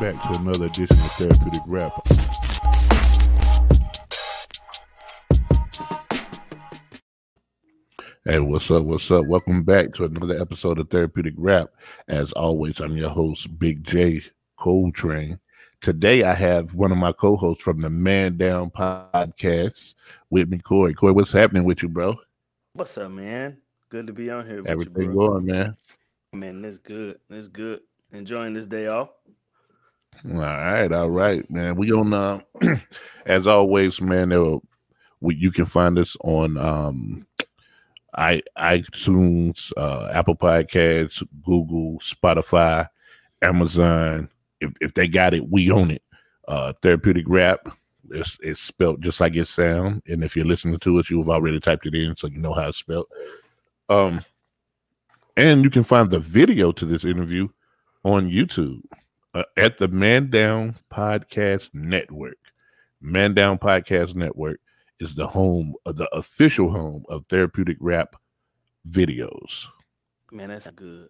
back to another edition of Therapeutic Rap. Hey, what's up? What's up? Welcome back to another episode of Therapeutic Rap. As always, I'm your host, Big J Coltrane. Today, I have one of my co-hosts from the Man Down podcast with me, Corey. Corey, what's happening with you, bro? What's up, man? Good to be on here. Everything you, going, man. Man, that's good. That's good. Enjoying this day off. All right, all right, man. We on uh as always, man, will, we, you can find us on um i iTunes, uh Apple Podcasts, Google, Spotify, Amazon. If, if they got it, we own it. Uh therapeutic rap. It's it's spelled just like it sound. And if you're listening to us, you've already typed it in, so you know how it's spelled. Um and you can find the video to this interview on YouTube uh, at the Man Down Podcast Network. Man Down Podcast Network is the home of the official home of therapeutic rap videos. Man, that's good.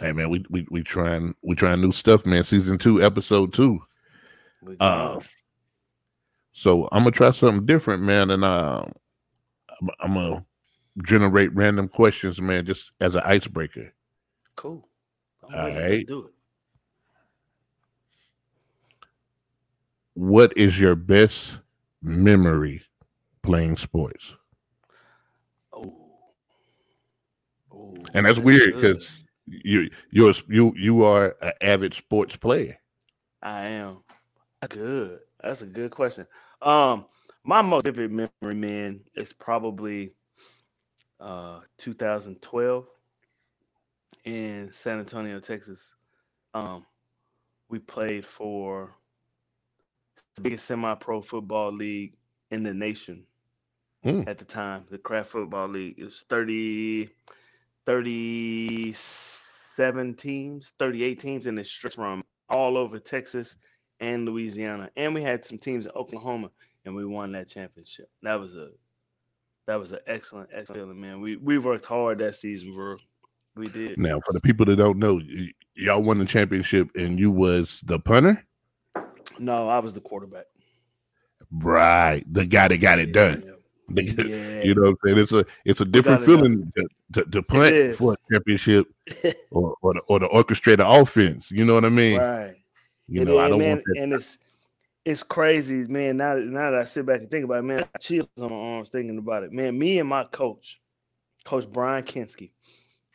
Hey man, we we we trying we trying new stuff, man. Season two, episode two. Uh, so I'm gonna try something different, man, and uh, I'm, I'm gonna generate random questions, man, just as an icebreaker. Cool. All right. do it. What is your best memory playing sports? Oh, oh and that's, that's weird because you you you you are an avid sports player. I am. Good. That's a good question. Um, my most vivid memory, man, is probably uh 2012 in San Antonio, Texas. Um, we played for the biggest semi-pro football league in the nation mm. at the time. The Craft Football League it was 30, 37 teams, 38 teams, and it stretched from all over Texas and Louisiana. And we had some teams in Oklahoma, and we won that championship. That was a that was an excellent, excellent feeling, man. We we worked hard that season, bro. We did. Now, for the people that don't know, y- y'all won the championship, and you was the punter. No, I was the quarterback. Right, the guy that got it done. Yeah. you know what I'm saying? It's a it's a different feeling to, to, to, punt for a championship or or the, or the orchestrated offense. You know what I mean? Right. You and know, I don't man, want that. And it's it's crazy, man. Now, now that I sit back and think about it, man, I chills on my arms thinking about it. Man, me and my coach, Coach Brian Kinsky,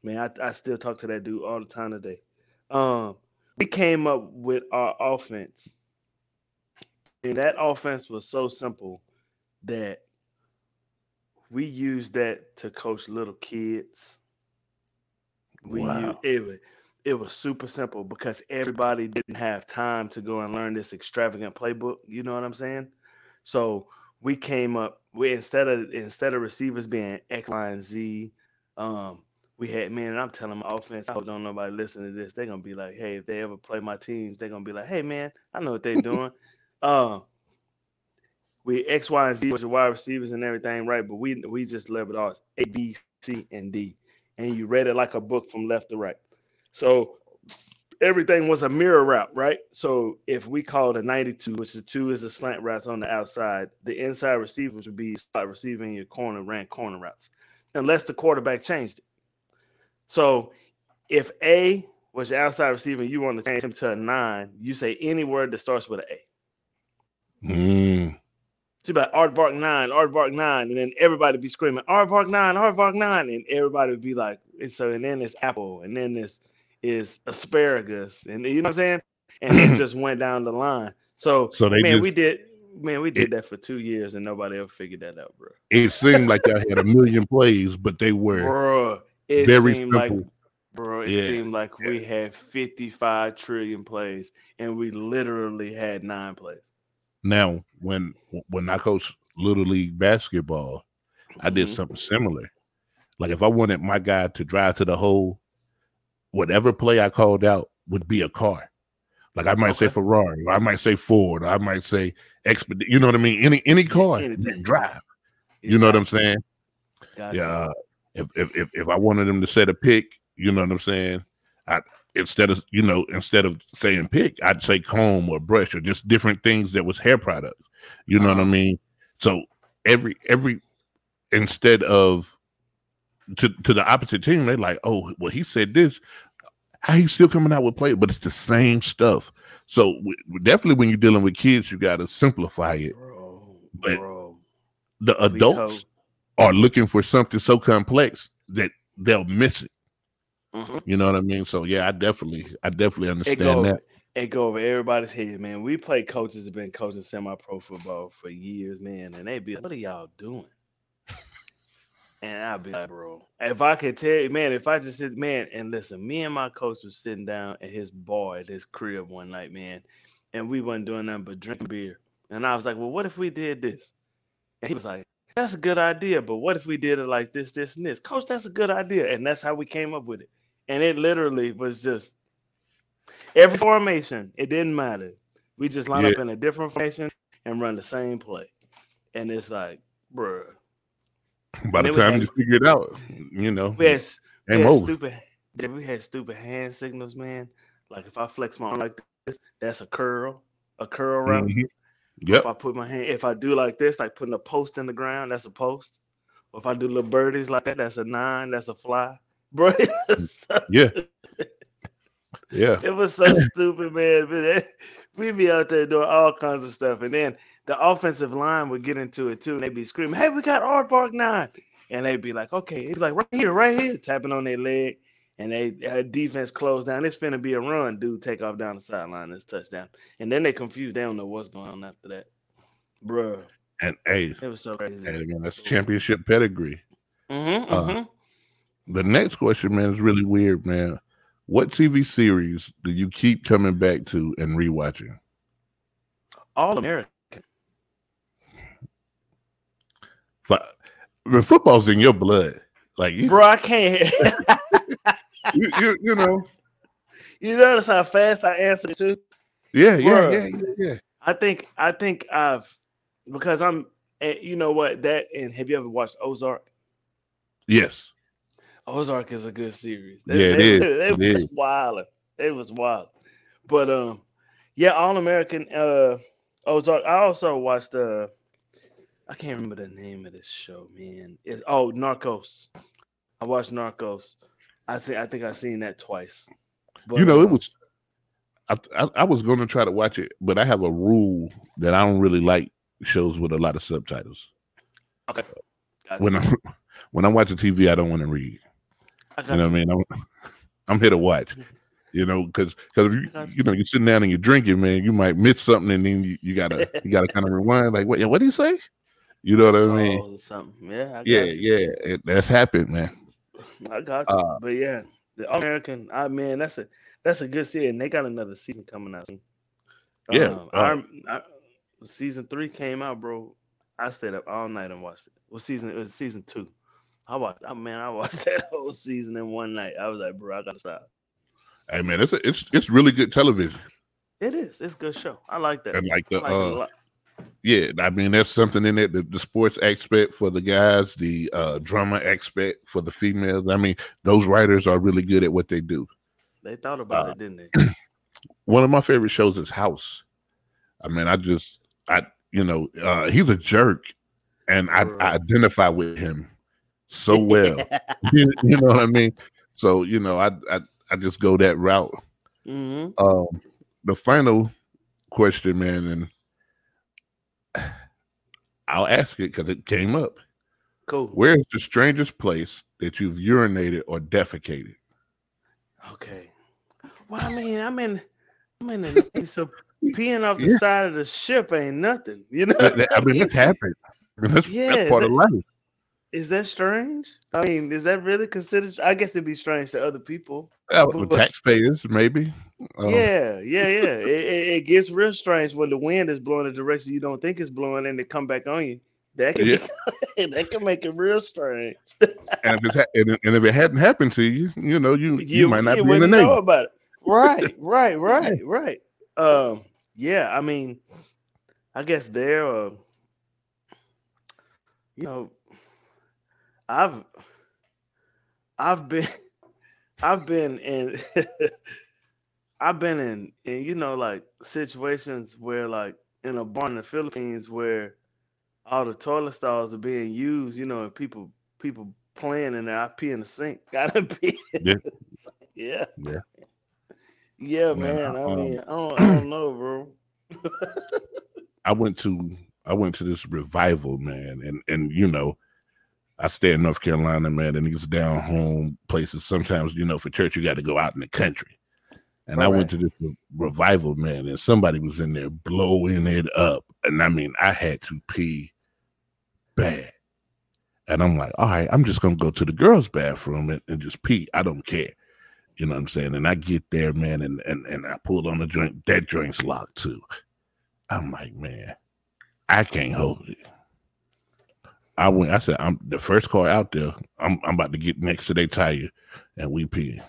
man, I, I still talk to that dude all the time today. Um, we came up with our offense and that offense was so simple that we used that to coach little kids. We wow. used, it, it was super simple because everybody didn't have time to go and learn this extravagant playbook. You know what I'm saying? So we came up we instead of instead of receivers being X, Y, and Z, um, we had man, and I'm telling my offense, I hope don't nobody listen to this. They're gonna be like, hey, if they ever play my teams, they're gonna be like, hey man, I know what they're doing. Um, we X, Y, and Z was your wide receivers and everything, right? But we we just leveled off A, B, C, and D, and you read it like a book from left to right. So everything was a mirror route, right? So if we called a 92, which the two is the slant routes on the outside, the inside receivers would be slot receiving your corner, ran corner routes, unless the quarterback changed it. So if A was your outside receiver, you want to change him to a nine, you say any word that starts with an A. Mm. So like Aardvark nine, Aardvark nine, and then everybody be screaming Aardvark nine, Aardvark nine, and everybody would be like, and so and then it's apple, and then this is asparagus, and you know what I'm saying, and it just went down the line. So, so they man, just, we did, man, we did it, that for two years, and nobody ever figured that out, bro. It seemed like I had a million plays, but they were bro, it very simple. Like, bro, it yeah. seemed like yeah. we had 55 trillion plays, and we literally had nine plays. Now, when when I coached little league basketball. I did mm-hmm. something similar. Like if I wanted my guy to drive to the hole, whatever play I called out would be a car. Like I might okay. say Ferrari, I might say Ford, I might say Expedite. You know what I mean? Any any car that drive. You know what I'm saying? Gotcha. Yeah. If, if if if I wanted him to set a pick, you know what I'm saying? I instead of you know instead of saying pick, I'd say comb or brush or just different things that was hair products. You know uh-huh. what I uh-huh. mean? So every every instead of to to the opposite team, they're like, oh, well, he said this. How he's still coming out with play, but it's the same stuff. So definitely, when you're dealing with kids, you got to simplify it. Bro, but bro. the adults are looking for something so complex that they'll miss it. Mm-hmm. You know what I mean? So yeah, I definitely, I definitely understand it that. It go over everybody's head, man. We play coaches have been coaching semi-pro football for years, man, and they be like, "What are y'all doing?" And I'll be like, bro, if I could tell you, man, if I just said, man, and listen, me and my coach was sitting down at his bar at his crib one night, man, and we wasn't doing nothing but drinking beer. And I was like, well, what if we did this? And he was like, that's a good idea, but what if we did it like this, this, and this? Coach, that's a good idea. And that's how we came up with it. And it literally was just every formation, it didn't matter. We just line yeah. up in a different formation and run the same play. And it's like, bruh, by the time had, you figure it out, you know, we had, we had stupid. We had stupid hand signals, man. Like if I flex my arm like this, that's a curl, a curl route. Mm-hmm. Yep. If I put my hand, if I do like this, like putting a post in the ground, that's a post. Or if I do little birdies like that, that's a nine, that's a fly. Bro, so yeah. Yeah. It was so stupid, man. We'd be out there doing all kinds of stuff. And then the offensive line would get into it too, and they'd be screaming, "Hey, we got Aardvark nine. and they'd be like, "Okay," he'd be like, "Right here, right here," tapping on their leg, and they had defense closed down. It's finna be a run, dude. Take off down the sideline, this touchdown, and then they confused. They don't know what's going on after that, bro. And hey, it was so crazy. Hey, man, that's championship pedigree. Mm-hmm, uh, mm-hmm. The next question, man, is really weird, man. What TV series do you keep coming back to and rewatching? All American. But football's in your blood. Like, you, bro, I can't. you, you, you, know. You notice how fast I answered too. Yeah, yeah, yeah, yeah, yeah. I think I think I've because I'm. Eh, you know what? That and have you ever watched Ozark? Yes. Ozark is a good series. They, yeah, they, it is. They, it was wild. It was wild. But um, yeah, All American uh Ozark. I also watched uh I can't remember the name of this show, man. It's oh Narcos. I watched Narcos. I think I think I seen that twice. But, you know, it um, was. I, I, I was going to try to watch it, but I have a rule that I don't really like shows with a lot of subtitles. Okay. Gotcha. When I'm when I'm watching TV, I don't want to read. You know what I mean? I'm, I'm here to watch. You know, because because if you you know you're sitting down and you're drinking, man, you might miss something, and then you, you gotta you gotta kind of rewind. Like, what? What do you say? You know what I mean? Oh, something. Yeah. yeah, you. yeah. It, that's happened, man. I got you. Uh, but yeah, the American. I mean, that's a that's a good series, and they got another season coming out. Yeah. Um, our, our, season three came out, bro. I stayed up all night and watched it. What season? It was season two. I watched. Oh, man, I watched that whole season in one night. I was like, bro, I gotta stop. Hey man, it's a, it's it's really good television. It is. It's a good show. I like that. And like the like uh, yeah, I mean that's something in it. The, the sports aspect for the guys, the uh, drama aspect for the females. I mean, those writers are really good at what they do. They thought about uh, it, didn't they? one of my favorite shows is House. I mean, I just, I, you know, uh, he's a jerk, and I, I identify with him so well. you, you, know what I mean? So you know, I, I, I just go that route. Mm-hmm. Um, the final question, man, and I'll ask it because it came up. Cool. Where's the strangest place that you've urinated or defecated? Okay. Well, I mean, I'm in, I'm in the so peeing off the yeah. side of the ship ain't nothing, you know. I mean, it's happened. that's, yeah, that's part that, of life. Is that strange? I mean, is that really considered? I guess it'd be strange to other people. Yeah, but, taxpayers, maybe. Um, yeah, yeah, yeah. it, it, it, gets real strange when the wind is blowing the direction you don't think it's blowing, and it come back on you. That can, yeah. that can make it real strange. and, if ha- and, and, if it hadn't happened to you, you know, you you, you might not you be in the name. know about it. Right, right, right, right. Um, yeah, I mean, I guess there, uh, you know, I've I've been I've been in I've been in, in you know like situations where like in a barn in the Philippines where all the toilet stalls are being used, you know, and people people playing in there. I pee in the sink. Gotta pee. Yeah. yeah. Yeah. Yeah, Man, man. I um, mean, I don't, I don't know, bro. I went to I went to this revival, man, and and you know, I stay in North Carolina, man, and these down home places. Sometimes, you know, for church you got to go out in the country. And I went to this re- revival, man, and somebody was in there blowing it up. And I mean, I had to pee bad. And I'm like, all right, I'm just gonna go to the girls' bathroom and, and just pee. I don't care. You know what I'm saying? And I get there, man, and and, and I pulled on the joint. That joint's locked too. I'm like, man, I can't hold it. I went, I said, I'm the first car out there, I'm I'm about to get next to their tire and we pee.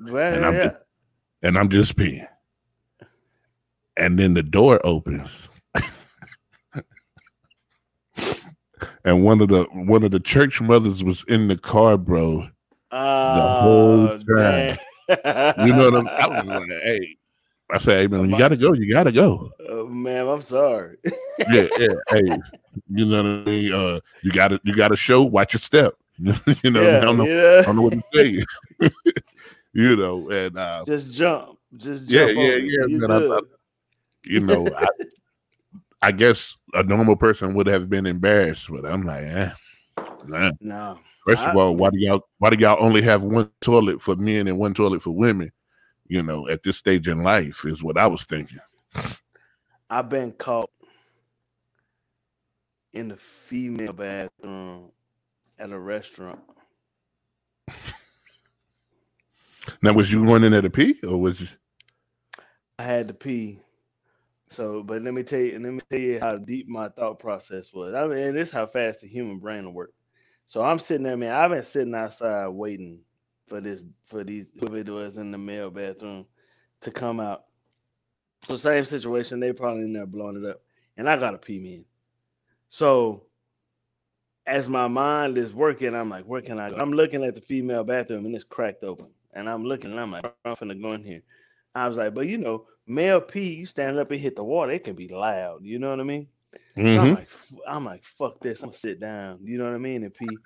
Well, and I'm yeah. just- And I'm just peeing. And then the door opens. and one of the one of the church mothers was in the car, bro. Oh, the whole time. You know what I'm I was like, hey. I said, hey man, you gotta go, you gotta go. Oh, man, I'm sorry. Yeah, yeah. Hey, you know what I mean? Uh you gotta you gotta show, watch your step. you know, yeah, I don't know, I don't know what to say. you know, and uh Just jump. Just Yeah, jump yeah, it. yeah, You I- good. you know, I, I guess a normal person would have been embarrassed, but I'm like, eh. Nah. no. First of I- all, why do y'all why do y'all only have one toilet for men and one toilet for women? You know, at this stage in life is what I was thinking. I've been caught in the female bathroom at a restaurant. Now, was you going in there to pee, or was you, I had to pee. So, but let me tell you, let me tell you how deep my thought process was. I mean, this is how fast the human brain will work. So I'm sitting there, man. I've been sitting outside waiting for this, for these whoever it was in the male bathroom to come out. So same situation, they probably in there blowing it up, and I gotta pee, man. So as my mind is working, I'm like, where can I go? I'm looking at the female bathroom and it's cracked open, and I'm looking, and I'm like, I'm finna go in here. I was like, but you know, male pee, you stand up and hit the water, it can be loud. You know what I mean? So I'm Mhm. like, I'm like, fuck this. I'm gonna sit down. You know what I mean? And pee.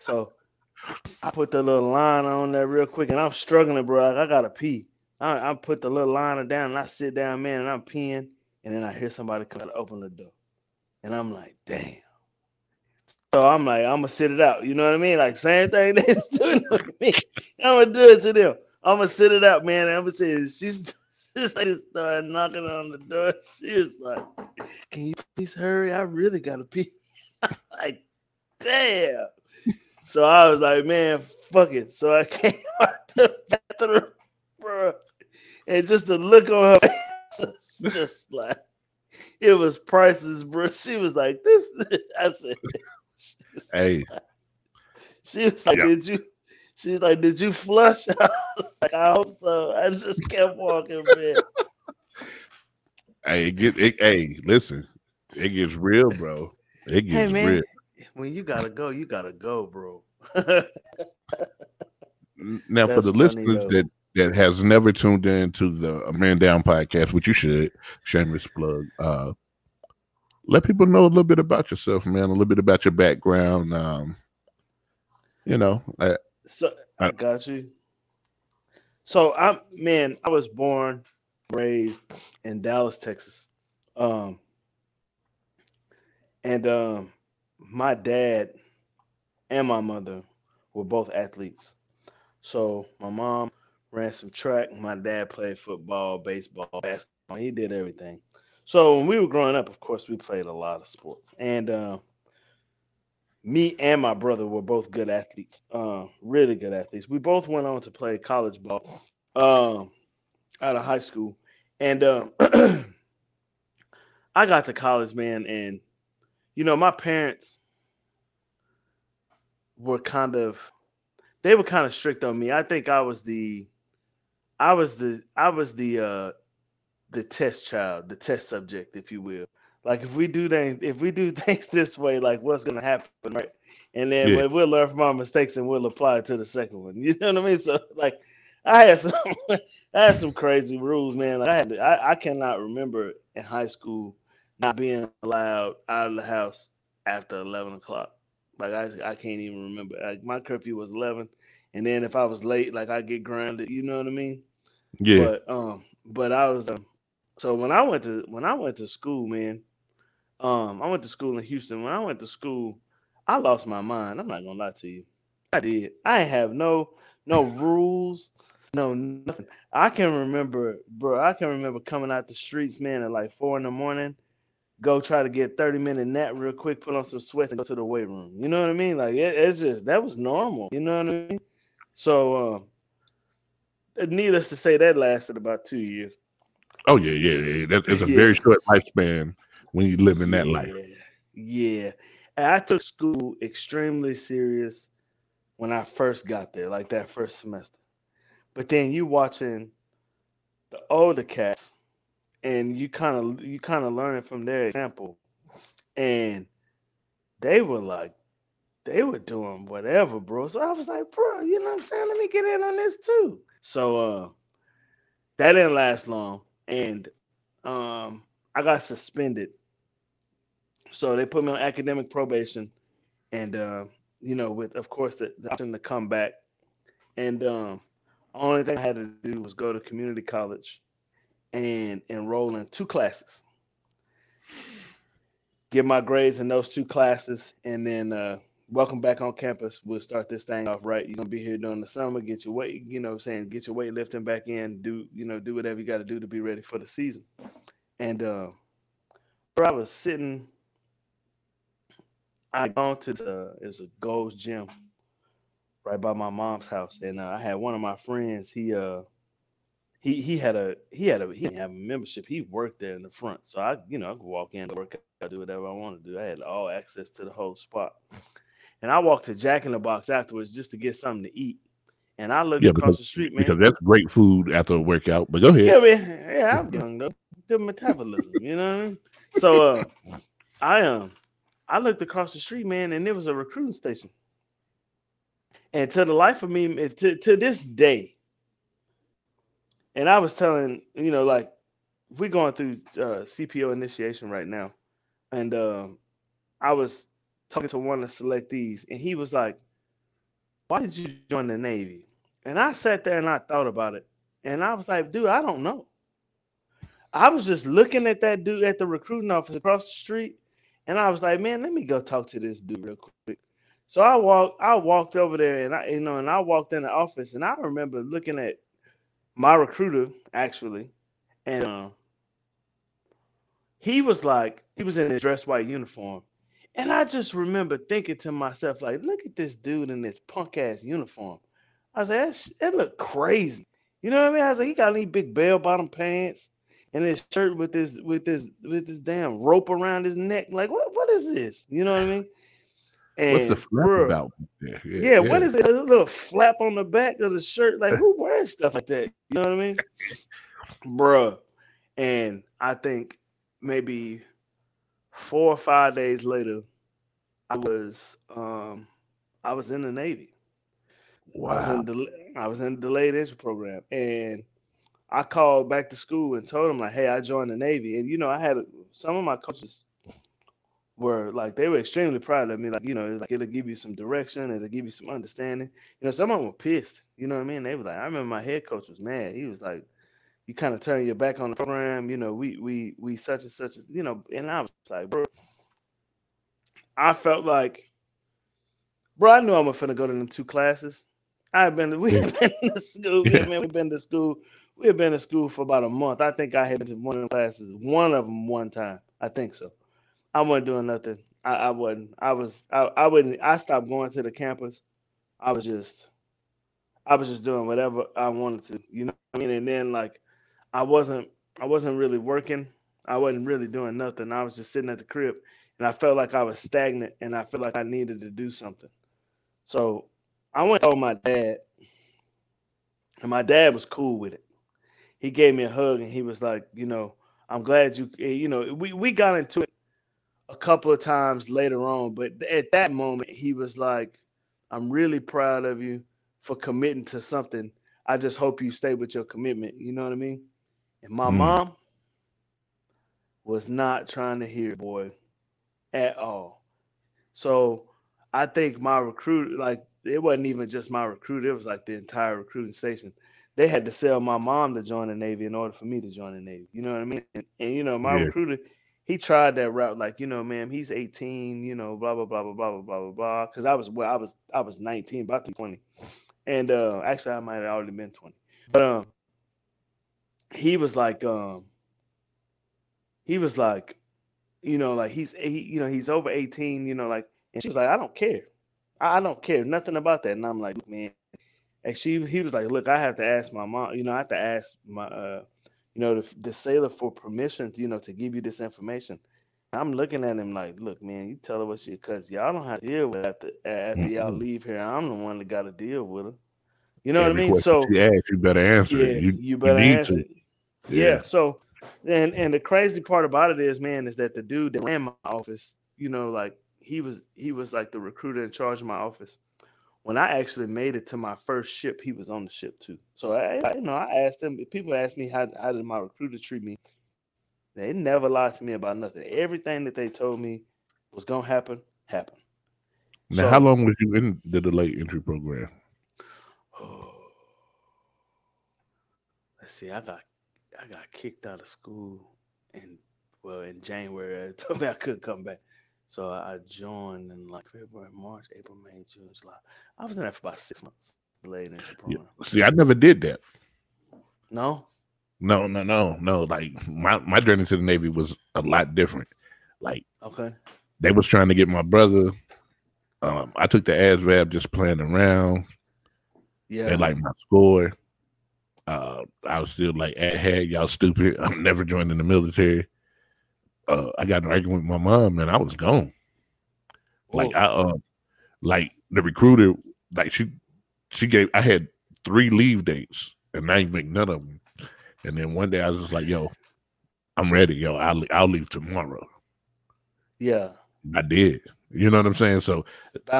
So I put the little liner on there real quick, and I'm struggling, bro. I gotta pee. I, I put the little liner down, and I sit down, man, and I'm peeing, and then I hear somebody come to open the door, and I'm like, damn. So I'm like, I'm gonna sit it out. You know what I mean? Like same thing they doing to me. I'm gonna do it to them. I'm gonna sit it out, man. And I'm gonna say she's this lady started knocking on the door. She was like, "Can you please hurry? I really gotta pee." Like, damn. So I was like, man, fuck it. So I came out the bathroom, bro, and just the look on her face, just like it was priceless, bro. She was like, "This," I said. Hey, She was like, Yeah. "Did you?" She was like, "Did you flush?" I was like, "I hope so." I just kept walking, man. hey, it get it, hey, listen, it gets real, bro. It Hey, gets man, real. When you gotta go, you gotta go, bro. Now, for the funny, listeners though. that that has never tuned in to the A Man Down podcast, which you should, shameless plug. Uh, let people know a little bit about yourself, man. A little bit about your background. Um, you know, uh, so I Uh, got you. So I'm man, I was born, raised in Dallas, Texas. Um, and um, my dad and my mother were both athletes. So my mom ran some track. My dad played football, baseball, basketball. He did everything. So when we were growing up, of course, we played a lot of sports. And uh, me and my brother were both good athletes, uh, really good athletes. We both went on to play college ball um, out of high school. And um, I got to college, man, and you know, my parents were kind of they were kind of strict on me. I think I was the I was the I was the uh the test child, the test subject, if you will. Like if we do things if we do things this way, like what's gonna happen, right? And then Yeah. we'll learn from our mistakes and we'll apply it to the second one. You know what I mean? So like I had some I had some crazy rules, man. Like I had to, I, I cannot remember in high school not being allowed out of the house after eleven o'clock. Like I I can't even remember. Like my curfew was eleven, and then if I was late, like I get grounded. You know what I mean? Yeah. But um, but I was um, so when I went to when I went to school, man. Um, I went to school in Houston. When I went to school, I lost my mind. I'm not gonna lie to you. I did. I have no no rules, no nothing. I can remember, bro. I can remember coming out the streets, man, at like four in the morning. Go try to get 30 minute nap real quick, put on some sweats, and go to the weight room. You know what I mean? Like it, it's just that was normal. You know what I mean? So, um, needless to say, that lasted about two years. Oh yeah, yeah, yeah. That is a yeah. very short lifespan when you live in that yeah. life. Yeah. And I took school extremely serious when I first got there, like that first semester. But then you watching the older cats and you kind of you kind of learning from their example. And they were like they were doing whatever, bro. So I was like, bro, you know what I'm saying? Let me get in on this too. So uh that didn't last long. And um I got suspended. So they put me on academic probation. And uh, you know, with of course the, the option to come back. And um only thing I had to do was go to community college and enroll in two classes. Get my grades in those two classes, and then uh, welcome back on campus. We'll start this thing off right. You're gonna be here during the summer. Get your weight, you know, saying get your weightlifting back in. Do you know do whatever you got to do to be ready for the season. And uh, where I was sitting, I gone to the it was a Gold's Gym right by my mom's house, and uh, I had one of my friends. He uh he he had a he had a he didn't have a membership. He worked there in the front, so I you know I could walk in, work out, do whatever I want to do. I had all access to the whole spot, and I walked to Jack in the Box afterwards just to get something to eat. And I looked yeah, across because, the street, man. Because that's great food after a workout. But go ahead. Yeah, man. Yeah, I'm young though. Good metabolism, you know what I mean? So uh I um I looked across the street, man, and there was a recruiting station. And to the life of me, to, to this day, and I was telling, you know, like we're going through uh, CPO initiation right now, and uh, I was talking to one of the selectees, and he was like, "Why did you join the Navy?" And I sat there and I thought about it, and I was like, "Dude, I don't know." I was just looking at that dude at the recruiting office across the street, and I was like, "Man, let me go talk to this dude real quick." So I walked, I walked over there, and I, you know, and I walked in the office, and I remember looking at my recruiter actually, and uh, he was like, he was in a dress white uniform, and I just remember thinking to myself, like, look at this dude in this punk ass uniform. I was like, that, that looked crazy. You know what I mean? I was like, he got these big bell bottom pants and his shirt with this with this with this damn rope around his neck. Like, what what is this? You know what I mean? And What's the flap bro, about? Yeah, yeah, yeah, what is it? A little flap on the back of the shirt? Like who wears stuff like that? You know what I mean? Bruh. And I think maybe four or five days later, I was um I was in the Navy. Wow. I was in, the, I was in the delayed entry program. And I called back to school and told them like, hey, I joined the Navy. And you know, I had some of my coaches were like they were extremely proud of me. Like, you know, like it'll give you some direction, it'll give you some understanding. You know, some of them were pissed. You know what I mean? They were like, I remember my head coach was mad. He was like, You kind of turn your back on the program, you know, we we we such and such, you know, and I was like, bro, I felt like, bro, I knew I was finna go to them two classes. I've been we have been to school, Man, we have been, to school, we have been to school for about a month. I think I had been to one of the classes, one of them one time. I think so. I wasn't doing nothing. I, I wasn't. I was. I, I wouldn't. I stopped going to the campus. I was just. I was just doing whatever I wanted to. You know what I mean? And then like, I wasn't. I wasn't really working. I wasn't really doing nothing. I was just sitting at the crib, and I felt like I was stagnant, and I felt like I needed to do something. So I went to my dad, and my dad was cool with it. He gave me a hug, and he was like, you know, I'm glad you. Eh, you know, we we got into it a couple of times later on, but at that moment he was like, "I'm really proud of you for committing to something I just hope you stay with your commitment. You know what I mean? And my Mm. mom was not trying to hear, it, boy, at all. So I think my recruit, like it wasn't even just my recruit, it was like the entire recruiting station. They had to sell my mom to join the Navy in order for me to join the Navy. You know what I mean? And, and you know, my Yeah. recruiter, he tried that route, like, you know, ma'am, he's 18, you know, blah, blah, blah, blah, blah, blah, blah, blah, blah. Cause I was well, I was I was 19, about to be 20. And uh actually I might have already been 20. But um he was like um he was like, you know, like he's he, you know, he's over 18, you know, like and she was like, I don't care. I, I don't care nothing about that. And I'm like, man. And she he was like, look, I have to ask my mom, you know, I have to ask my uh, you know, the, the sailor for permission, you know, to give you this information. I'm looking at him like, look, man, you tell her what she because y'all don't have to deal with it after after y'all leave here. I'm the one that got to deal with her. You know what I mean? So yeah, you better answer yeah, it. You, you better need answer. to. it. Yeah. So and and the crazy part about it is, man, is that the dude that ran my office, you know, like he was he was like the recruiter in charge of my office. When I actually made it to my first ship, he was on the ship too. So I, I you know, I asked him. People ask me how how did my recruiter treat me. They never lied to me about nothing. Everything that they told me was gonna happen happened. Now, So- how long was you in the delayed entry program? Let's see. I got I got kicked out of school in well in January. They told me I couldn't come back. So I joined in like February, March, April, May, June, July. I was in there for about six months. Delayed entry Yeah. See, I never did that. No? No, no, no, no. Like my my journey to the Navy was a lot different. Like Okay. they was trying to get my brother. Um, I took the ASVAB just playing around. Yeah. They like my score. Uh, I was still like, hey, y'all stupid. I'm never joining the military. Uh, I got an argument with my mom, and I was gone. Like I, uh, like the recruiter, like she, she gave. I had three leave dates, and I ain't make none of them. And then one day I was just like, yo, I'm ready, yo. I'll I'll leave tomorrow. yeah. I did. You know what I'm saying? So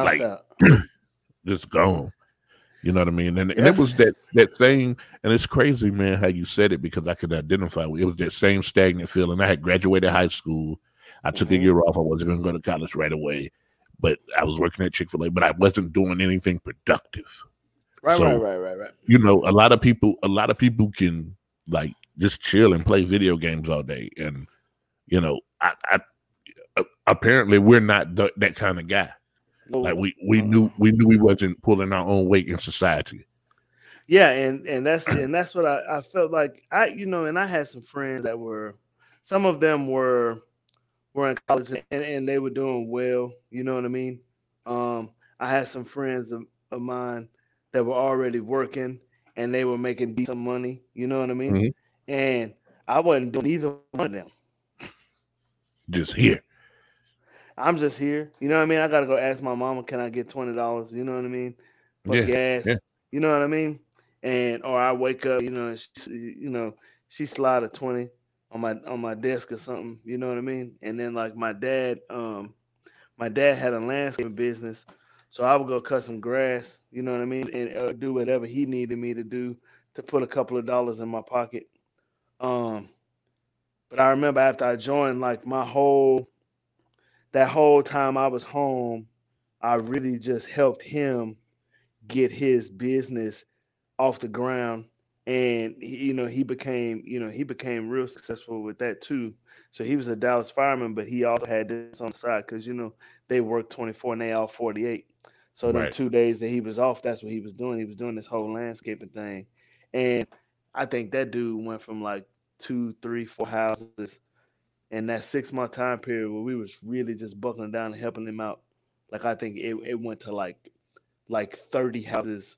like- just gone. You know what I mean? And, and it was that that thing, and it's crazy, man, how you said it because I could identify with it. was that same stagnant feeling. I had graduated high school. I took Mhm. a year off. I wasn't gonna go to college right away, but I was working at Chick-fil-A, but I wasn't doing anything productive. Right, so- right, right, right, right. You know, a lot of people a lot of people can like just chill and play video games all day. And you know, I, I uh, apparently we're not th- that kind of guy. No, Like we we knew we knew we wasn't pulling our own weight in society. Yeah, and and that's and that's what I, I felt like I you know, and I had some friends that were some of them were were in college and, and they were doing well, you know what I mean? Um I had some friends of, of mine that were already working and they were making decent money, you know what I mean? Mhm. And I wasn't doing either one of them. Just here. I'm just here. You know what I mean? I gotta go ask my mama, can I get twenty dollars? You know what I mean? Plus Yeah, gas. yeah. You know what I mean? And or I wake up, you know, and she, you know, she slide a twenty on my on my desk or something. You know what I mean? And then like my dad, um, my dad had a landscaping business, so I would go cut some grass. You know what I mean? And uh, do whatever he needed me to do to put a couple of dollars in my pocket. Um, but I remember after I joined, like my whole that whole time I was home, I really just helped him get his business off the ground. And he- you know, he became, you know, he became real successful with that too. So he was a Dallas fireman, but he also had this on the side because you know they work 24 and they all 48. So the two days that he was off, that's what he was doing. He was doing this whole landscaping thing. And I think that dude went from like two, three, four houses in that six month time period where we was really just buckling down and helping him out. Like I think it, it went to like like 30 houses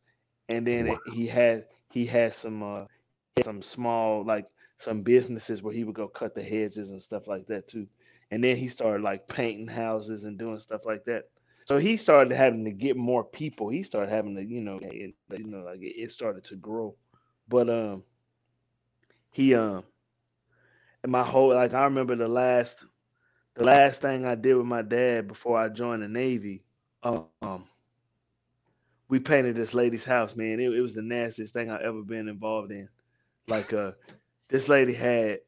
and then it, he had he had some uh some small like some businesses where he would go cut the hedges and stuff like that too. And then he started like painting houses and doing stuff like that. So he started having to get more people. He started having to, you know, it, you know, like it, started to grow. But um he um my whole like I remember the last the last thing I did with my dad before I joined the Navy, um we painted this lady's house, man. It, it was the nastiest thing I've ever been involved in. Like uh this lady had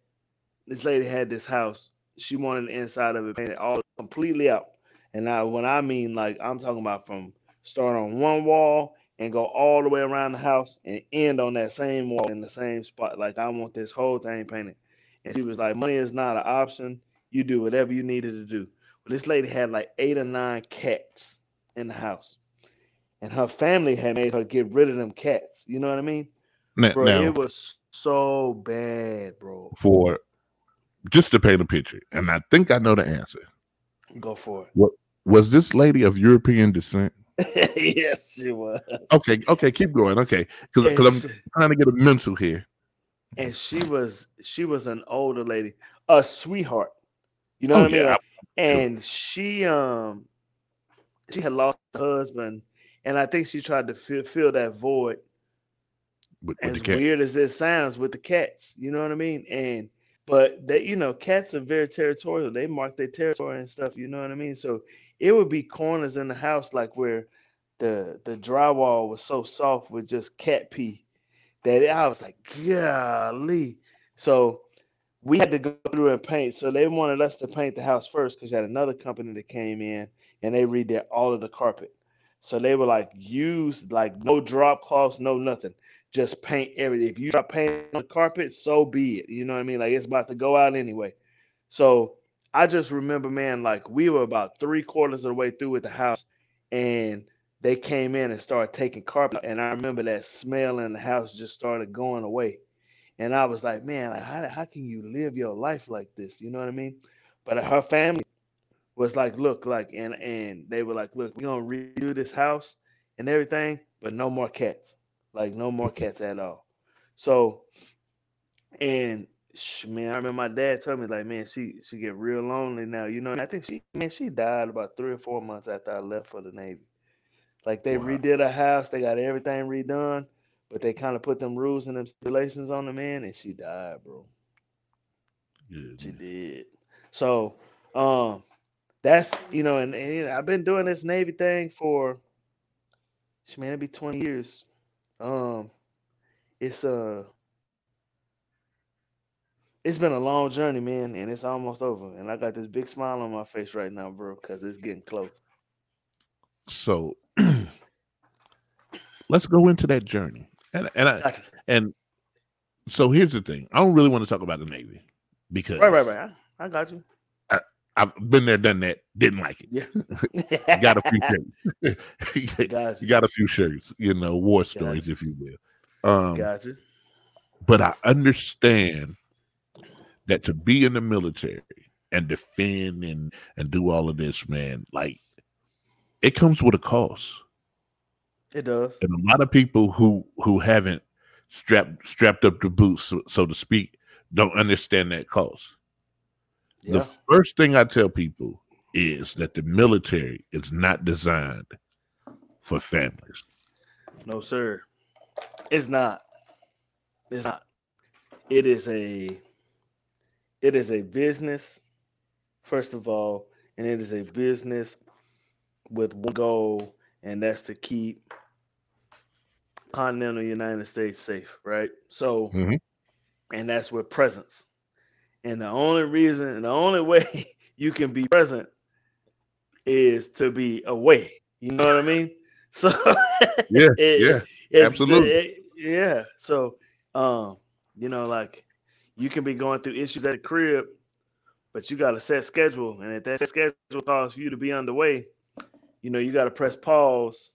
this lady had this house. She wanted the inside of it painted all completely out. And now when I mean like I'm talking about from start on one wall and go all the way around the house and end on that same wall in the same spot. Like I want this whole thing painted. And she was like, money is not an option. You do whatever you needed to do. But this lady had like eight or nine cats in the house. And her family had made her get rid of them cats. You know what I mean? Now, Bro, now, it was so bad, bro. for just to paint a picture, and I think I know the answer. Go for it. Was this lady of European descent? yes, she was. Okay, okay, keep going. Okay, because I'm trying to get a mental here. And she was she was an older lady, a sweetheart. You know Oh, what I mean? and she um she had lost her husband, and I think she tried to fill, fill that void. With, with As weird as it sounds with the cats, you know what I mean? And but they, you know, cats are very territorial. They mark their territory and stuff. You know what I mean? So it would be corners in the house like where the the drywall was so soft with just cat pee that I was like, golly. So we had to go through and paint. So they wanted us to paint the house first because you had another company that came in and they redid all of the carpet. So they were like, use like no drop cloths, no nothing. Just paint everything. If you drop paint on the carpet, so be it. You know what I mean? Like it's about to go out anyway. So I just remember, man, like we were about three quarters of the way through with the house, and they came in and started taking carpet. And I remember that smell in the house just started going away. And I was like, man, like, how, how can you live your life like this? You know what I mean? But her family was like, look, like, and and they were like, look, we're gonna redo this house and everything, but no more cats. Like no more cats at all. So and man, I remember my dad told me, like, man, she she get real lonely now. You know, I think she man, she died about three or four months after I left for the Navy. Like they Wow. redid a house, they got everything redone, but they kind of put them rules and them stipulations on the man, and she died, bro. Yeah, She man. did. So, um, that's you know, and, and I've been doing this Navy thing for, man, it'd be twenty years. Um, it's uh it's been a long journey, man, and it's almost over. And I got this big smile on my face right now, bro, because it's getting close. So let's go into that journey. And and I, Gotcha. and so here's the thing. I don't really want to talk about the Navy because Right, right, right. I, I got you. I've been there, done that, didn't like it. Yeah. Got a few shirts. you got a few shirts, you know, war stories, if you will. Um, Got you. but I understand that to be in the military and defend and and do all of this, man, like it comes with a cost. It does. and a lot of people who who haven't strapped strapped up the boots, so, so to speak, don't understand that cost. Yeah. The first thing I tell people is that the military is not designed for families. No, sir. It's not. It's not. It is a it is a business, first of all, and it is a business with one goal, and that's to keep continental United States safe, right? So Mhm. and that's with presence. And the only reason and the only way you can be present is to be away. You know what I mean? So Yeah, it- yeah, absolutely. it- yeah. So, um, you know, like you can be going through issues at the crib, but you got a set schedule, and if that schedule calls for you to be underway, you know, you got to press pause,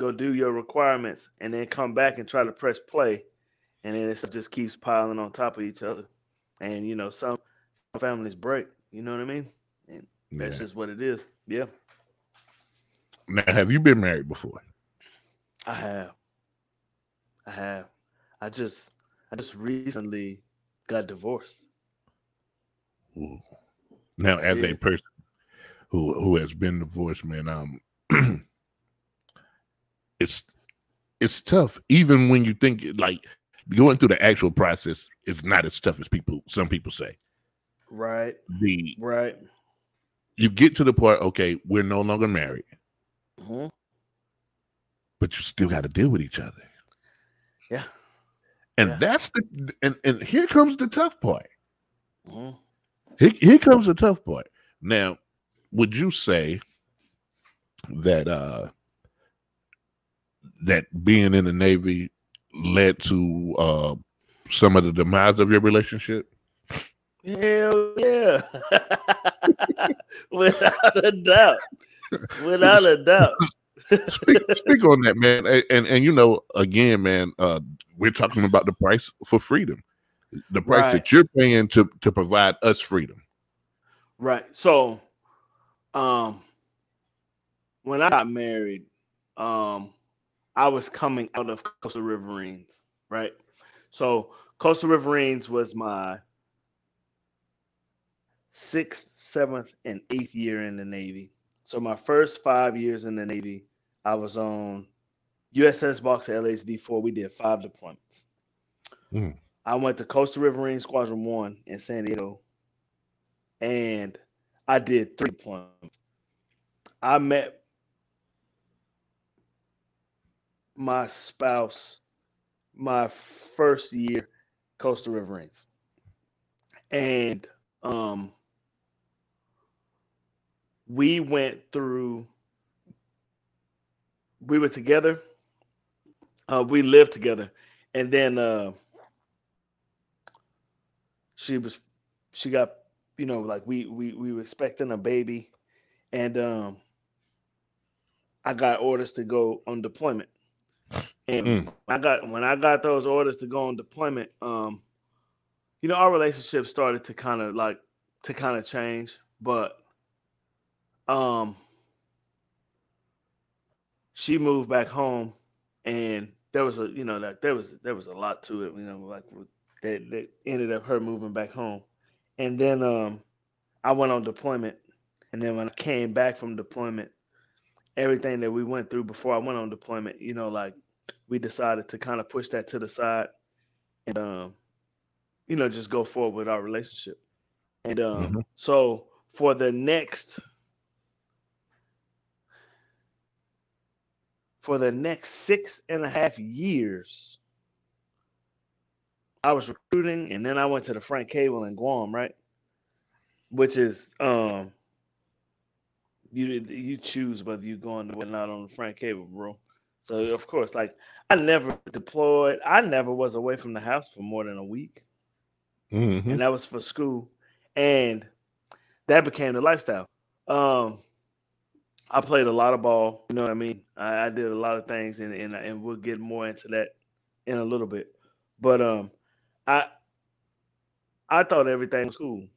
go do your requirements, and then come back and try to press play, and then it just keeps piling on top of each other, and you know, some families break. You know what I mean? And that's just what it is. Yeah, Now, have you been married before? I have. I have. I just, I just recently got divorced. Ooh. Now, as a person who who has been divorced, man, um, it's it's tough. Even when you think like going through the actual process is not as tough as people some people say. Right. The Right. you get to the point, okay, we're no longer married. hmm but you still got to deal with each other. Yeah. And Yeah. that's the and and here comes the tough part. Mhm. Here, here comes the tough part. Now, would you say that uh that being in the Navy led to uh some of the demise of your relationship? Hell yeah. Without a doubt. Without a doubt. speak, speak on that, man. And, and and you know, again, man, uh we're talking about the price for freedom. The price Right. that you're paying to to provide us freedom. Right. So, um, when I got married, um, I was coming out of Coastal Riverines, right? So, Coastal Riverines was my sixth, seventh, and eighth year in the Navy. So, my first five years in the Navy, I was on USS Boxer LHD 4. We did five deployments. Mm. I went to Coastal Riverine Squadron 1 in San Diego and I did three deployments. I met my spouse my first year Coastal Riverines. And um we went through we were together. Uh we lived together. And then uh she was she got you know like we we we were expecting a baby and um i got orders to go on deployment and Mm. when i got when i got those orders to go on deployment um you know our relationship started to kind of like to kind of change but um she moved back home and there was a you know that there was there was a lot to it you know like that, that ended up her moving back home and then um i went on deployment and then when i came back from deployment everything that we went through before i went on deployment you know like we decided to kind of push that to the side and um you know just go forward with our relationship and um Mhm. so for the next for the next six and a half years I was recruiting, and then I went to the Frank Cable in Guam, right? Which is um, you you choose whether you're going or not on the Frank Cable, bro. So of course, like I never deployed. I never was away from the house for more than a week, Mhm. and that was for school, and that became the lifestyle. Um, I played a lot of ball. You know what I mean? I, I did a lot of things, and and and we'll get more into that in a little bit. But um, I I thought everything was cool,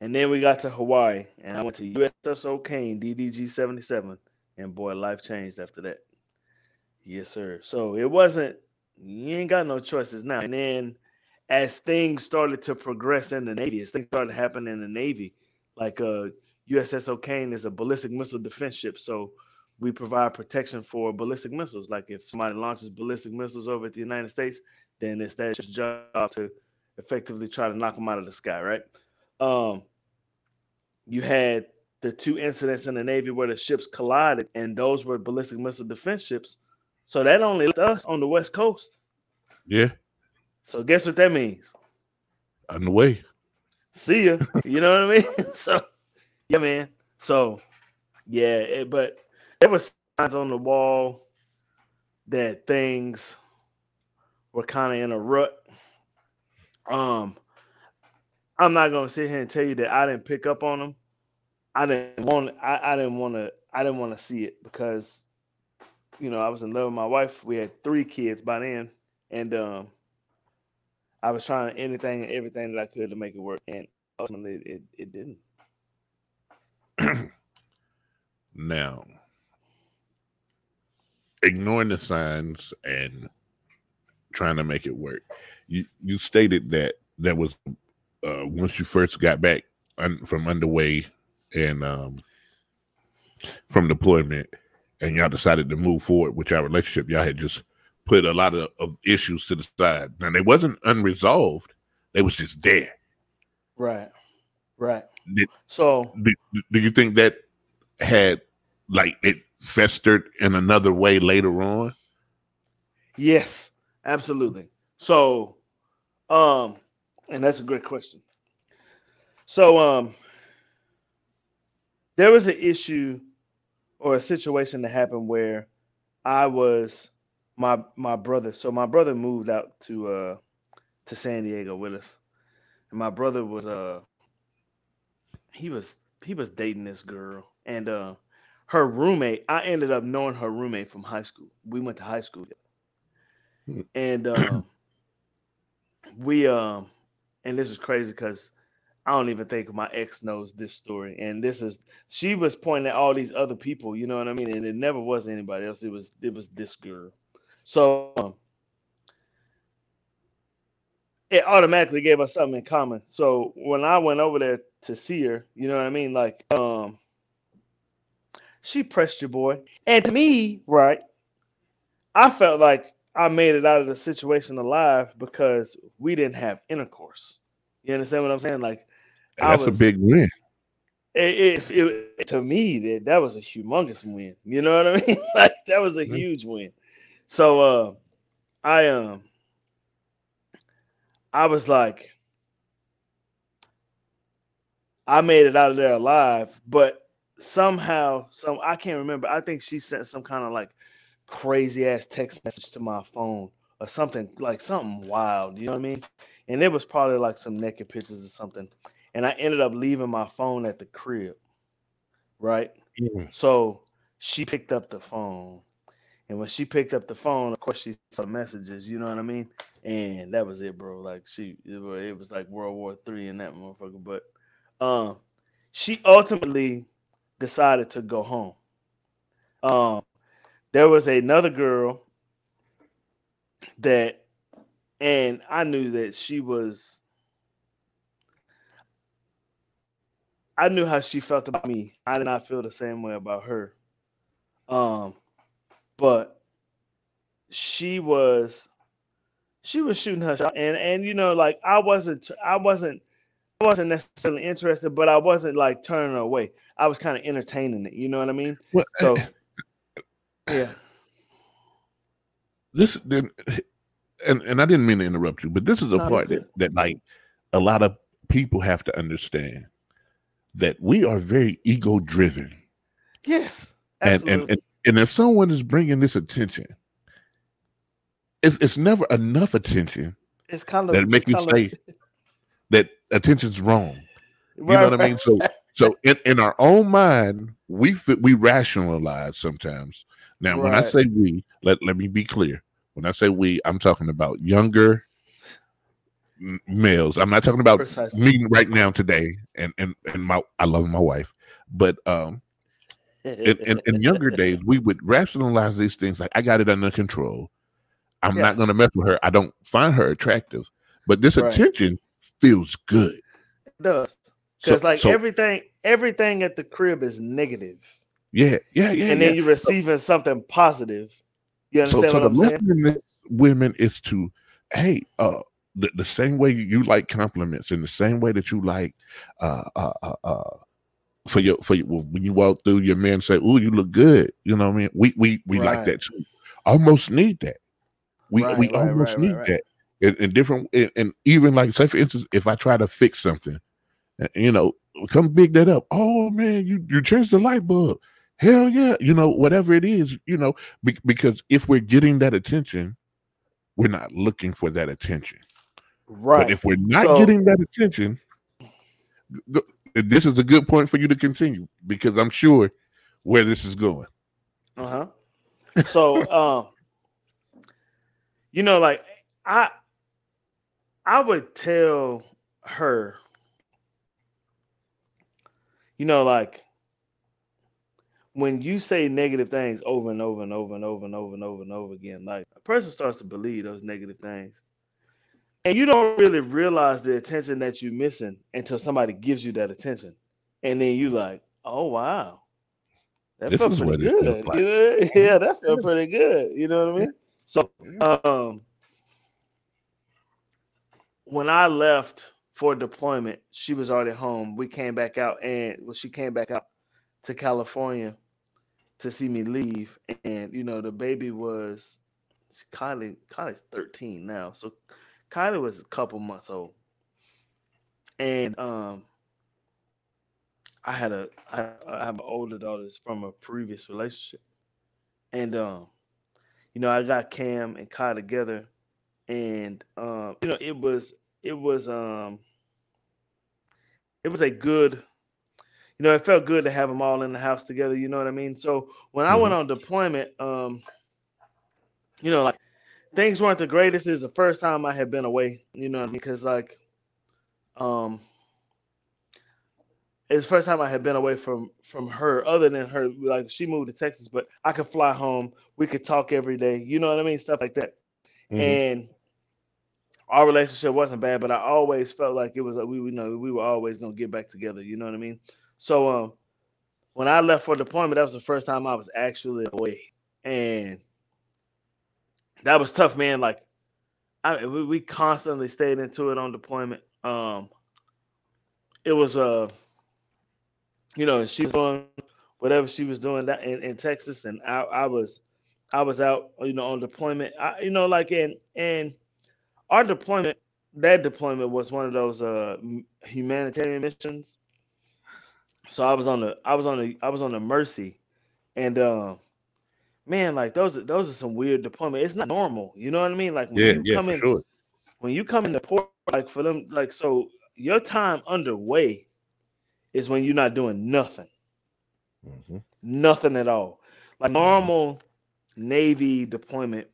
and then we got to Hawaii, and I went to USS O'Kane DDG seventy seven, and boy, life changed after that. Yes, sir. So it wasn't. You ain't got no choices now. And then as things started to progress in the Navy, as things started happening in the Navy, like uh USS O'Kane is a ballistic missile defense ship. So we provide protection for ballistic missiles. Like if somebody launches ballistic missiles over at the United States, then it's that job to effectively try to knock them out of the sky, right? Um, you had the two incidents in the Navy where the ships collided, and those were ballistic missile defense ships. So that only left us on the West Coast. Yeah, So guess what that means? on the way. see ya. You know what I mean? So, yeah, man. So, yeah, it, but there were signs on the wall that things were kind of in a rut. Um, I'm not gonna sit here and tell you that I didn't pick up on them. I didn't want. I, I didn't want to. I didn't want to see it because, you know, I was in love with my wife. We had three kids by then, and um, I was trying anything and everything that I could to make it work, and ultimately it, it didn't. Now, ignoring the signs and trying to make it work. You you stated that that was uh, once you first got back un- from underway and um, from deployment, and y'all decided to move forward with your relationship. Y'all had just put a lot of, of issues to the side. Now they wasn't unresolved; they was just there. Right. Right. Did, So do, do you think that had like it festered in another way later on? Yes, absolutely. So, um, and that's a great question. So, um, there was an issue or a situation that happened where I was my my brother. So my brother moved out to uh to San Diego with us, and my brother was uh he was he was dating this girl, and uh her roommate. I ended up knowing her roommate from high school. We went to high school together, and um, we um, and this is crazy because I don't even think my ex knows this story. And this is she was pointing at all these other people, you know what I mean? And it never was anybody else. It was it was this girl. So um, it automatically gave us something in common. So when I went over there to see her, you know what I mean? Like um she pressed your boy. And to me, right, I felt like I made it out of the situation alive because we didn't have intercourse. You understand what I'm saying? Like that's was, a big win. It, it, it, to me that that was a humongous win. You know what I mean? like that was a mm-hmm. huge win. So uh, I um I was like I made it out of there alive, but somehow some I can't remember. I think she sent some kind of like crazy ass text message to my phone or something like something wild. You know what I mean? And it was probably like some naked pictures or something and I ended up leaving my phone at the crib. Right. Mm-hmm. So she picked up the phone. And when she picked up the phone, of course, she saw messages, you know what I mean? And that was it, bro. Like she it was like World War Three in that motherfucker. But um she ultimately decided to go home. Um there was another girl that and I knew that she was I knew how she felt about me. I did not feel the same way about her. Um, but she was she was shooting her shot, and and you know, like I wasn't I wasn't I wasn't necessarily interested, but I wasn't like turning her away. I was kind of entertaining it. You know what I mean? Well, so yeah. This then, and and I didn't mean to interrupt you, but this is a part that, that like a lot of people have to understand that we are very ego driven. Yes. And, and, and and if someone is bringing this attention, it's, it's never enough attention. It's kind of that make you say of... that attention's wrong. You right, know what I mean? So so in, in our own mind, we we rationalize sometimes. Now, right. when I say we, let, let me be clear. When I say we, I'm talking about younger males. I'm not talking about Precisely. me right now today, and and and my I love my wife, but um, in, in, in, younger days we would rationalize these things like I got it under control. I'm yeah. not going to mess with her. I don't find her attractive, but this right. attention feels good. It does because so, like so, everything, everything at the crib is negative. Yeah, yeah, yeah. And then you're receiving so, something positive. You understand so, what I'm saying? Women is to, hey, uh, the, the same way you like compliments in the same way that you like uh uh uh, uh for your for your, when you walk through your man say oh you look good you know what i mean? We we we right. like that too. Almost need that. We right, we right, almost need that. In, in different and even like say for instance if i try to fix something eh, you know come big that up. Oh man you you changed the light bulb. Hell yeah you know whatever it is you know be, because if we're getting that attention we're not looking for that attention Right. But if we're not so, getting that attention, this is a good point for you to continue because I'm sure where this is going. Uh huh. So, um, you know, like I, I would tell her, you know, like when you say negative things over and over and over and over and over and over and over again, like a person starts to believe those negative things and you don't really realize the attention that you're missing until somebody gives you that attention, and then you like, oh wow, that this felt pretty good. Like. yeah, that felt pretty good. You know what I mean? So, um, when I left for deployment, she was already home. We came back out, and well, she came back out to California, to see me leave, and you know the baby was Kylie. Kylie's 13 now, so Kylie was a couple months old, and um, I had a I, I have an older daughter from a previous relationship, and um, you know I got Cam and Kai together, and um, you know it was it was um it was a good you know, it felt good to have them all in the house together. You know what I mean? So when I mm-hmm. went on deployment, um, you know, like things weren't the greatest. It was the first time I had been away. You know, because like, um, it's the first time I had been away from from her, other than her. Like she moved to Texas, but I could fly home. We could talk every day. You know what I mean? Stuff like that. Mm-hmm. And our relationship wasn't bad, but I always felt like it was like we, you know, we were always gonna get back together. You know what I mean? So um, when I left for deployment, that was the first time I was actually away, and that was tough, man. Like, I we, we constantly stayed into it on deployment. Um, it was uh, you know, she was doing whatever she was doing that in, in Texas, and I, I was I was out, you know, on deployment. I, you know, like in and our deployment, that deployment was one of those uh humanitarian missions so I was on the I was on the I was on the Mercy, and uh, man, like those are those are some weird deployment. It's not normal, you know what I mean? Like when yeah, you yeah, come in, sure. when you come in the port, like for them, like so your time underway is when you're not doing nothing, mm-hmm. nothing at all. Like normal Navy deployment,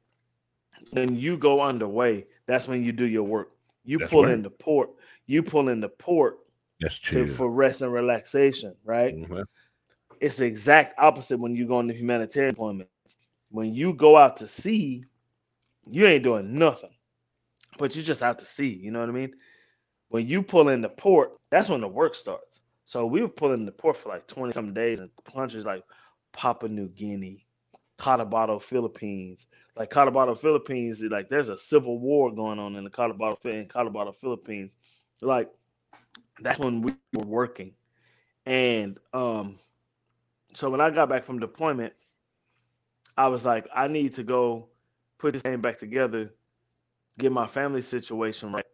when you go underway, that's when you do your work. You that's pull right. in the port. You pull in the port that's true. To, for rest and relaxation, right? Mm-hmm. It's the exact opposite when you go into humanitarian deployment. When you go out to sea, you ain't doing nothing, but you're just out to sea. You know what I mean? When you pull in the port, that's when the work starts. So we were pulling the port for like 20 some days and countries like Papua New Guinea, Cotabato, Philippines. Like Cotabato, Philippines, like there's a civil war going on in the Cotabato, in Cotabato, Philippines. Like that's when we were working. And um, so when I got back from deployment, I was like, I need to go put this thing back together, get my family situation right.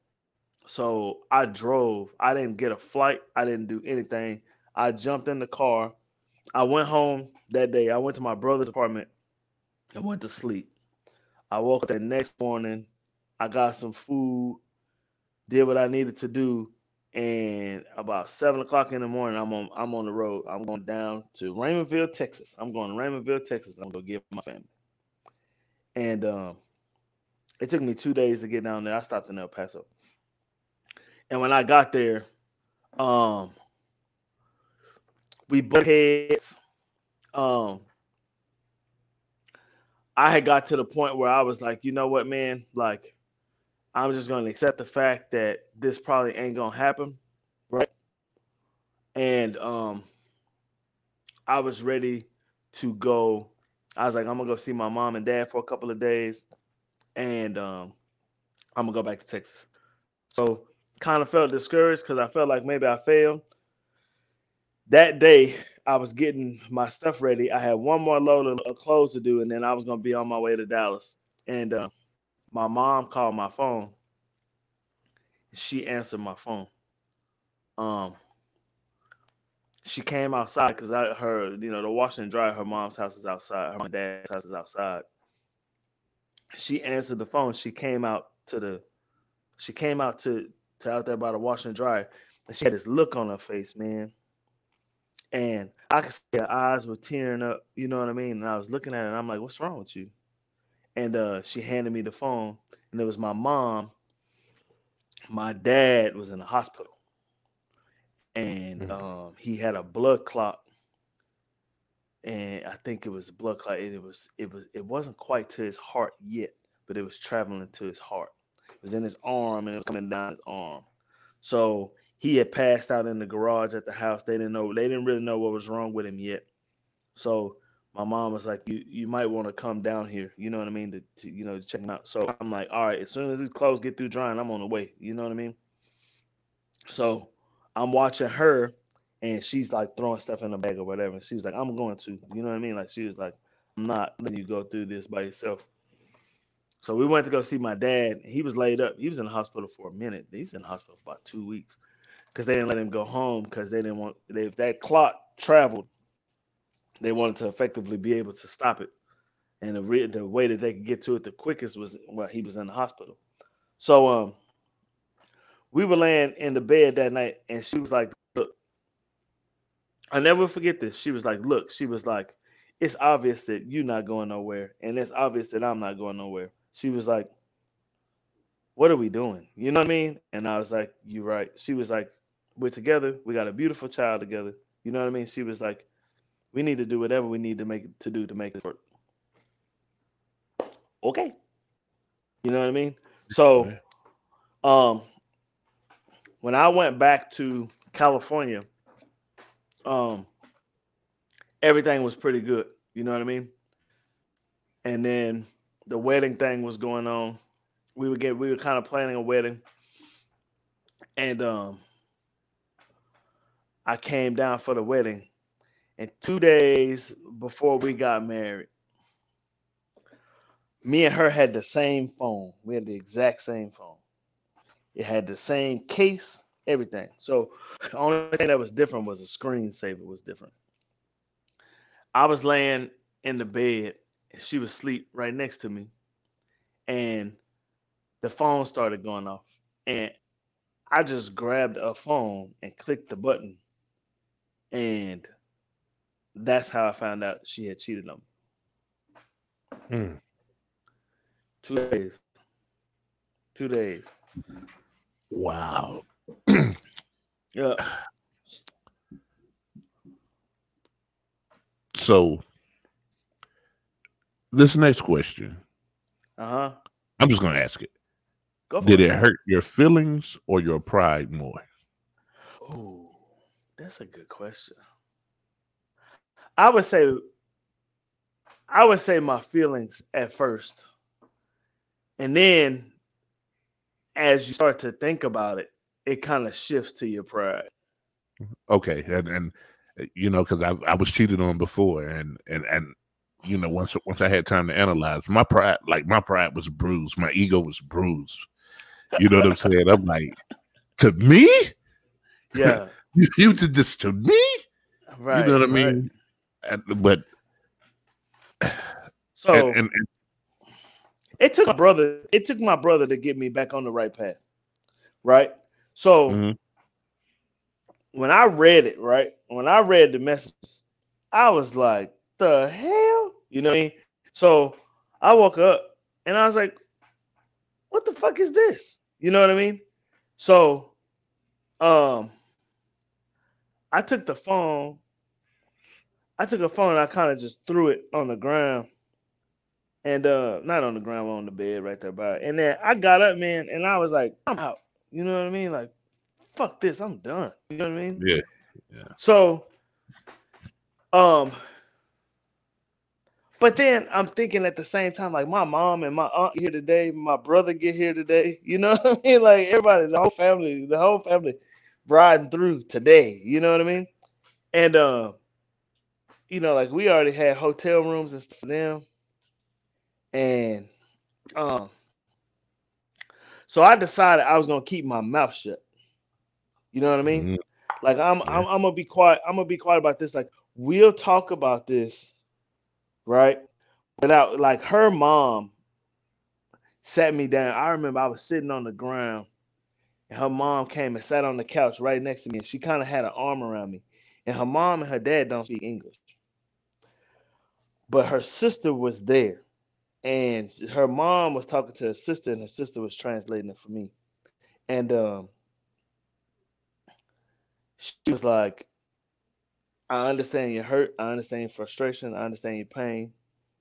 So I drove. I didn't get a flight. I didn't do anything. I jumped in the car. I went home that day. I went to my brother's apartment and went to sleep. I woke up the next morning. I got some food, did what I needed to do, and about seven o'clock in the morning, I'm on I'm on the road. I'm going down to Raymondville, Texas. I'm going to Raymondville, Texas. I'm gonna give my family. And um, it took me two days to get down there. I stopped in El Paso. And when I got there, um, we butt heads. Um, I had got to the point where I was like, you know what, man, like I'm just going to accept the fact that this probably ain't going to happen, right? And um, I was ready to go. I was like, I'm gonna go see my mom and dad for a couple of days, and um, I'm gonna go back to Texas. So kind of felt discouraged because I felt like maybe I failed. That day, I was getting my stuff ready. I had one more load of clothes to do, and then I was gonna be on my way to Dallas. And uh, my mom called my phone. She answered my phone. Um, she came outside because I heard, you know, the washing and dry. Her mom's house is outside. Her dad's house is outside. She answered the phone. She came out to the, she came out to to out there by the washing and dry, and she had this look on her face, man. And I could see her eyes were tearing up. You know what I mean? And I was looking at her, and I'm like, "What's wrong with you?" And uh, she handed me the phone, and it was my mom. My dad was in the hospital, and mm-hmm. um, he had a blood clot, and I think it was a blood clot. it was it was it wasn't quite to his heart yet, but it was traveling to his heart. It was in his arm, and it was coming down his arm. So he had passed out in the garage at the house. They didn't know. They didn't really know what was wrong with him yet. So my mom was like, "You you might want to come down here." You know what I mean? To, to you know to check him out. So I'm like, "All right." As soon as these clothes get through drying, I'm on the way. You know what I mean? So I'm watching her, and she's like throwing stuff in the bag or whatever. And she was like, I'm going to, you know what I mean? Like she was like, I'm not letting you go through this by yourself. So we went to go see my dad. He was laid up. He was in the hospital for a minute. He's in the hospital for about two weeks because they didn't let him go home because they didn't want if that clot traveled, they wanted to effectively be able to stop it. And the, re- the way that they could get to it the quickest was while he was in the hospital. So um, we were laying in the bed that night, and she was like, "Look, I never forget this." She was like, "Look," she was like, "It's obvious that you're not going nowhere, and it's obvious that I'm not going nowhere." She was like, "What are we doing?" You know what I mean? And I was like, "You're right." She was like, "We're together. We got a beautiful child together." You know what I mean? She was like, "We need to do whatever we need to make to do to make it work." Okay. You know what I mean? So, um, when I went back to California, um, everything was pretty good. You know what I mean? And then the wedding thing was going on. We were get we were kind of planning a wedding, and um, I came down for the wedding, and two days before we got married, me and her had the same phone. We had the exact same phone. It had the same case, everything. So the only thing that was different was the screensaver was different. I was laying in the bed and she was asleep right next to me. And the phone started going off. And I just grabbed a phone and clicked the button. And that's how I found out she had cheated on me. Mm. Two days. Two days. Wow. Yeah. So this next question, Uh huh. I'm just gonna ask it. Go for Did it. it hurt your feelings or your pride more? Oh, that's a good question. I would say, I would say my feelings at first, and then as you start to think about it, it kind of shifts to your pride. Okay, and and uh, you know, because I I was cheated on before, and and and you know, once once I had time to analyze, my pride, like my pride was bruised, my ego was bruised. You know what I'm saying? I'm like, to me, Yeah, you, you did this to me. right. you know what I mean? But So and, and, and it took my brother. It took my brother to get me back on the right path. Right. So Mhm. when I read it, right, when I read the message, I was like, "The hell," you know what I mean? So I woke up and I was like, "What the fuck is this?" You know what I mean? So, um, I took the phone. I took a phone and I kind of just threw it on the ground. And uh not on the ground, on the bed right there by it. And then I got up, man, and I was like, I'm out. You know what I mean? Like, fuck this, I'm done. You know what I mean? yeah, So, um, but then I'm thinking at the same time, like my mom and my aunt here today, my brother get here today. You know what I mean? Like everybody, the whole family, the whole family riding through today. You know what I mean? And uh, you know, like we already had hotel rooms and stuff for them. And um, so I decided I was gonna keep my mouth shut. You know what I mean? Mhm. Like I'm, I'm, I'm gonna be quiet. I'm gonna be quiet about this. Like we'll talk about this, right? Without like her mom sat me down. I remember I was sitting on the ground, and her mom came and sat on the couch right next to me, and she kind of had an arm around me. And her mom and her dad don't speak English, but her sister was there, and her mom was talking to her sister, and her sister was translating it for me. And um, she was like, I understand your hurt. I understand your frustration. I understand your pain.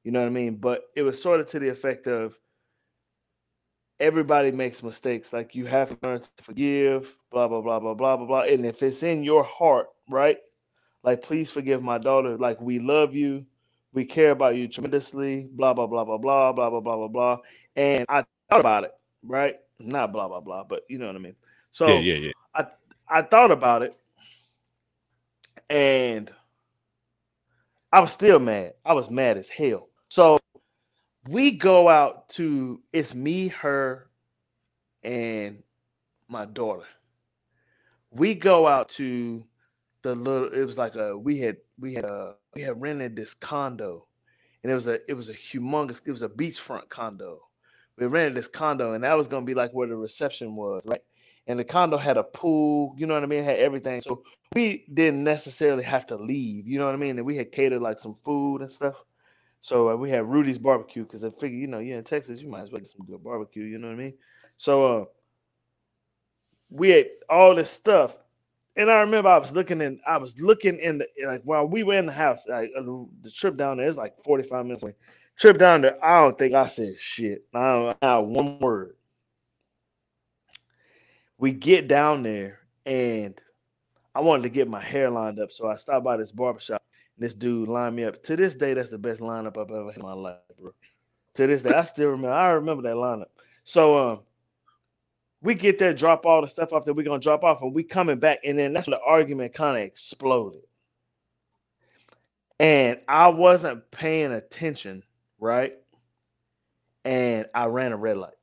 You know what I mean? But it was sort of to the effect of everybody makes mistakes. Like you have to learn to forgive, blah, blah, blah, blah, blah, blah, blah. And if it's in your heart, right? Like, please forgive my daughter. Like, we love you. We care about you tremendously, blah, blah, blah, blah, blah, blah, blah, blah, blah, blah. And I thought about it, right? Not blah, blah, blah, but you know what I mean. So yeah, yeah, yeah. I I thought about it. and I was still mad. I was mad as hell. So we go out to it's me, her, and my daughter. We go out to the little. It was like a we had we had a we had rented this condo, and it was a it was a humongous. It was a beachfront condo. We rented this condo, and that was gonna be like where the reception was, right? And the condo had a pool. You know what I mean? It had everything. So we didn't necessarily have to leave. You know what I mean? And we had catered like some food and stuff. So uh, we had Rudy's barbecue because I figured, you know, you're in Texas, you might as well get some good barbecue. You know what I mean? So uh, we had all this stuff, and I remember I was looking in, I was looking in the like while we were in the house, like uh, the trip down there is like 45 minutes away. Trip down there, I don't think I said shit. I don't not one word. We get down there and I wanted to get my hair lined up, so I stopped by this barbershop. And this dude lined me up. To this day, that's the best lineup I've ever had in my life, bro. To this day, I still remember. I remember that lineup. So um, we get there, drop all the stuff off that we're gonna drop off, and we coming back, and then that's when the argument kind of exploded. And I wasn't paying attention, right? And I ran a red light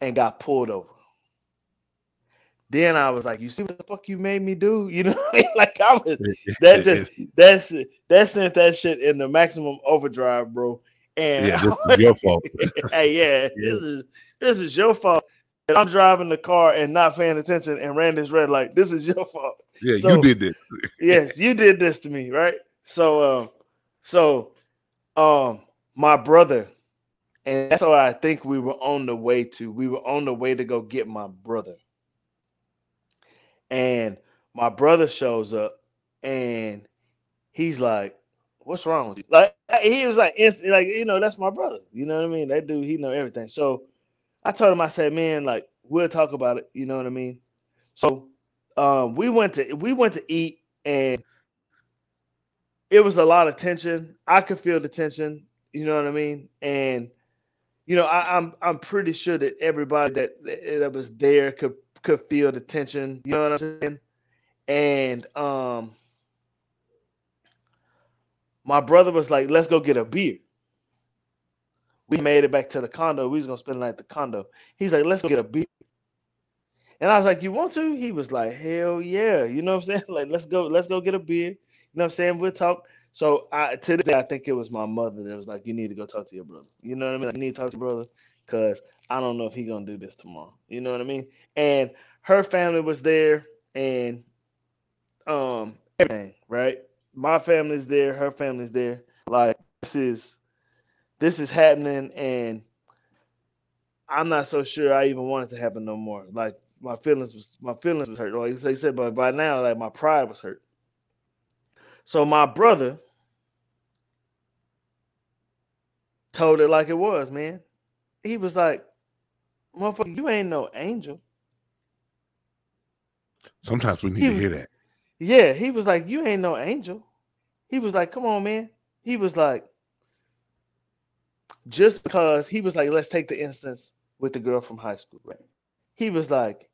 and got pulled over. Then I was like, "You see what the fuck you made me do?" You know, I mean? like I was that just that's that sent that shit in the maximum overdrive, bro. And yeah, this is your fault. hey, yeah, this is this is your fault. And I'm driving the car and not paying attention and ran this red light. This is your fault. Yeah, so, you did this. yes, you did this to me, right? So, um, so, um, my brother, and that's what I think we were on the way to. We were on the way to go get my brother and my brother shows up and he's like, What's wrong with you? Like he was like instant, like, you know, that's my brother. You know what I mean? That dude, he know everything. So I told him, I said, man, like, we'll talk about it. You know what I mean? So um, we went to we went to eat and it was a lot of tension. I could feel the tension, you know what I mean? And you know, I, am I'm, I'm pretty sure that everybody that that was there could could feel the tension. You know what I'm saying? And um, my brother was like, "Let's go get a beer." We made it back to the condo. We was gonna spend the night at the condo. He's like, "Let's go get a beer." And I was like, "You want to?" He was like, "Hell yeah!" You know what I'm saying? Like, let's go, let's go get a beer. You know what I'm saying? We'll talk. So I to this day, I think it was my mother that was like, "You need to go talk to your brother." You know what I mean? Like, you need to talk to your brother because I don't know if he gonna do this tomorrow. You know what I mean? And her family was there, and um everything, right? My family's there, her family's there. Like this is this is happening, and I'm not so sure I even want it to happen no more. Like my feelings was my feelings was hurt. Like they said, but by now, like my pride was hurt. So my brother told it like it was, man. He was like, motherfucker, you ain't no angel. Sometimes we need he, to hear that. Yeah, he was like, You ain't no angel. He was like, Come on, man. He was like, just because he was like, let's take the instance with the girl from high school, right? He was like,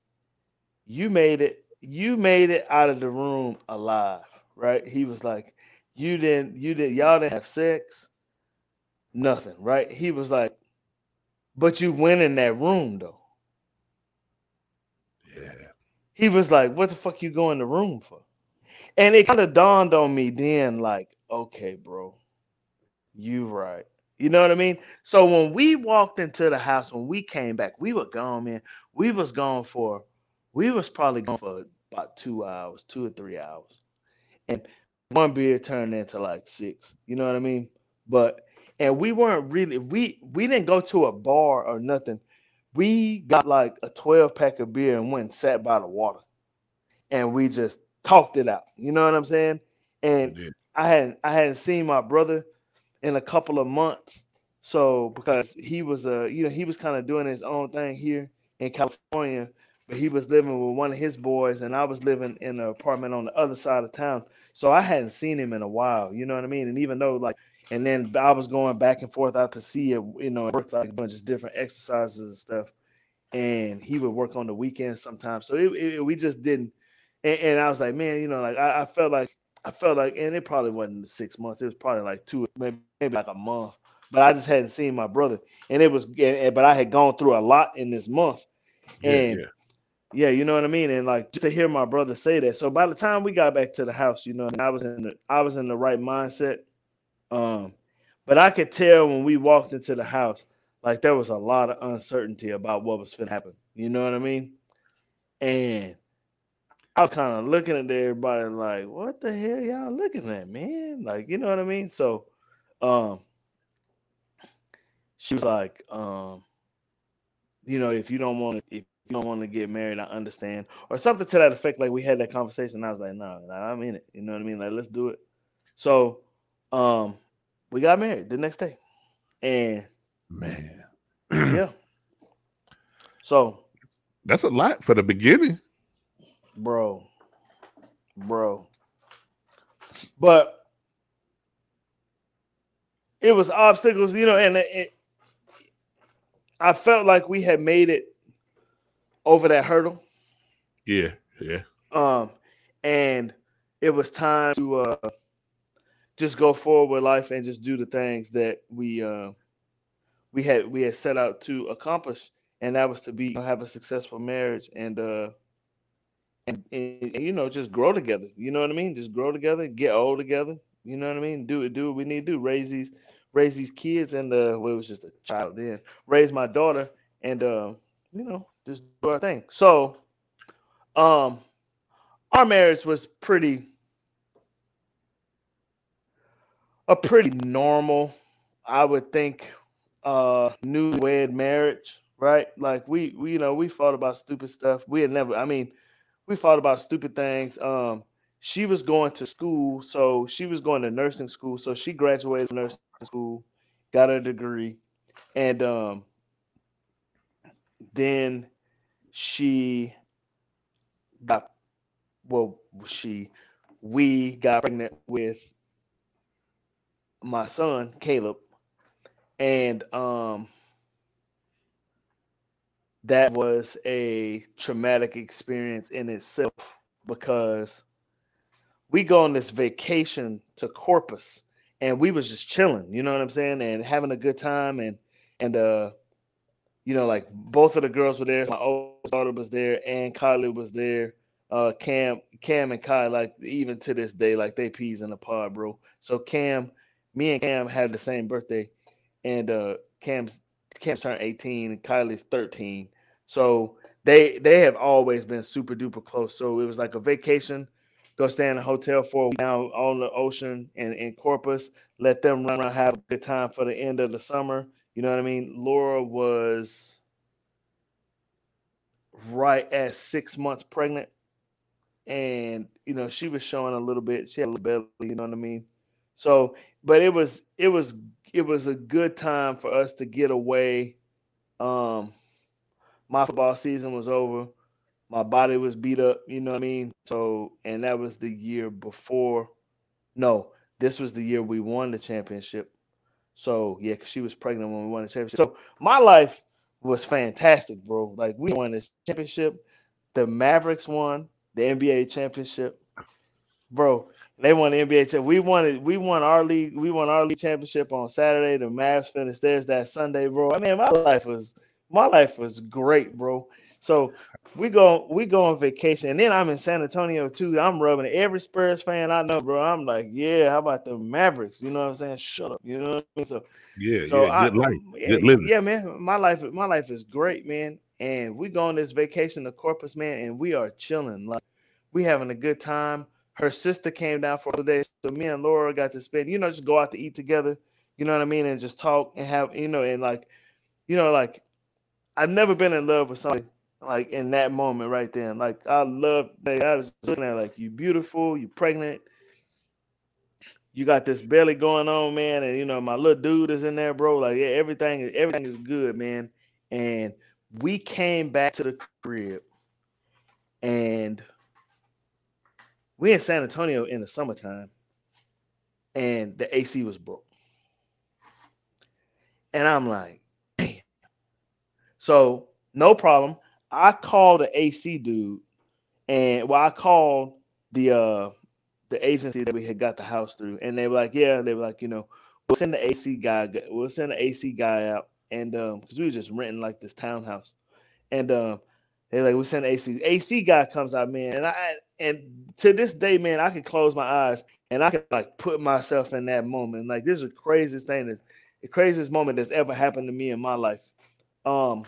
You made it, you made it out of the room alive, right? He was like, You didn't, you didn't, y'all didn't have sex, nothing, right? He was like, But you went in that room though. Yeah. He was like, "What the fuck you go in the room for?" And it kind of dawned on me then, like, okay, bro, you right. You know what I mean? So when we walked into the house, when we came back, we were gone, man. We was gone for, we was probably gone for about two hours, two or three hours, and one beer turned into like six. You know what I mean? But and we weren't really we we didn't go to a bar or nothing we got like a 12 pack of beer and went and sat by the water and we just talked it out. You know what I'm saying? And yeah. I hadn't I hadn't seen my brother in a couple of months. So because he was uh you know he was kind of doing his own thing here in California, but he was living with one of his boys and I was living in an apartment on the other side of town. So I hadn't seen him in a while, you know what I mean? And even though like and then I was going back and forth out to see it, you know, work like a bunch of different exercises and stuff. And he would work on the weekends sometimes. So it, it, we just didn't, and, and I was like, man, you know, like I, I, felt like I felt like, and it probably wasn't six months. It was probably like two, maybe, maybe like a month. But I just hadn't seen my brother, and it was, but I had gone through a lot in this month, and. Yeah, yeah. Yeah, you know what I mean, and like just to hear my brother say that. So by the time we got back to the house, you know, I was in the I was in the right mindset. Um, but I could tell when we walked into the house, like there was a lot of uncertainty about what was going to happen. You know what I mean? And I was kind of looking at everybody like, what the hell y'all looking at, man? Like, you know what I mean? So um she was like, um, you know, if you don't want to if you don't want to get married, I understand. Or something to that effect. Like we had that conversation. I was like, no, nah, I'm in it. You know what I mean? Like, let's do it. So um we got married the next day. And man. yeah. So that's a lot for the beginning bro, bro. But it was obstacles, you know, and it, I felt like we had made it over that hurdle. Yeah, yeah. Um, and it was time to uh just go forward with life and just do the things that we uh we had we had set out to accomplish, and that was to be have a successful marriage and uh and, and, you know just grow together. You know what I mean? Just grow together, get old together. You know what I mean? Do do what we need to do. Raise these, raise these kids, and uh, well, it was just a child then. Raise my daughter, and uh, you know, just do our thing. So, um, our marriage was pretty, a pretty normal, I would think, uh, newlywed marriage, right? Like we, we, you know, we fought about stupid stuff. We had never, I mean we fought about stupid things. Um, she was going to school, so she was going to nursing school. So she graduated nursing school, got her degree, and um, then she got well, she we got pregnant with my son Caleb, and um, that was a traumatic experience in itself because we go on this vacation to Corpus and we was just chilling, you know what I'm saying, and having a good time and and uh you know like both of the girls were there. My oldest daughter was there and Kylie was there. Uh Cam Cam and Kai like even to this day like they peas in the pod, bro. So Cam, me and Cam had the same birthday and uh Cam's Cam's turned 18 and Kylie's 13. So they they have always been super duper close. So it was like a vacation. Go stay in a hotel for a week down on the ocean and in Corpus. Let them run around, have a good time for the end of the summer. You know what I mean? Laura was right at six months pregnant. And you know, she was showing a little bit, she had a little belly, you know what I mean? So, but it was it was it was a good time for us to get away um my football season was over. My body was beat up, you know what I mean? So, and that was the year before. No, this was the year we won the championship. So, yeah, cause she was pregnant when we won the championship. So, my life was fantastic, bro. Like, we won this championship. The Mavericks won the NBA championship. Bro, they won the NBA championship. We won. We won our league. We won our league championship on Saturday. The Mavs finished theirs that Sunday, bro. I mean, my life was my life was great, bro. So we go we go on vacation, and then I'm in San Antonio too. I'm rubbing every Spurs fan I know, bro. I'm like, yeah, how about the Mavericks? You know what I'm saying? Shut up, you know what I mean? So yeah, so yeah, I, good life, yeah, good living. Yeah, man, my life my life is great, man. And we go on this vacation to Corpus, man, and we are chilling, like we having a good time. Her sister came down for the day, so me and Laura got to spend, you know, just go out to eat together. You know what I mean, and just talk and have, you know, and like, you know, like I've never been in love with somebody like in that moment right then. Like I love like, I was looking at like you beautiful, you pregnant, you got this belly going on, man, and you know my little dude is in there, bro. Like yeah, everything is everything is good, man. And we came back to the crib and we in San Antonio in the summertime and the AC was broke. And I'm like, so no problem. I called the AC dude And well, I called the uh the agency that we had got the house through, and they were like, yeah, they were like, you know, we'll send the AC guy, we'll send the AC guy out, and um, because we were just renting like this townhouse, and um, they like we send AC, AC guy comes out, man, and I and to this day, man, I can close my eyes and I can like put myself in that moment. Like this is the craziest thing that the craziest moment that's ever happened to me in my life. Um,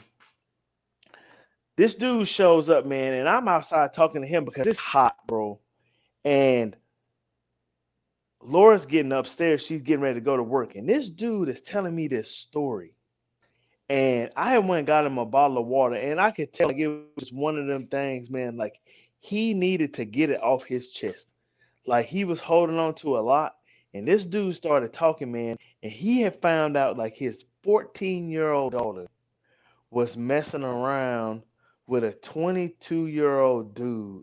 this dude shows up, man, and I'm outside talking to him because it's hot, bro. And Laura's getting upstairs. She's getting ready to go to work. And this dude is telling me this story. And I went and got him a bottle of water. And I could tell like, it was one of them things, man. Like he needed to get it off his chest. Like he was holding on to a lot. And this dude started talking, man. And he had found out like his 14 year old daughter was messing around with a 22 year old dude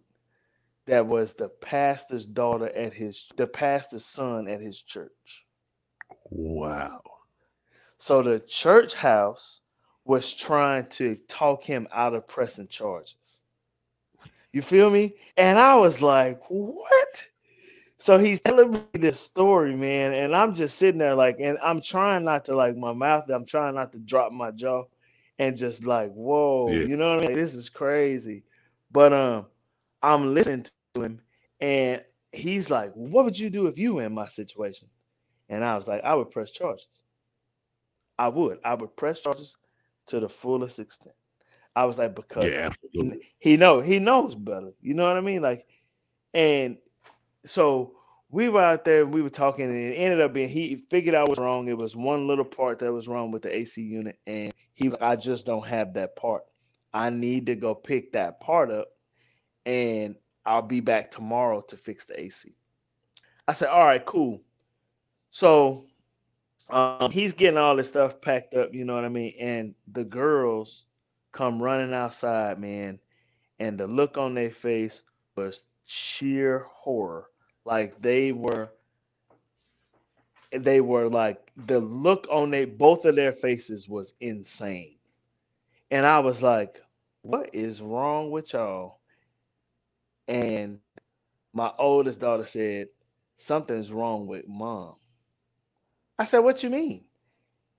that was the pastor's daughter at his the pastor's son at his church. Wow. So the church house was trying to talk him out of pressing charges. You feel me? And I was like, what? So he's telling me this story, man, and I'm just sitting there like, and I'm trying not to like my mouth, I'm trying not to drop my jaw and just like, whoa, yeah. you know what I mean? This is crazy. But um, I'm listening to him, and he's like, What would you do if you were in my situation? And I was like, I would press charges. I would. I would press charges to the fullest extent. I was like, because yeah, he, he know he knows better. You know what I mean? Like, and so we were out there, we were talking, and it ended up being he figured out was wrong. It was one little part that was wrong with the AC unit, and he like, I just don't have that part. I need to go pick that part up, and I'll be back tomorrow to fix the AC. I said, all right, cool. So um, he's getting all this stuff packed up, you know what I mean? And the girls come running outside, man, and the look on their face was sheer horror. Like they were they were like the look on they both of their faces was insane. And I was like, what is wrong with y'all? And my oldest daughter said, Something's wrong with mom. I said, What you mean?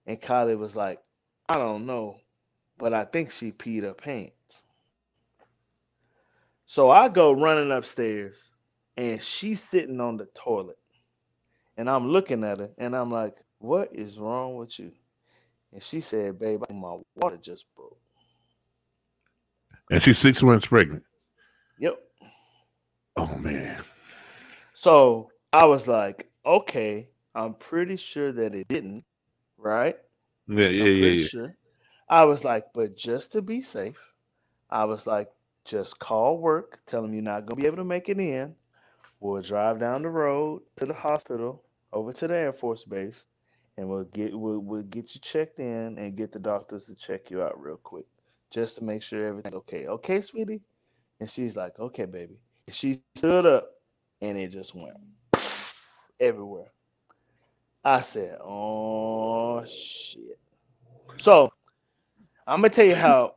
And Kylie was like, I don't know, but I think she peed her pants. So I go running upstairs and she's sitting on the toilet. And I'm looking at her and I'm like, What is wrong with you? And she said, Babe, my water just broke. And she's six months pregnant. Yep. Oh man. So I was like, okay, I'm pretty sure that it didn't, right? Yeah, yeah, yeah, yeah. Sure. I was like, but just to be safe, I was like, just call work, tell them you're not gonna be able to make it in. We'll drive down the road to the hospital, over to the Air Force Base, and we'll get we'll, we'll get you checked in and get the doctors to check you out real quick, just to make sure everything's okay. Okay, sweetie. And she's like, okay, baby. She stood up and it just went everywhere. I said, "Oh shit!" So I'm gonna tell you how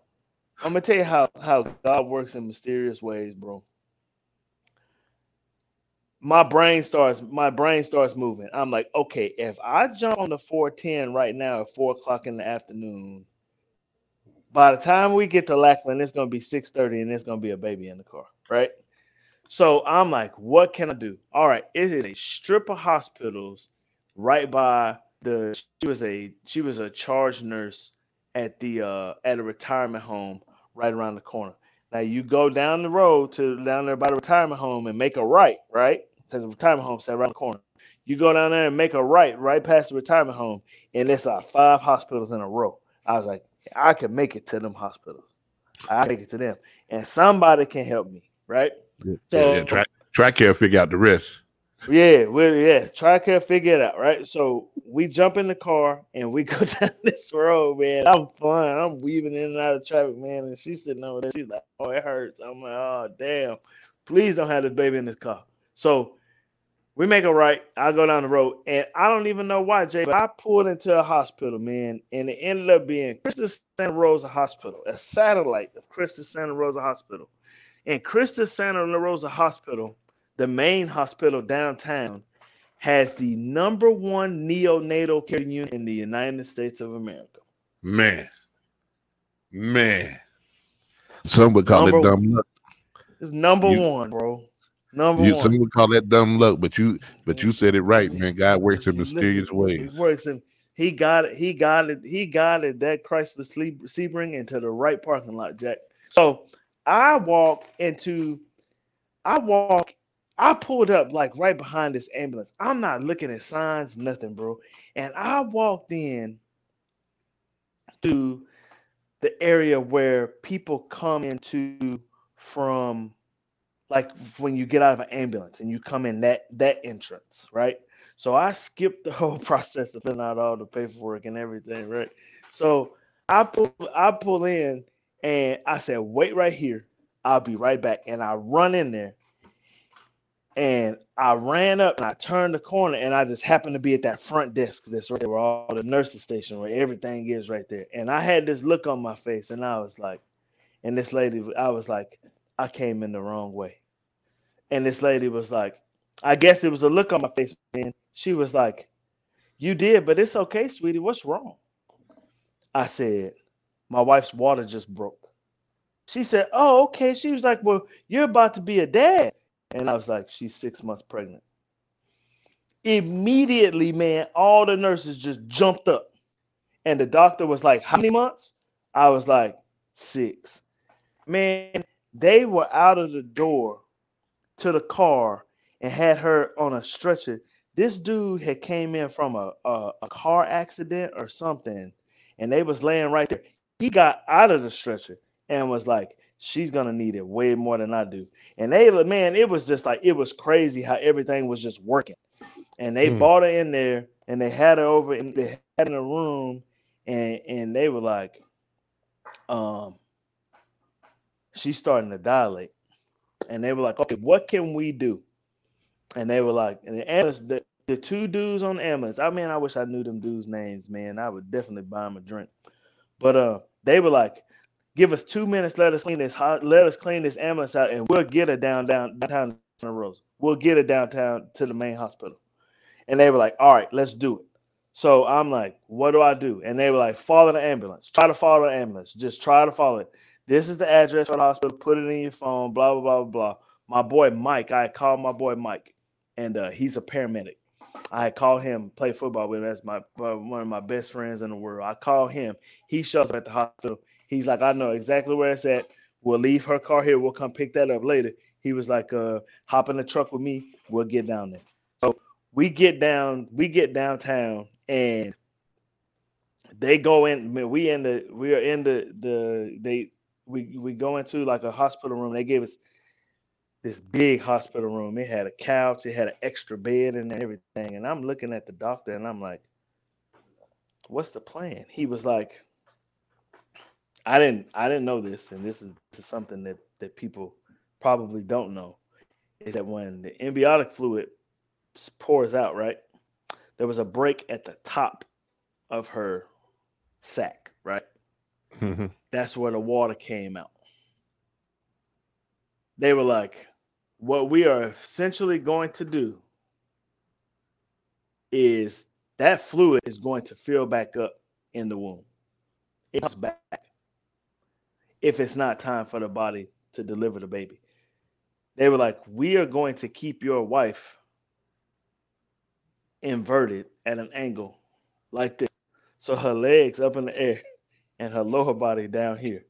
I'm gonna tell you how how God works in mysterious ways, bro. My brain starts my brain starts moving. I'm like, okay, if I jump on the 410 right now at four o'clock in the afternoon, by the time we get to Lackland, it's gonna be 6:30 and it's gonna be a baby in the car, right? So I'm like, what can I do? All right, it is a strip of hospitals right by the she was a she was a charge nurse at the uh at a retirement home right around the corner. Now you go down the road to down there by the retirement home and make a right, right? Because the retirement home sat around the corner. You go down there and make a right, right past the retirement home, and it's like five hospitals in a row. I was like, I can make it to them hospitals. I make it to them, and somebody can help me, right? Yeah, so yeah, try TRICARE figure out the risk. Yeah, well, yeah, TRICARE figure it out, right? So we jump in the car and we go down this road, man. I'm flying, I'm weaving in and out of traffic, man. And she's sitting over there. She's like, "Oh, it hurts." I'm like, "Oh, damn! Please don't have this baby in this car." So we make a right. I go down the road, and I don't even know why, Jay. But I pulled into a hospital, man, and it ended up being Christus Santa Rosa Hospital, a satellite of Christus Santa Rosa Hospital And Christus Santa Rosa Hospital, the main hospital downtown, has the number one neonatal care unit in the United States of America. Man, man, some would call Number it dumb luck. It's number You- one, bro. Number You, one. some would call that dumb luck, but you, but you said it right, man. God works in mysterious ways. He works in. He got it. He got it. He got it. That Chrysler Sleep- Sebring into the right parking lot, Jack. So I walk into. I walk. I pulled up like right behind this ambulance. I'm not looking at signs, nothing, bro. And I walked in to the area where people come into from like when you get out of an ambulance and you come in that that entrance, right? So I skipped the whole process of filling out all the paperwork and everything, right? So I pull I pull in and I said, wait right here. I'll be right back. And I run in there and I ran up and I turned the corner and I just happened to be at that front desk that's right where all the nurses station where everything is right there. And I had this look on my face and I was like, and this lady, I was like, I came in the wrong way. And this lady was like, I guess it was a look on my face, and she was like, You did, but it's okay, sweetie. What's wrong? I said, My wife's water just broke. She said, Oh, okay. She was like, Well, you're about to be a dad. And I was like, She's six months pregnant. Immediately, man, all the nurses just jumped up. And the doctor was like, How many months? I was like, Six. Man, they were out of the door to the car and had her on a stretcher. This dude had came in from a, a, a car accident or something, and they was laying right there. He got out of the stretcher and was like, "She's gonna need it way more than I do." And they, man, it was just like it was crazy how everything was just working. And they Hmm. brought her in there, and they had her over, and they had in a room, and and they were like, um, she's starting to dilate. And they were like, okay, what can we do? And they were like, and the the, the two dudes on ambulance, I mean, I wish I knew them dudes' names, man. I would definitely buy them a drink. But uh, they were like, give us two minutes, let us clean this hot, let us clean this ambulance out, and we'll get her down, down downtown Santa Rosa. We'll get her downtown to the main hospital. And they were like, all right, let's do it. So I'm like, what do I do? And they were like, follow the ambulance. Try to follow the ambulance. Just try to follow it. This is the address for the hospital. Put it in your phone. Blah blah blah blah. My boy Mike, I called my boy Mike, and uh, he's a paramedic. I called him, play football with him. That's my one of my best friends in the world. I called him. He shows up at the hospital. He's like, I know exactly where it's at. We'll leave her car here. We'll come pick that up later. He was like, uh, hop in the truck with me. We'll get down there. So we get down, we get downtown, and they go in. We in the we are in the the they we we go into like a hospital room. They gave us this big hospital room. It had a couch, it had an extra bed and everything. And I'm looking at the doctor and I'm like, what's the plan? He was like, I didn't I didn't know this, and this is, this is something that that people probably don't know, is that when the amniotic fluid pours out, right? There was a break at the top of her sac, That's where the water came out. They were like, what we are essentially going to do is that fluid is going to fill back up in the womb. It comes back if it's not time for the body to deliver the baby. They were like, we are going to keep your wife inverted at an angle like this. So her legs up in the air and her lower body down here.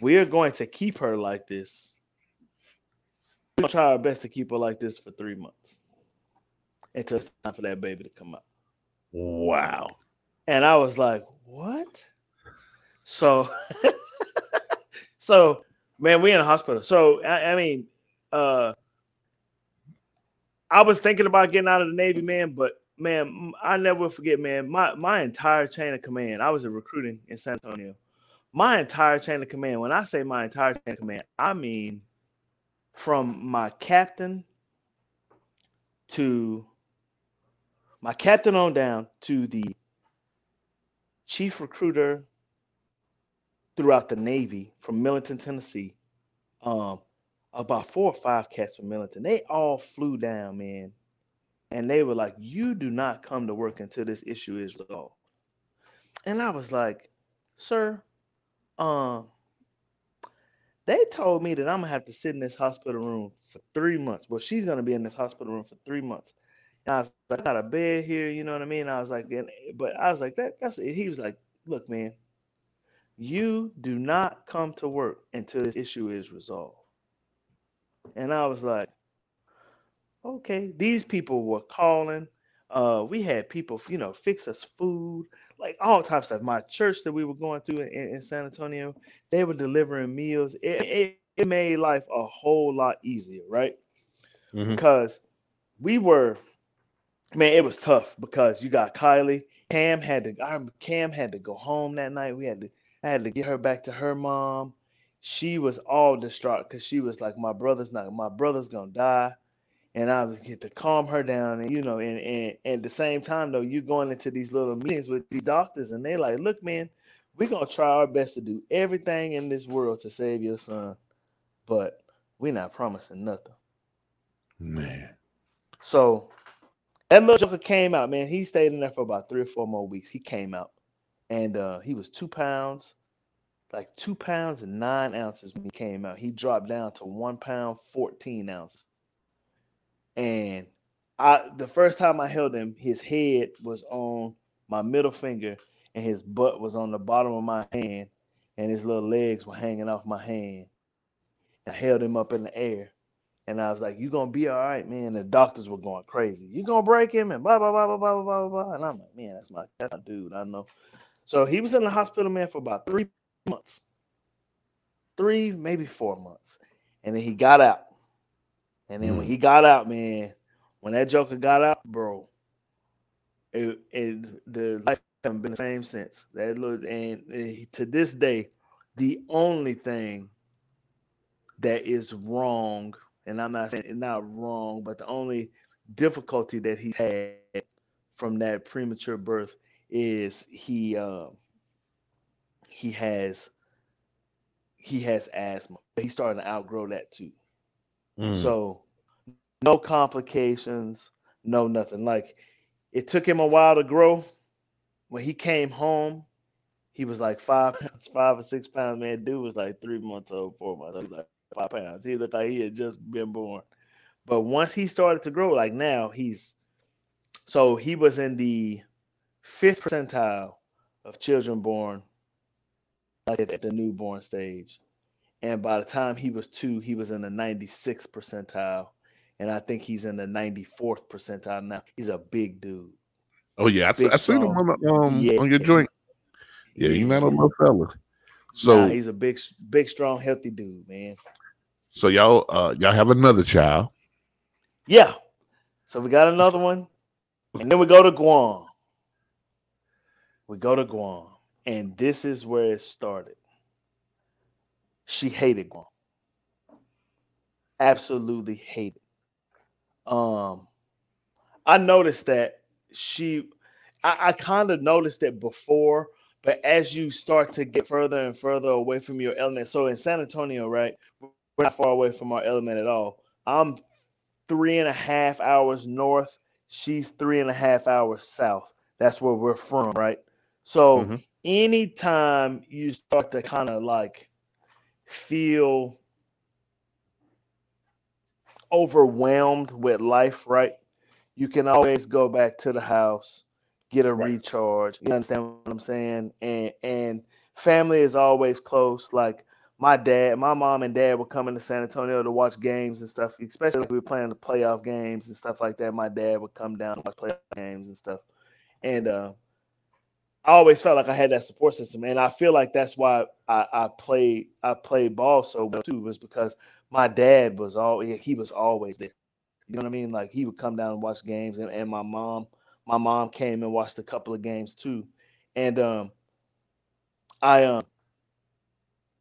We are going to keep her like this. We're gonna try our best to keep her like this for three months until it's time for that baby to come out. wow. And I was like, what? So, so man, we in a hospital. So I, I mean, uh, I was thinking about getting out of the Navy, man, but man, I never forget, man, my my entire chain of command. I was in recruiting in San Antonio. My entire chain of command. When I say my entire chain of command, I mean from my captain to my captain on down to the chief recruiter throughout the Navy from Millington, Tennessee, um, about four or five cats from Millington. They all flew down, man. And they were like, You do not come to work until this issue is resolved. And I was like, Sir, um, they told me that I'm gonna have to sit in this hospital room for three months. Well, she's gonna be in this hospital room for three months. And I was like, I got a bed here, you know what I mean? I was like, but I was like, that that's it. He was like, look, man, you do not come to work until this issue is resolved. And I was like, okay, these people were calling. Uh, we had people, you know, fix us food, like all types of. My church that we were going through in, in San Antonio, they were delivering meals. It, it, it made life a whole lot easier, right? Mm-hmm. Because we were, man, it was tough because you got Kylie. Cam had to, I, Cam had to go home that night. We had to, I had to get her back to her mom. She was all distraught because she was like, my brother's not, my brother's gonna die and I was get to calm her down, and you know, and, and, and at the same time though, you going into these little meetings with these doctors, and they like, look, man, we're gonna try our best to do everything in this world to save your son, but we're not promising nothing. Man. So that little joker came out, man. He stayed in there for about three or four more weeks. He came out, and uh, he was two pounds, like two pounds and nine ounces when he came out. He dropped down to one pound fourteen ounces. And I the first time I held him, his head was on my middle finger and his butt was on the bottom of my hand and his little legs were hanging off my hand. I held him up in the air. And I was like, You gonna be all right, man. The doctors were going crazy. You gonna break him and blah blah blah blah blah blah blah. And I'm like, man, that's my that's my dude. I know. So he was in the hospital, man, for about three months. Three, maybe four months. And then he got out. And then mm. when he got out, man, when that Joker got out, bro, it, it the life haven't been the same since. That little and, and to this day, the only thing that is wrong, and I'm not saying it's not wrong, but the only difficulty that he had from that premature birth is he um he has he has asthma. He's starting to outgrow that too. Mm. So no complications, no nothing. Like it took him a while to grow. When he came home, he was like five pounds, five or six pounds. Man, dude was like three months old, four months. Was like five pounds. He looked like he had just been born. But once he started to grow, like now he's so he was in the fifth percentile of children born like at the newborn stage. And by the time he was two, he was in the 96th percentile. And I think he's in the 94th percentile now. He's a big dude. Oh, yeah. I, I seen him on, um, yeah. on your joint. Yeah, he's not a little fella. So nah, he's a big, big, strong, healthy dude, man. So y'all, uh, y'all have another child. Yeah. So we got another one, and then we go to Guam. We go to Guam, and this is where it started she hated Guam. Absolutely hated. Um, I noticed that she, I, I kind of noticed it before, but as you start to get further and further away from your element, so in San Antonio, right, we're not far away from our element at all. I'm three and a half hours north. She's three and a half hours south. That's where we're from, right? So mm-hmm. anytime you start to kind of like feel overwhelmed with life, right? You can always go back to the house, get a right. recharge. You understand what I'm saying? And and family is always close. Like my dad, my mom and dad would come into San Antonio to watch games and stuff, especially if we were playing the playoff games and stuff like that. My dad would come down to watch playoff games and stuff. And uh, I always felt like I had that support system, and I feel like that's why I, I played I played ball so well too, was because my dad was all he was always there. You know what I mean? Like he would come down and watch games, and, and my mom my mom came and watched a couple of games too, and um, I um,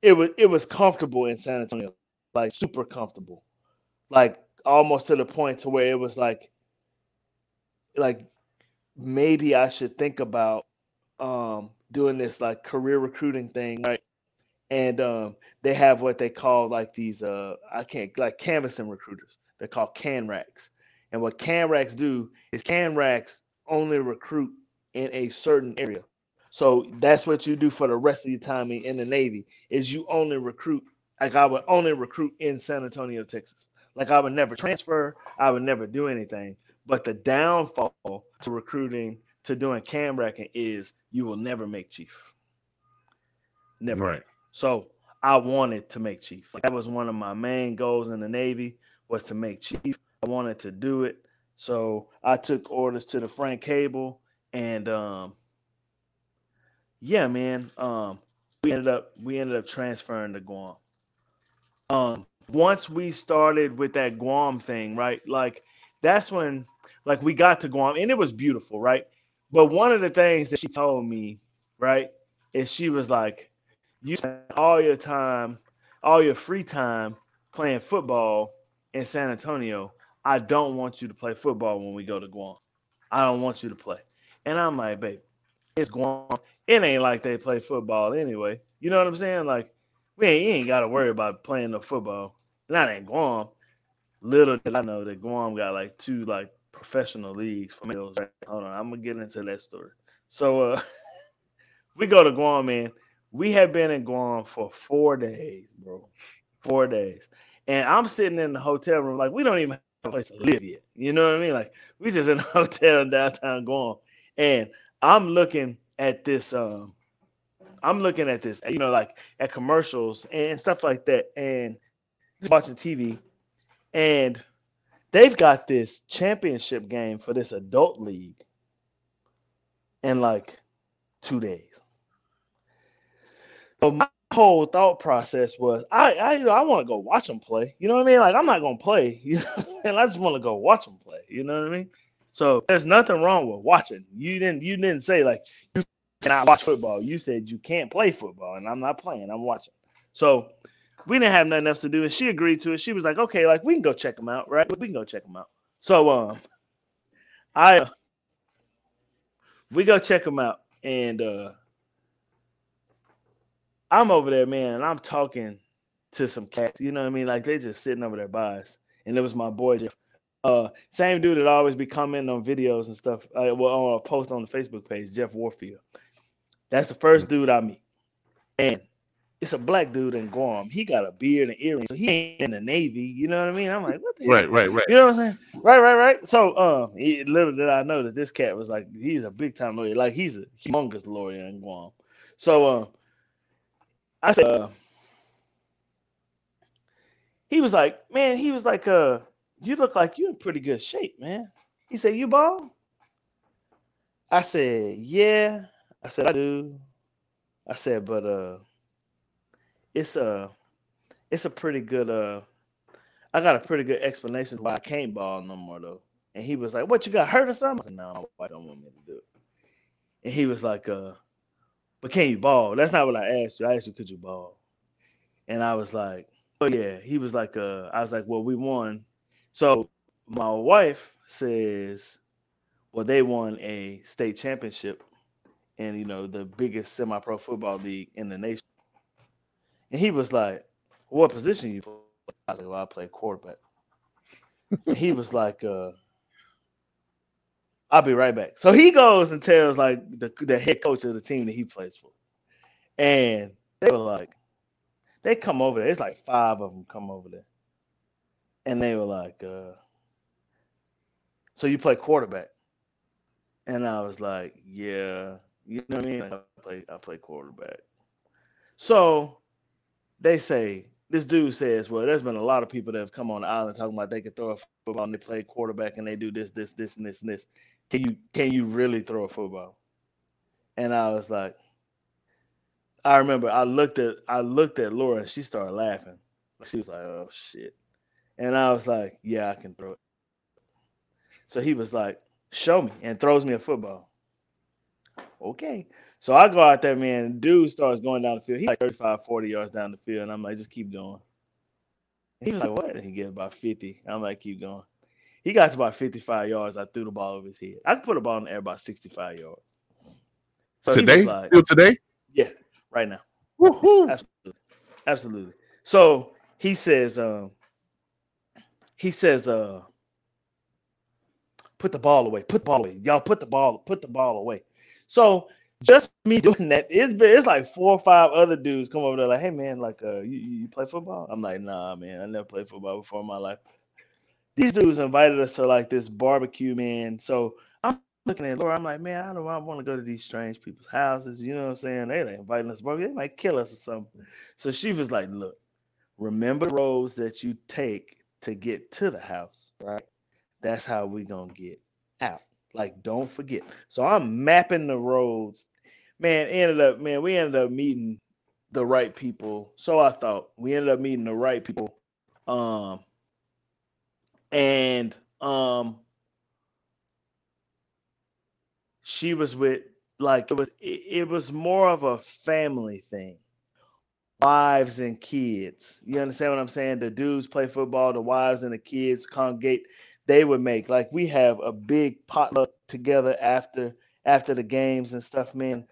it was it was comfortable in San Antonio, like super comfortable, like almost to the point to where it was like, like maybe I should think about um, doing this like career recruiting thing, right? and um, they have what they call like these uh I can't like canvassing recruiters. They're called CanRacs. And what CanRacs do is CanRacs only recruit in a certain area. So that's what you do for the rest of your time in the Navy is you only recruit like I would only recruit in San Antonio, Texas. Like I would never transfer, I would never do anything. But the downfall to recruiting to doing cam racking is you will never make chief. Never. Right. So I wanted to make chief. Like that was one of my main goals in the Navy was to make chief. I wanted to do it. So I took orders to the Frank Cable and um yeah, man. Um we ended up we ended up transferring to Guam. Um once we started with that Guam thing, right? Like that's when like we got to Guam and it was beautiful, right? But one of the things that she told me, right, is she was like, You spend all your time, all your free time playing football in San Antonio. I don't want you to play football when we go to Guam. I don't want you to play. And I'm like, babe, it's Guam. It ain't like they play football anyway. You know what I'm saying? Like, we ain't, ain't got to worry about playing the football. Not in Guam. Little did I know that Guam got like two like professional leagues for males. Right? Hold on, I'm gonna get into that story. So uh we go to Guam, man. We have been in Guam for four days, bro. Four days. And I'm sitting in the hotel room, like we don't even have a place to live yet. You know what I mean? Like we just in a hotel in downtown Guam. And I'm looking at this um I'm looking at this, you know, like at commercials and stuff like that, and watching TV, and they've got this championship game for this adult league in like two days. So my whole thought process was, I, I, you know, I want to go watch them play. You know what I mean? Like I'm not gonna play, you know, and I just want to go watch them play. You know what I mean? So there's nothing wrong with watching. You didn't, you didn't say like you cannot watch football. You said you can't play football, and I'm not playing. I'm watching. So we didn't have nothing else to do, and she agreed to it. She was like, "Okay, like we can go check them out, right? We can go check them out." So um, I we go check them out, and uh, I'm over there, man, and I'm talking to some cats. You know what I mean? Like they just sitting over there by us, and it was my boy Jeff. Uh, same dude that always be commenting on videos and stuff. Uh, well, on a post on the Facebook page, Jeff Warfield. That's the first dude I meet, and it's a black dude in Guam. He got a beard and earrings, so he ain't in the Navy. You know what I mean? I'm like, what the right, right, right. You know what I'm saying? Right, right, right. So, um, he, little did I know that this cat was like, he's a big time lawyer. Like he's a humongous lawyer in Guam. So, um, I said, uh, he was like, man, he was like, uh, you look like you're in pretty good shape, man. He said, you bald? I said, yeah. I said, I do. I said, but uh, it's a, it's a pretty good uh, I got a pretty good explanation why I can't ball no more though. And he was like, "What you got hurt or something?" I said, "No, I don't want me to do it." And he was like, "Uh, but can you ball?" That's not what I asked you. I asked you, "Could you ball?" And I was like, "Oh yeah." He was like, "Uh," I was like, "Well, we won." So my wife says, "Well, they won a state championship." And you know the biggest semi-pro football league in the nation. And he was like, "What position you play?" I like, "Well, I play quarterback." and he was like, uh, "I'll be right back." So he goes and tells like the the head coach of the team that he plays for, and they were like, they come over there. It's like five of them come over there, and they were like, uh, "So you play quarterback?" And I was like, "Yeah." You know what I mean? I play I play quarterback. So they say this dude says, well, there's been a lot of people that have come on the island talking about they can throw a football and they play quarterback and they do this, this, this, and this, and this. Can you can you really throw a football? And I was like, I remember I looked at I looked at Laura and she started laughing. She was like, oh shit. And I was like, yeah, I can throw it. So he was like, show me, and throws me a football. Okay. So I go out there, man. Dude starts going down the field. He's like 35, 40 yards down the field. And I'm like, just keep going. He was like, what? And he get about 50. I'm like, keep going. He got to about 55 yards. I threw the ball over his head. I could put the ball in the air about 65 yards. So today? Like, Still today? Yeah, right now. Woohoo. Absolutely. absolutely. So he says, um, he says, uh, put the ball away, put the ball away, y'all put the ball, put the ball away. So just me doing that, it's been, it's like four or five other dudes come over there like, hey man, like, uh, you, you play football? I'm like, nah, man, I never played football before in my life. These dudes invited us to like this barbecue, man. So I'm looking at Laura, I'm like, man, I don't want to go to these strange people's houses. You know what I'm saying? They ain't inviting us barbecue, they might kill us or something. So she was like, look, remember the roads that you take to get to the house, right? That's how we gonna get out. Like, don't forget. So I'm mapping the roads. Man, ended up, man, we ended up meeting the right people. So I thought we ended up meeting the right people. Um, and um, she was with like it was it, it was more of a family thing wives and kids. You understand what I'm saying? The dudes play football, the wives and the kids congregate. They would make like we have a big potluck together after after the games and stuff, man.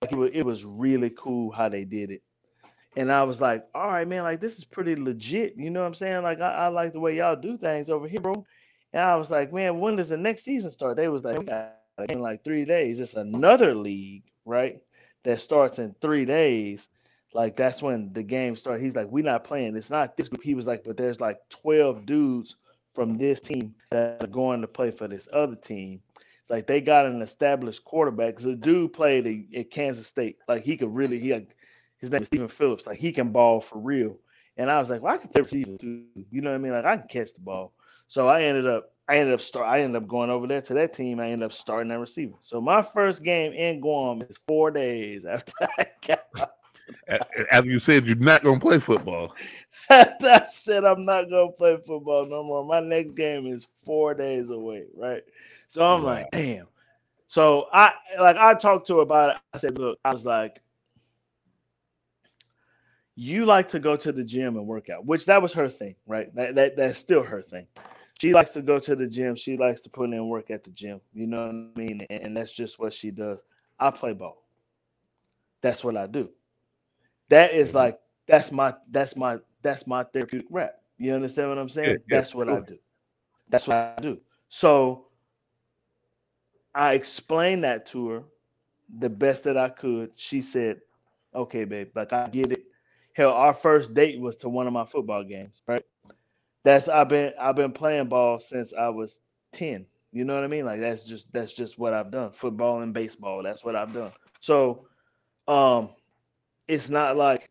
Like it was, it was really cool how they did it. And I was like, all right, man, like this is pretty legit. You know what I'm saying? Like I, I like the way y'all do things over here, bro. And I was like, man, when does the next season start? They was like, we got in like three days. It's another league, right? That starts in three days like that's when the game started. He's like, we're not playing. It's not this group. He was like, but there's like 12 dudes from this team that are going to play for this other team. It's like they got an established quarterback. The dude played at Kansas State. Like he could really, he his name is Stephen Phillips. Like he can ball for real. And I was like, well, I can play receiver too. You know what I mean? Like I can catch the ball. So I ended up, I ended up start, I ended up going over there to that team. I ended up starting that receiver. So my first game in Guam is four days after I got as you said, you're not to play football. I said I'm not going to play football no more. My next game is four days away, right? So I'm wow. like, damn. So I like I talked to her about it. I said, look, I was like, you like to go to the gym and work out, which that was her thing, right? That, that that's still her thing. She likes to go to the gym. She likes to put in work at the gym. You know what I mean? And that's just what she does. I play ball. That's what I do. That is mm-hmm. like that's my that's my that's my therapeutic rap. You understand what I'm saying? Yeah, yeah, that's what. I do. That's what I do. So I explained that to her the best that I could. She said, "Okay, babe, like I get it." Hell, our first date was to one of my football games, right? That's I've been I've been playing ball since I was 10. You know what I mean? Like that's just that's just what I've done. Football and baseball, that's what I've done. So um it's not like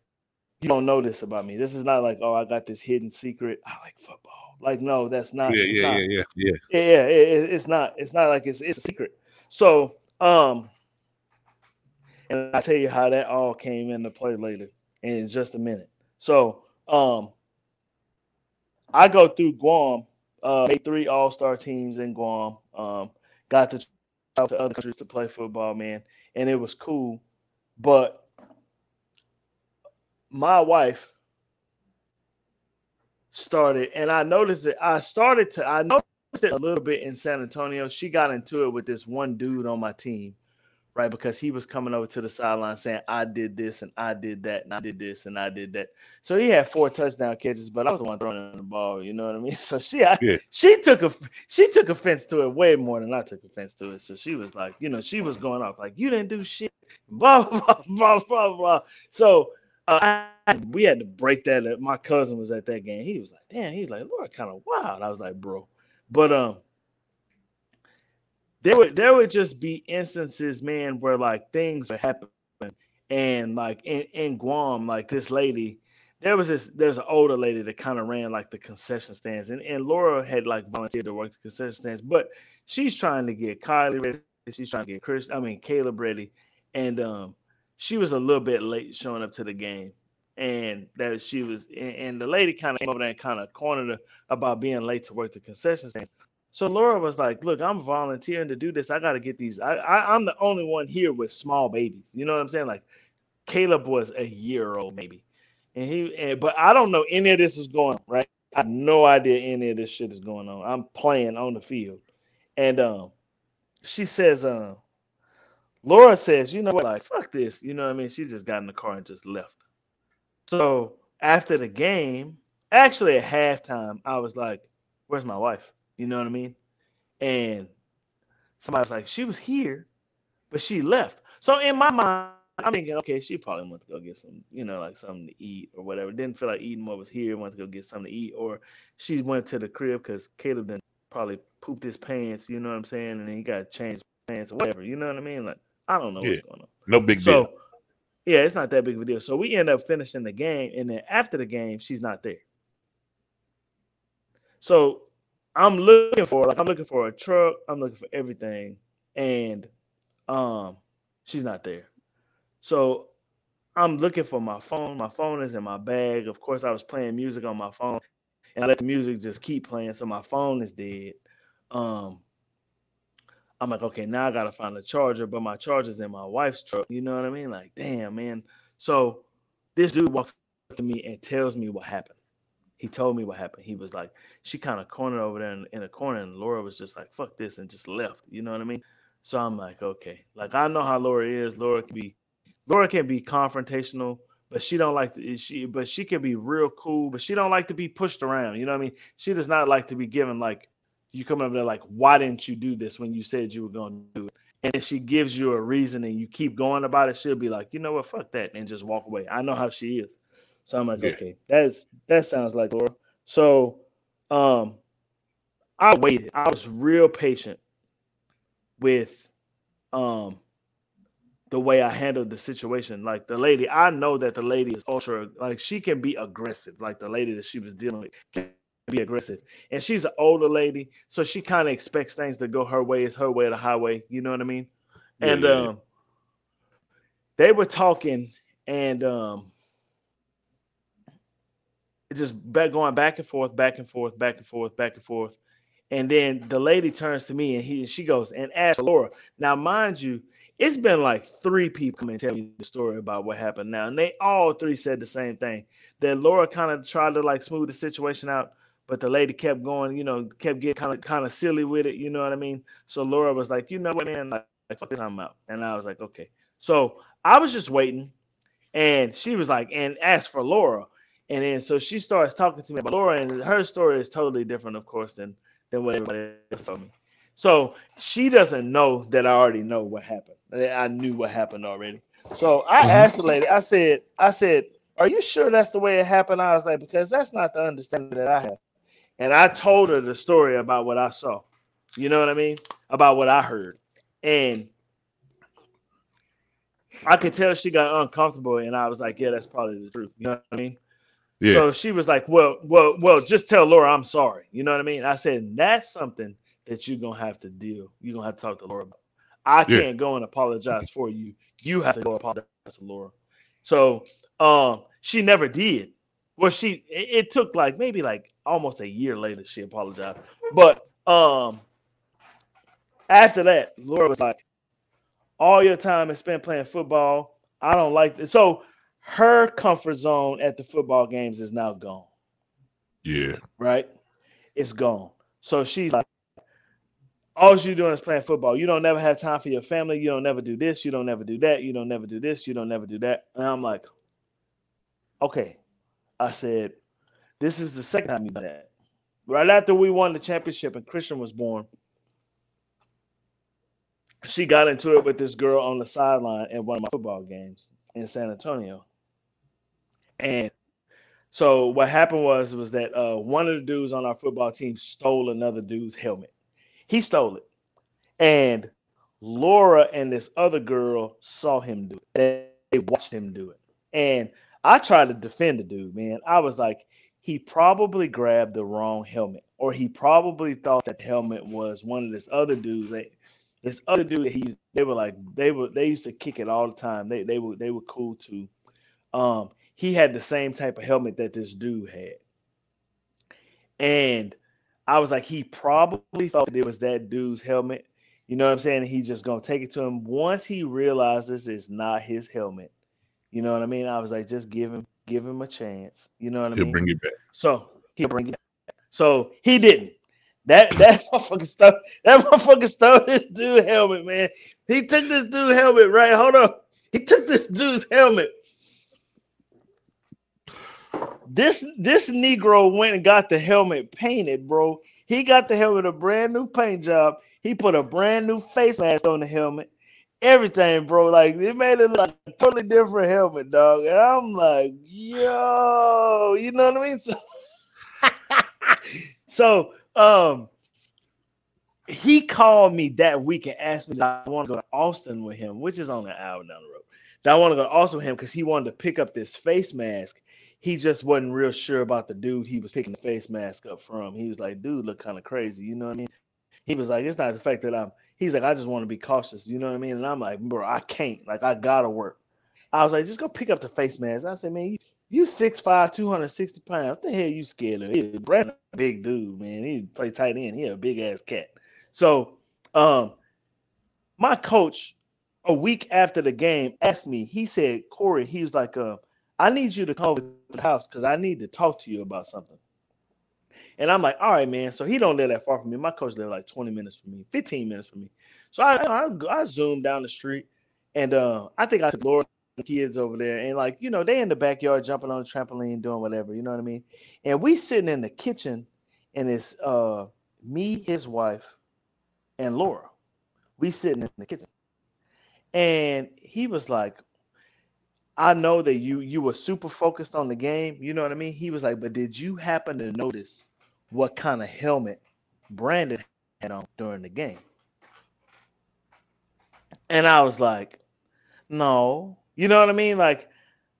you don't know this about me. This is not like, oh, I got this hidden secret. I like football. Like, no, that's not. Yeah, yeah, not. yeah, yeah, yeah, yeah. It, it's not. It's not like it's it's a secret. So, um, and I tell you how that all came into play later in just a minute. So, um, I go through Guam, uh, made three All Star teams in Guam. Um, got to travel to other countries to play football, man, and it was cool. But my wife started, and I noticed it. I started to, I noticed it a little bit in San Antonio. She got into it with this one dude on my team, right? Because he was coming over to the sideline saying, I did this and I did that and I did this and I did that. So he had four touchdown catches, but I was the one throwing the ball, you know what I mean? So she I, yeah. she took a she took offense to it way more than I took offense to it. So she was like, you know, she was going off like you didn't do shit, blah blah blah blah blah. So uh, we had to break that. Up. My cousin was at that game. He was like, "Damn," he's like, "Lord, kind of wild." I was like, "Bro," but um, there would there would just be instances, man, where like things would happen, and like in, in Guam, like this lady, there was this there's an older lady that kind of ran like the concession stands, and and Laura had like volunteered to work the concession stands, but she's trying to get Kylie ready, she's trying to get Chris, I mean Caleb ready, and um she was a little bit late showing up to the game and that she was and, and the lady kind of came over there and kind of cornered her about being late to work the concession stand. So Laura was like, "Look, I'm volunteering to do this. I got to get these. I, I I'm the only one here with small babies. You know what I'm saying? Like Caleb was a year old maybe, and he and but I don't know any of this is going on. Right? I have no idea any of this shit is going on. I'm playing on the field, and um, she says, um, Laura says, you know what, like fuck this, you know what I mean? She just got in the car and just left. So after the game, actually at halftime, I was like, "Where's my wife?" You know what I mean? And somebody was like, "She was here, but she left." So in my mind, I'm thinking, okay, she probably went to go get some, you know, like something to eat or whatever. Didn't feel like eating what was here, went to go get something to eat, or she went to the crib because Caleb then probably pooped his pants, you know what I'm saying, and then he got to change pants or whatever, you know what I mean? Like I don't know Yeah. what's going on. No big So deal. yeah, it's not that big of a deal. So we end up finishing the game, and then after the game, she's not there. So I'm looking for like I'm looking for a truck, I'm looking for everything, and um she's not there. So I'm looking for my phone. My phone is in my bag. Of course, I was playing music on my phone, and I let the music just keep playing, so my phone is dead. Um I'm like, okay, now I gotta find a charger, but my charger's in my wife's truck. You know what I mean? Like, damn, man. So this dude walks to me and tells me what happened. He told me what happened. He was like, she kind of cornered over there in, in a corner, and Laura was just like, fuck this, and just left. You know what I mean? So I'm like, okay. Like I know how Laura is. Laura can be Laura can be confrontational, but she don't like to eh, she but she can be real cool, but she don't like to be pushed around. You know what I mean? She does not like to be given like you come up there like, why didn't you do this when you said you were gonna do it? And if she gives you a reason and you keep going about it, she'll be like, you know what, fuck that, and just walk away. I know how she is. So I'm like, Yeah. okay, that's that sounds like Laura. So um I waited. I was real patient with um the way I handled the situation. Like the lady, I know that the lady is ultra like she can be aggressive. Like the lady that she was dealing with be aggressive. And she's an older lady, so she kind of expects things to go her way. It's her way or the highway. You know what I mean? Yeah, and yeah, yeah. um they were talking and um just back going back and forth, back and forth, back and forth, back and forth. And then the lady turns to me and he she goes and asks Laura. Now, mind you, it's been like three people come and tell me the story about what happened now, and they all three said the same thing. That Laura kind of tried to like smooth the situation out, but the lady kept going, you know, kept getting kind of kind of silly with it, you know what I mean? So Laura was like, you know what, man, like, fuck this, I'm out. And I was like, okay. So I was just waiting, and she was like, and asked for Laura. And then so she starts talking to me about Laura, and her story is totally different, of course, than than what everybody else told me. So she doesn't know that I already know what happened. I knew what happened already. So I Mhm. asked the lady, I said, I said, Are you sure that's the way it happened? I was like, because that's not the understanding that I have. And I told her the story about what I saw. You know what I mean? About what I heard. And I could tell she got uncomfortable, and I was like, Yeah, that's probably the truth. You know what I mean? Yeah. So she was like, "Well, well, well, just tell Laura I'm sorry." You know what I mean? I said that's something that you're gonna have to deal. You're gonna have to talk to Laura about. I Yeah. can't go and apologize for you. You have to go apologize to Laura. So, um, she never did. Well, she it, it took like maybe like almost a year later she apologized. But um, after that, Laura was like, "All your time is spent playing football. I don't like this." So her comfort zone at the football games is now gone, yeah. right? It's gone. So she's like, all you're doing is playing football. You don't never have time for your family. You don't never do this. You don't never do that. You don't never do this. You don't never do that. And I'm like, okay. I said, this is the second time you done that. Right after we won the championship and Christian was born, she got into it with this girl on the sideline at one of my football games in San Antonio. And so what happened was was that uh, one of the dudes on our football team stole another dude's helmet. He stole it, and Laura and this other girl saw him do it. They watched him do it, and I tried to defend the dude. Man, I was like, he probably grabbed the wrong helmet, or he probably thought that the helmet was one of this other dudes. That, this other dude that he they were like they were they used to kick it all the time. They they were they were cool too. Um, he had the same type of helmet that this dude had. And I was like, he probably thought it was that dude's helmet. You know what I'm saying? He just gonna take it to him. Once he realizes it's not his helmet, you know what I mean? I was like, just give him, give him a chance. You know what I He'll mean? bring it back. So he'll bring it back. So he didn't. That that motherfucker stuff. That motherfucker stole this dude helmet, man. He took this dude helmet, right? Hold on. He took this dude's helmet. This this Negro went and got the helmet painted, bro. He got the helmet a brand new paint job. He put a brand new face mask on the helmet. Everything, bro. Like it made it like a totally different helmet, dog. And I'm like, yo, you know what I mean? So, so um he called me that week and asked me I want to go to Austin with him, which is on an hour down the road. That I want to go to Austin with him because he wanted to pick up this face mask. He just wasn't real sure about the dude he was picking the face mask up from. He was like, dude, look kind of crazy. You know what I mean? He was like, it's not the fact that I'm, he's like, I just want to be cautious. You know what I mean? And I'm like, bro, I can't. Like, I got to work. I was like, just go pick up the face mask. I said, man, you, you 6'5, 260 pounds. What the hell you scared of? Brandon, big dude, man. He play tight end. He a big ass cat. So, um, my coach, a week after the game, asked me. He said, "Corey, he was like, uh, I need you to come over to the house because I need to talk to you about something." And I'm like, "All right, man." So he don't live that far from me. My coach live like 20 minutes from me, 15 minutes from me. So I I, I zoomed down the street, and uh, I think I Laura the kids over there, and like you know, they in the backyard jumping on the trampoline, doing whatever. You know what I mean? And we sitting in the kitchen, and it's uh me, his wife, and Laura. We sitting in the kitchen. And he was like, I know that you you were super focused on the game. You know what I mean? He was like, but did you happen to notice what kind of helmet Brandon had on during the game? And I was like, no. You know what I mean? Like,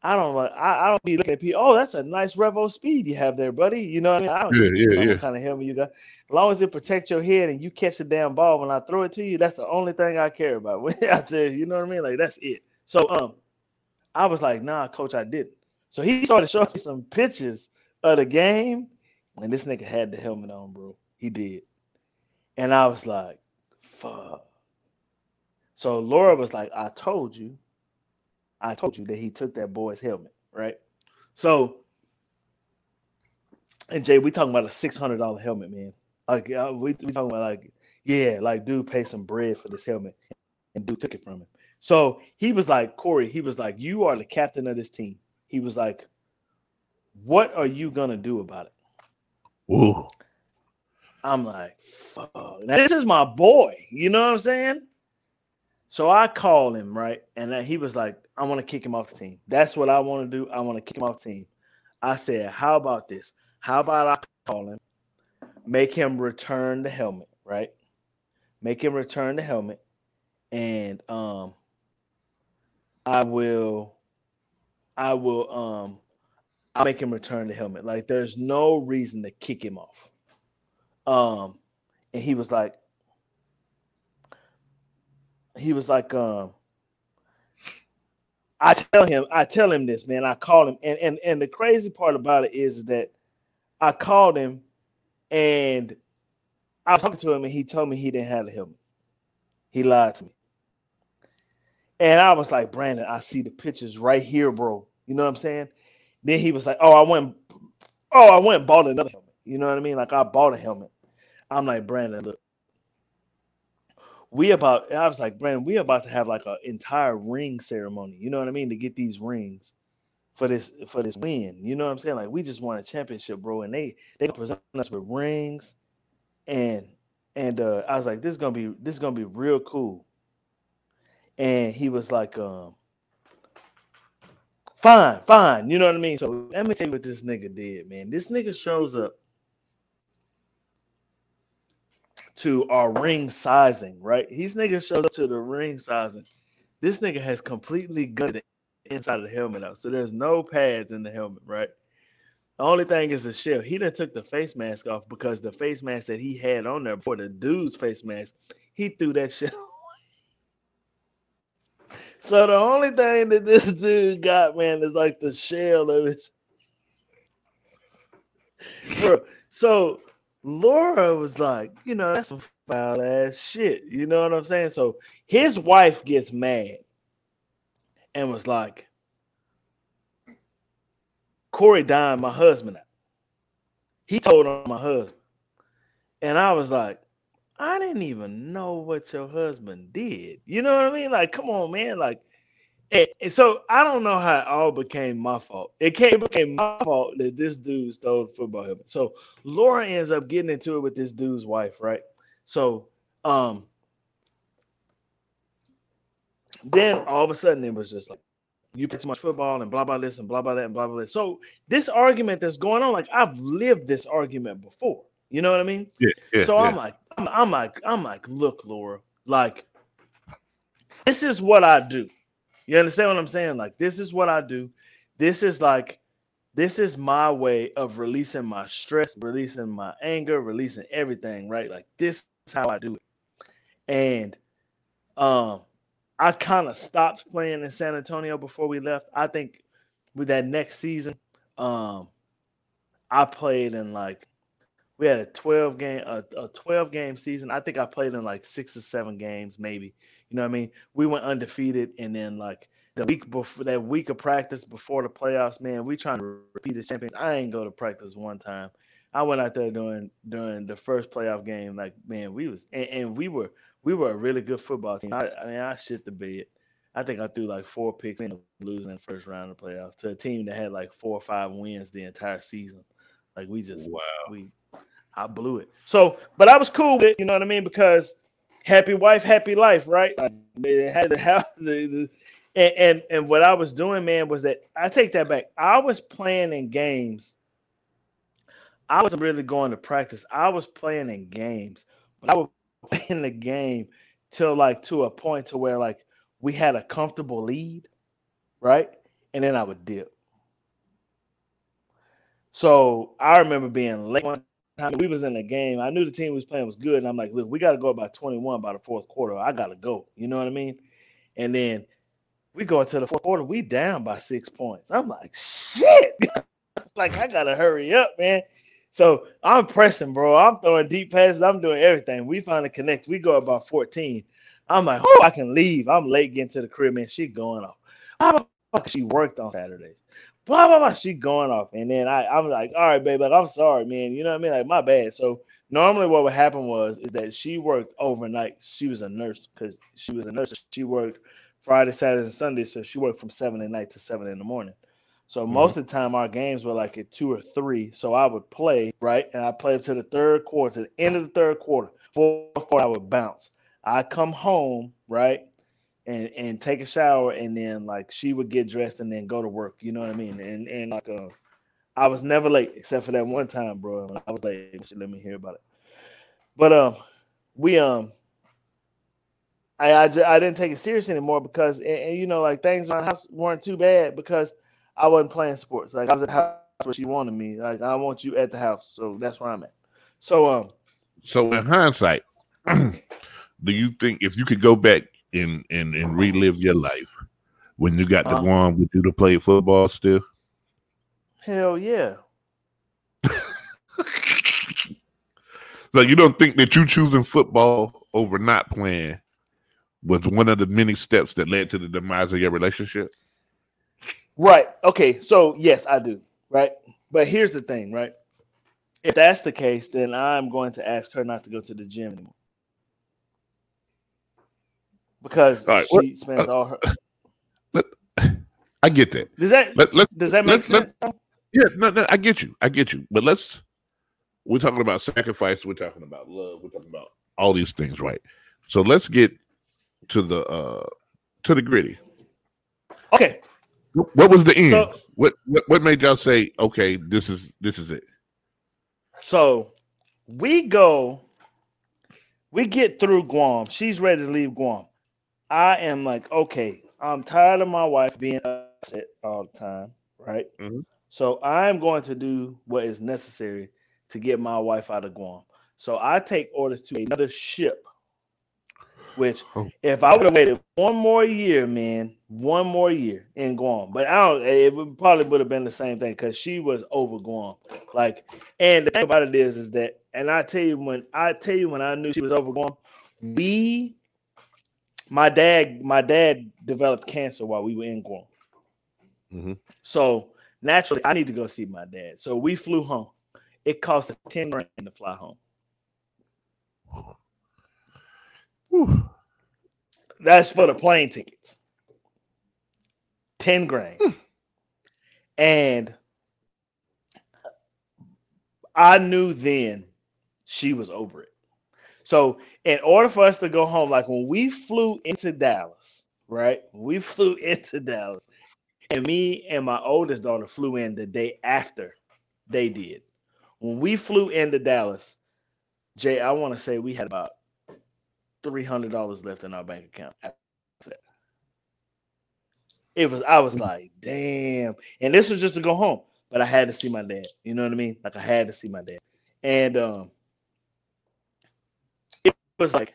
I don't like I, I don't be looking at people. Oh, that's a nice revo speed you have there, buddy. You know what I mean? I don't Yeah, yeah, know yeah. what kind of helmet you got. As long as it protects your head and you catch the damn ball when I throw it to you, that's the only thing I care about. When out there, you know what I mean? Like that's it. So um, I was like, nah, coach, I didn't. So he started showing me some pictures of the game, and this nigga had the helmet on, bro. He did, and I was like, fuck. So Laura was like, I told you, I told you that he took that boy's helmet, right? So, and Jay, we talking about a six hundred dollar helmet, man. Like uh, we we talking about like, yeah, like dude pay some bread for this helmet, and dude took it from him. So he was like, Corey, he was like, you are the captain of this team. He was like, what are you gonna do about it? Ooh. I'm like, fuck. Now this is my boy. You know what I'm saying? So I called him, right? And he was like, I want to kick him off the team. That's what I want to do. I want to kick him off the team. I said, How about this? How about I call him, make him return the helmet, right? Make him return the helmet, and um I will I will um I'll make him return the helmet. Like there's no reason to kick him off. Um and he was like he was like um I tell him I tell him this man I called him and and and the crazy part about it is that I called him and I was talking to him and he told me he didn't have the helmet. He lied to me. And I was like, Brandon, I see the pictures right here, bro. You know what I'm saying? Then he was like, Oh, I went, oh, I went bought another helmet. You know what I mean? Like I bought a helmet. I'm like, Brandon, look, we about I was like, Brandon, we about to have like an entire ring ceremony. You know what I mean? To get these rings for this for this win. You know what I'm saying? Like we just won a championship, bro. And they they present us with rings and and uh I was like, this is gonna be this is gonna be real cool. And he was like, um, fine, fine, you know what I mean? So let me tell you what this nigga did, man. This nigga shows up to our ring sizing, right? He's nigga shows up to the ring sizing. This nigga has completely gutted the inside of the helmet out. So there's no pads in the helmet, right? The only thing is the shell. He done took the face mask off because the face mask that he had on there for the dude's face mask, he threw that shit. So the only thing that this dude got, man, is like the shell of his. Bro, so Laura was like, you know, that's some foul ass shit. You know what I'm saying? So his wife gets mad and was like, Corey dying my husband. He told on my husband. And I was like, I didn't even know what your husband did. You know what I mean? Like, come on, man. Like, And, so I don't know how it all became my fault. It came became my fault that this dude stole the football helmet. So Laura ends up getting into it with this dude's wife, right? So um then all of a sudden it was just like you play too much football and blah blah this and blah blah that and blah blah this. So this argument that's going on, like I've lived this argument before. You know what I mean? Yeah. yeah so yeah. I'm like, I'm, I'm like, I'm like, look, Laura, like this is what I do. You understand what I'm saying? Like this is what I do. This is like this is my way of releasing my stress, releasing my anger, releasing everything, right? Like this is how I do it. And um I kind of stopped playing in San Antonio before we left. I think with that next season, um, I played in like we had a 12 game a, a 12 game season. I think I played in like six or seven games, maybe. You know what I mean? We went undefeated, and then like the week before that week of practice before the playoffs, man, we trying to repeat the champions. I ain't go to practice one time. I went out there during during the first playoff game. Like man, we was and, and we were we were a really good football team. I, I mean, I shit the bed. I think I threw like four picks and losing in the first round of the playoffs to a team that had like four or five wins the entire season. Like we just wow. we I blew it. So, but I was cool with it, you know what I mean? Because happy wife, happy life, right? I had to have the, the and, and and what I was doing, man, was that I take that back. I was playing in games. I wasn't really going to practice. I was playing in games, but I was playing the game till like to a point to where like we had a comfortable lead, right? And then I would dip. So I remember being late one time. We was in the game. I knew the team was playing was good, and I'm like, look, we got to go by 21 by the fourth quarter. I gotta go. You know what I mean? And then we go into the fourth quarter. We down by six points. I'm like, shit. like I gotta hurry up, man. So I'm pressing, bro. I'm throwing deep passes. I'm doing everything. We finally connect. We go about 14. I'm like, oh, I can leave. I'm late getting to the crib, man. She going off. How she worked on Saturdays. Blah blah blah. She going off, and then I I'm like, all right, babe. Like I'm sorry, man. You know what I mean? Like my bad. So normally what would happen was is that she worked overnight. She was a nurse because she was a nurse. She worked Friday, Saturdays, and Sundays. So she worked from seven at night to seven in the morning. So mm-hmm. most of the time our games were like at two or three. So I would play, right? And I played to the third quarter, to the end of the third quarter. Fourth quarter, I would bounce. I come home, right? And and take a shower and then like she would get dressed and then go to work. You know what I mean? And and like uh I was never late except for that one time, bro. I was late. She let me hear about it. But um we um I I, just, I didn't take it serious anymore because and, and you know like things around house weren't too bad because I wasn't playing sports. Like I was at the house where she wanted me. Like I want you at the house, so that's where I'm at. So um, so in hindsight, do you think if you could go back and and and relive your life when you got to uh, go on with you to play football still? Hell yeah. so you don't think that you choosing football over not playing was one of the many steps that led to the demise of your relationship? Right. Okay. So yes, I do. Right. But here's the thing, right? If that's the case, then I'm going to ask her not to go to the gym anymore. Because right, she what, spends uh, all her let, I get that. Does that let, let, does that make sense? yeah, no, no, I get you. I get you. But let's we're talking about sacrifice, we're talking about love, we're talking about all these things, right? So let's get to the uh to the gritty. Okay. What was the end? So, what, what what made y'all say, okay, this is this is it? So we go, we get through Guam. She's ready to leave Guam. I am like, okay, I'm tired of my wife being upset all the time, right? Mm-hmm. So I'm going to do what is necessary to get my wife out of Guam. So I take orders to another ship which, oh. if I would have waited one more year, man, one more year in Guam, but I don't. It would, probably would have been the same thing because she was over Guam. Like, and the thing about it is, is that, and I tell you when I tell you when I knew she was over Guam, we, my dad, my dad developed cancer while we were in Guam. Mm-hmm. So naturally, I need to go see my dad. So we flew home. It cost us ten grand to fly home. Whew. That's for the plane tickets. 10 grand. Hmm. And I knew then she was over it. So, in order for us to go home, like when we flew into Dallas, right? We flew into Dallas, and me and my oldest daughter flew in the day after they did. When we flew into Dallas, Jay, I want to say we had about three hundred dollars left in our bank account. It was I was like, damn. And this was just to go home, but I had to see my dad. You know what I mean? Like I had to see my dad. And um was like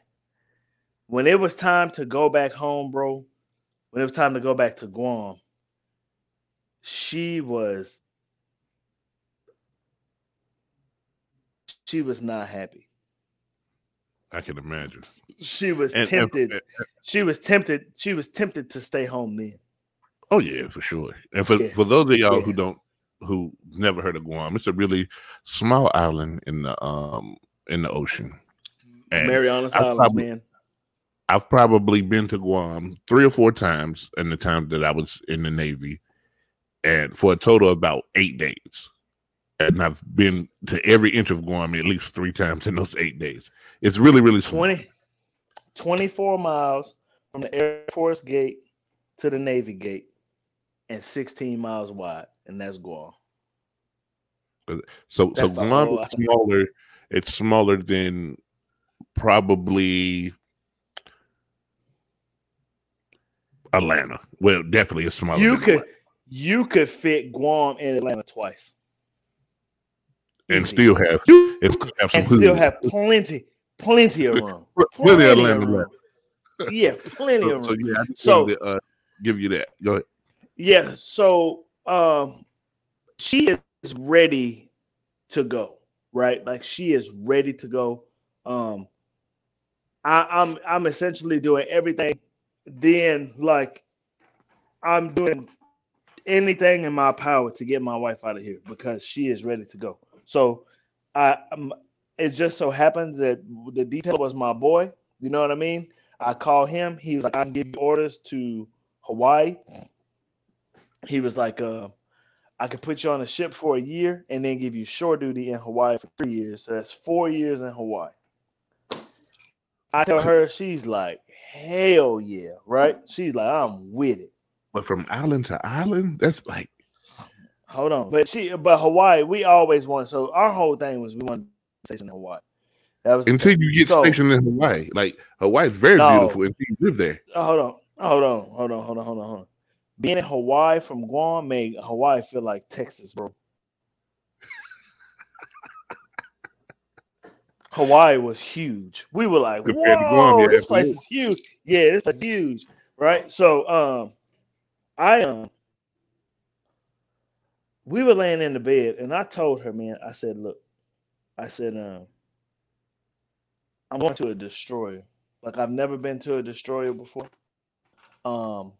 when it was time to go back home, bro, when it was time to go back to Guam, she was she was not happy. I can imagine. She was and, tempted. And, and, she was tempted. She was tempted to stay home then. Oh yeah, for sure. And for, yeah. for those of y'all yeah. who don't who never heard of Guam, it's a really small island in the um in the ocean. And Marianas Islands, man. I've probably been to Guam three or four times in the time that I was in the Navy, and for a total of about eight days. And I've been to every inch of Guam at least three times in those eight days. It's really, really small. 20, 24 miles from the Air Force gate to the Navy gate and 16 miles wide, and that's Guam. So, that's so Guam is smaller. It's smaller than probably Atlanta. Well, definitely it's smaller. You could Atlanta. you could fit Guam in Atlanta twice, and Easy. still have you and still have, and still have plenty plenty of room. Plenty, plenty of room. Yeah, plenty so, of room. So yeah, so, to, uh, give you that. Go ahead. Yeah, so um, she is ready to go, right? Like she is ready to go. Um, I, I'm I'm essentially doing everything. Then like I'm doing anything in my power to get my wife out of here because she is ready to go. So I I'm, it just so happens that the detail was my boy. You know what I mean? I called him. He was like, I can give you orders to Hawaii he was like, uh, I could put you on a ship for a year and then give you shore duty in Hawaii for three years. So that's four years in Hawaii. I tell her, she's like, hell yeah, right? She's like, I'm with it. But from island to island, that's like, hold on. But she, but Hawaii, we always want. So our whole thing was we wanted to stay in Hawaii. That was until you get so, stationed in Hawaii. Like Hawaii is very no, beautiful until you live there. Oh, hold on, hold on, hold on, hold on, hold on, hold on being in Hawaii from Guam made Hawaii feel like Texas, bro. Hawaii was huge. We were like, "Whoa, Guam, yeah, this place is huge." Yeah, this place is huge, right? So, um, I um, we were laying in the bed, and I told her, man, I said, "Look, I said, um, I'm going to a destroyer. Like I've never been to a destroyer before. Um,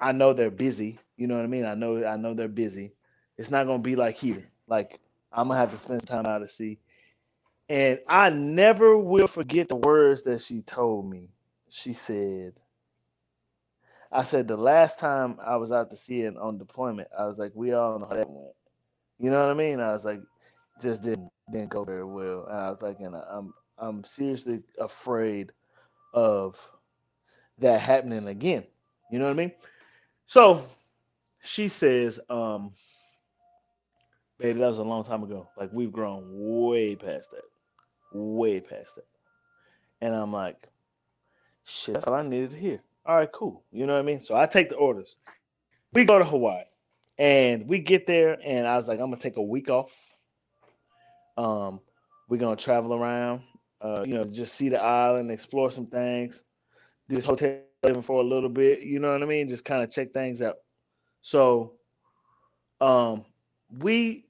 I know they're busy. You know what I mean? I know I know they're busy. It's not gonna be like here. Like I'm gonna have to spend time out to sea. And I never will forget the words that she told me. She said, I said the last time I was out to sea and on deployment, I was like, we all know how that went. You know what I mean? I was like, just didn't didn't go very well. And I was like, and I'm I'm seriously afraid of that happening again. You know what I mean? So she says, um, baby, that was a long time ago. Like we've grown way past that. Way past that. And I'm like, shit, that's all I needed to hear. All right, cool. You know what I mean? So I take the orders. We go to Hawaii and we get there, and I was like, I'm gonna take a week off. Um, we're gonna travel around, uh, you know, just see the island, explore some things, do this hotel living for a little bit, you know what I mean? Just kind of check things out. So um we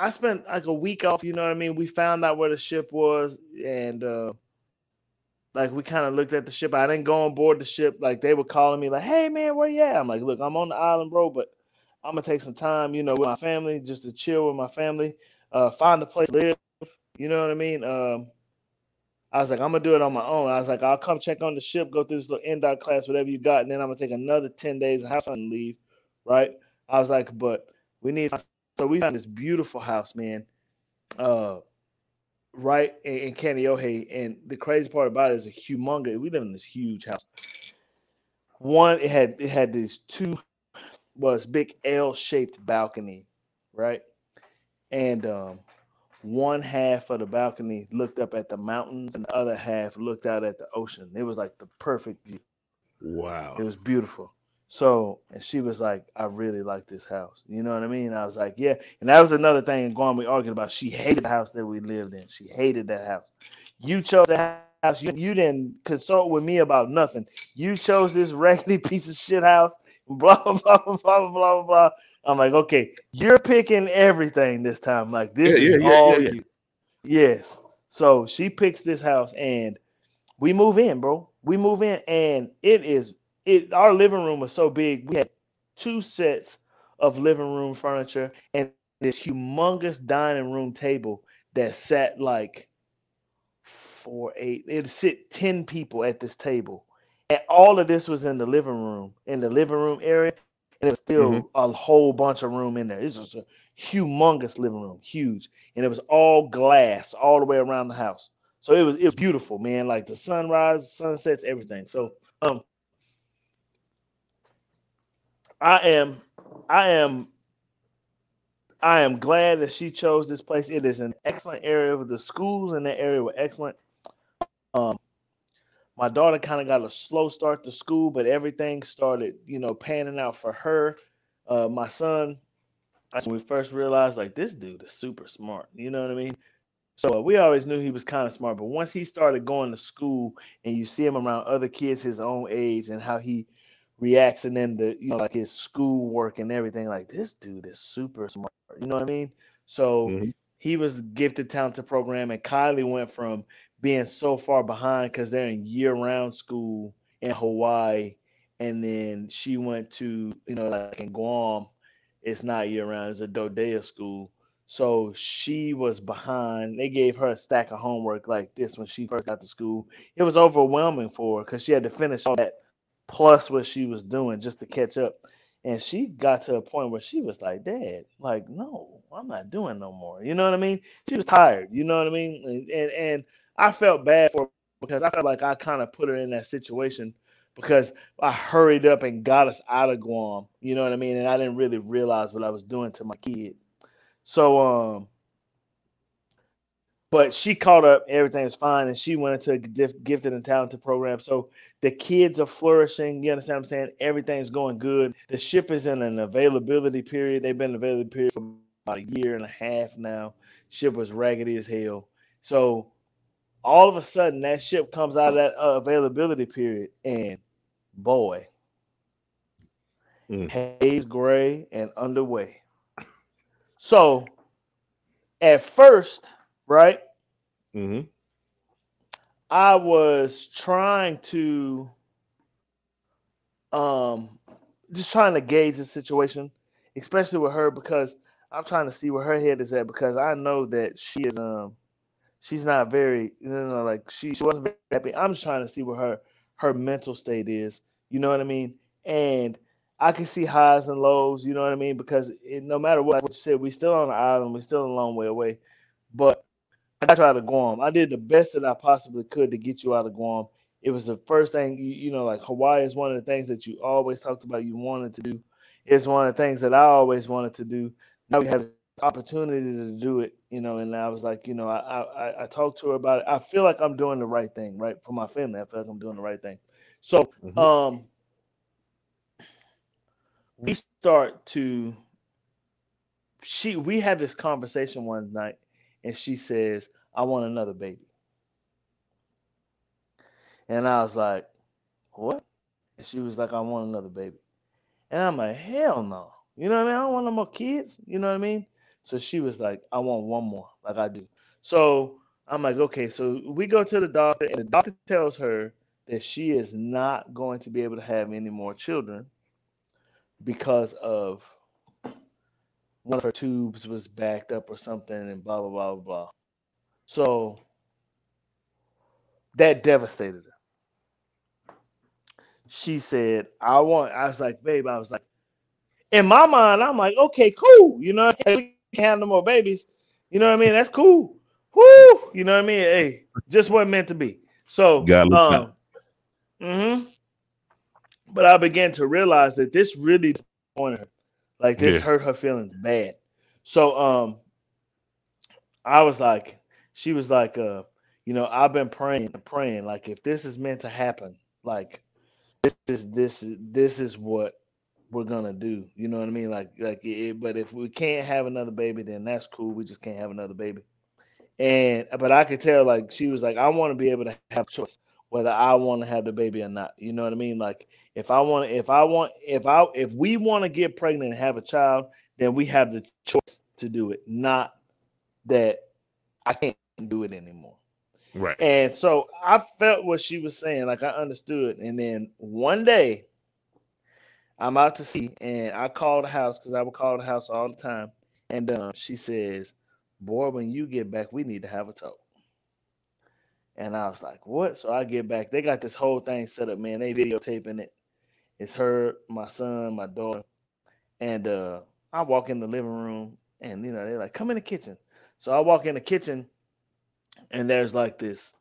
I spent like a week off, you know what I mean? We found out where the ship was and uh like we kind of looked at the ship. I didn't go on board the ship. Like they were calling me, like, "Hey man, where you at?" I'm like, "Look, I'm on the island, bro, but I'm gonna take some time, you know, with my family, just to chill with my family, uh, find a place to live. You know what I mean? Um, I was like, I'm gonna do it on my own. I was like, I'll come check on the ship, go through this little NDOT class, whatever you got, and then I'm gonna take another 10 days of house and leave. Right. I was like, but we need so we found this beautiful house, man. Uh right in, in Kaneohe. And the crazy part about it is a humongous, we live in this huge house. One, it had it had these two was big L-shaped balcony, right? And um one half of the balcony looked up at the mountains and the other half looked out at the ocean. It was like the perfect view. Wow. It was beautiful. So, and she was like, I really like this house. You know what I mean? I was like, yeah. And that was another thing in Guam we argued about. She hated the house that we lived in. She hated that house. You chose that house. You, you didn't consult with me about nothing. You chose this raggedy piece of shit house. Blah, blah, blah, blah, blah, blah, blah. I'm like, okay, you're picking everything this time. Like, this Yeah, is yeah, yeah, all yeah, yeah. you. Yes. So she picks this house and we move in, bro. We move in and it is it our living room was so big. We had two sets of living room furniture and this humongous dining room table that sat like four, eight, it'd sit 10 people at this table. And all of this was in the living room, in the living room area. And it was still Mhm. a whole bunch of room in there. It's just a humongous living room, huge. And it was all glass all the way around the house. So it was it was beautiful, man. Like the sunrise, sunsets, everything. So um I am I am I am glad that she chose this place. It is an excellent area. The schools in that area were excellent. Um, my daughter kind of got a slow start to school, but everything started, you know, panning out for her. Uh, my son, when we first realized, like, this dude is super smart. You know what I mean? So uh, we always knew he was kind of smart, but once he started going to school and you see him around other kids his own age and how he reacts and then the you know like his school work and everything, like this dude is super smart. You know what I mean? So Mhm. he was gifted talented program, and Kylie went from being so far behind because they're in year round school in Hawaii, and then she went to you know like in Guam, it's not year round; it's a DoDEA school. So she was behind. They gave her a stack of homework like this when she first got to school. It was overwhelming for her because she had to finish all that plus what she was doing just to catch up. And she got to a point where she was like, Dad, like, no, I'm not doing no more. You know what I mean? She was tired, you know what I mean? And and, and I felt bad for her because I felt like I kind of put her in that situation because I hurried up and got us out of Guam. You know what I mean? And I didn't really realize what I was doing to my kid. So um but she caught up, everything was fine, and she went into a gifted and talented program. So the kids are flourishing. You understand what I'm saying? Everything's going good. The ship is in an availability period. They've been in availability period for about a year and a half now. Ship was raggedy as hell. So all of a sudden, that ship comes out of that uh, availability period, and boy, Mm. haze gray and underway. So at first, right? Mhm. I was trying to um just trying to gauge the situation, especially with her because I'm trying to see where her head is at because I know that she is um she's not very you know like she, she wasn't very happy. I'm just trying to see where her her mental state is. You know what I mean? And I can see highs and lows. You know what I mean? Because it, no matter what, what you said, we still on the island. We're still a long way away. Got you out of Guam. I did the best that I possibly could to get you out of Guam. It was the first thing you, you know, like Hawaii is one of the things that you always talked about you wanted to do. It's one of the things that I always wanted to do. Now we have the opportunity to do it, you know, and I was like, you know, I I, I talked to her about it. I feel like I'm doing the right thing, right? For my family. I feel like I'm doing the right thing. So Mhm. um we start to she we had this conversation one night and she says, I want another baby. And I was like, What? And she was like, I want another baby. And I'm like, hell no. You know what I mean? I don't want no more kids. You know what I mean? So she was like, I want one more, like I do. So I'm like, okay. So we go to the doctor, and the doctor tells her that she is not going to be able to have any more children because of one of her tubes was backed up or something, and blah blah blah blah blah. So that devastated her. She said, I want, I was like, babe, I was like, in my mind, I'm like, okay, cool. You know, we can't have no more babies. You know what I mean? That's cool. Whoo! You know what I mean? Hey, just wasn't meant to be. So, um, mm-hmm. but I began to realize that this really disappointed her. Like this yeah. hurt her feelings bad. So, um, I was like, she was like, uh, you know, I've been praying and praying. Like, if this is meant to happen, like this is this is this is what we're gonna do. You know what I mean? Like, like, it, but if we can't have another baby, then that's cool. We just can't have another baby. And but I could tell, like, she was like, I want to be able to have choice whether I want to have the baby or not. You know what I mean? Like, if I want, if I want, if I, if we want to get pregnant and have a child, then we have the choice to do it, not that I can't do it anymore. Right. And so I felt what she was saying, like I understood. And then one day I'm out to sea and I called the house because I would call the house all the time. And um, she says, Boy, when you get back, we need to have a talk. And I was like, What? So I get back. They got this whole thing set up, man. They videotaping it. It's her, my son, my daughter. And uh, I walk in the living room and you know, they're like, come in the kitchen. So I walk in the kitchen and there's like this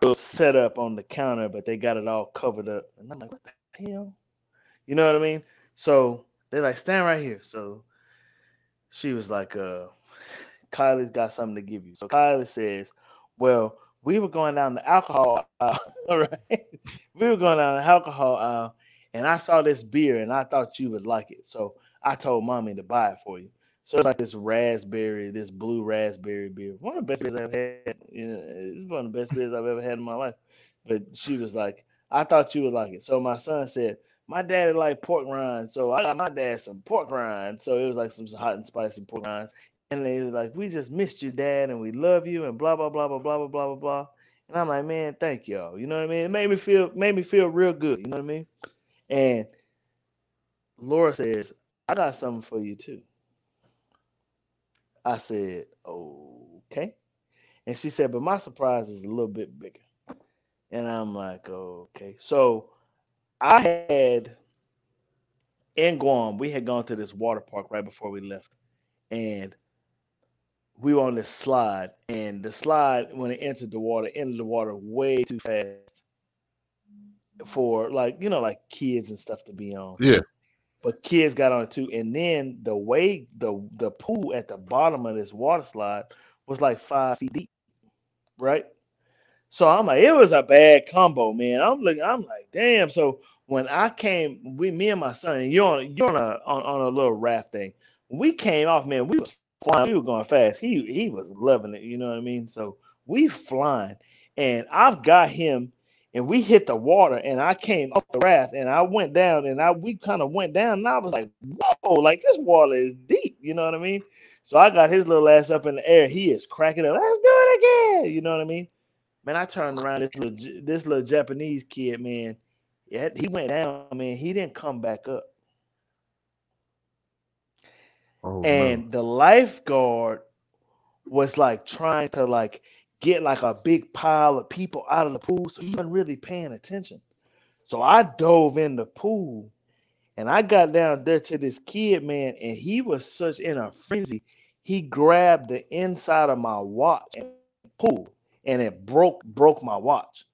little setup on the counter, but they got it all covered up. And I'm like, what the hell? You know what I mean? So they're like, stand right here. So she was like, uh, Kylie's got something to give you. So Kylie says, Well, we were going down the alcohol aisle, right? we were going down the alcohol aisle, and I saw this beer and I thought you would like it. So I told mommy to buy it for you. So it's like this raspberry, this blue raspberry beer. One of the best beers I've had. You know, it's one of the best beers I've ever had in my life. But she was like, I thought you would like it. So my son said, My daddy liked pork rinds. So I got my dad some pork rinds. So it was like some hot and spicy pork rinds. And they were like, We just missed you, dad, and we love you, and blah, blah, blah, blah, blah, blah, blah, blah, blah. And I'm like, man, thank y'all. You know what I mean? It made me feel made me feel real good. You know what I mean? And Laura says, I got something for you too. I said, okay. And she said, but my surprise is a little bit bigger. And I'm like, okay. So I had in Guam, we had gone to this water park right before we left. And we were on this slide. And the slide, when it entered the water, entered the water way too fast for like, you know, like kids and stuff to be on. Yeah but kids got on it too. And then the way the the pool at the bottom of this water slide was like five feet deep, right? So I'm like, it was a bad combo, man. I'm looking, I'm like, damn. So when I came, we, me and my son, you're on, you're on a on, on a little raft thing. we came off, man, we was flying, we were going fast. He he was loving it, you know what I mean? So we flying, and I've got him and we hit the water and I came up the raft and I went down and I we kind of went down and I was like, whoa, like this water is deep, you know what I mean? So I got his little ass up in the air. He is cracking up. Let's do it again. You know what I mean? Man, I turned around this little this little Japanese kid, man. Yeah, he went down, man. He didn't come back up. Oh, and man. the lifeguard was like trying to like get like a big pile of people out of the pool. So he wasn't really paying attention. So I dove in the pool and I got down there to this kid, man, and he was such in a frenzy. He grabbed the inside of my watch and pulled, and it broke broke my watch.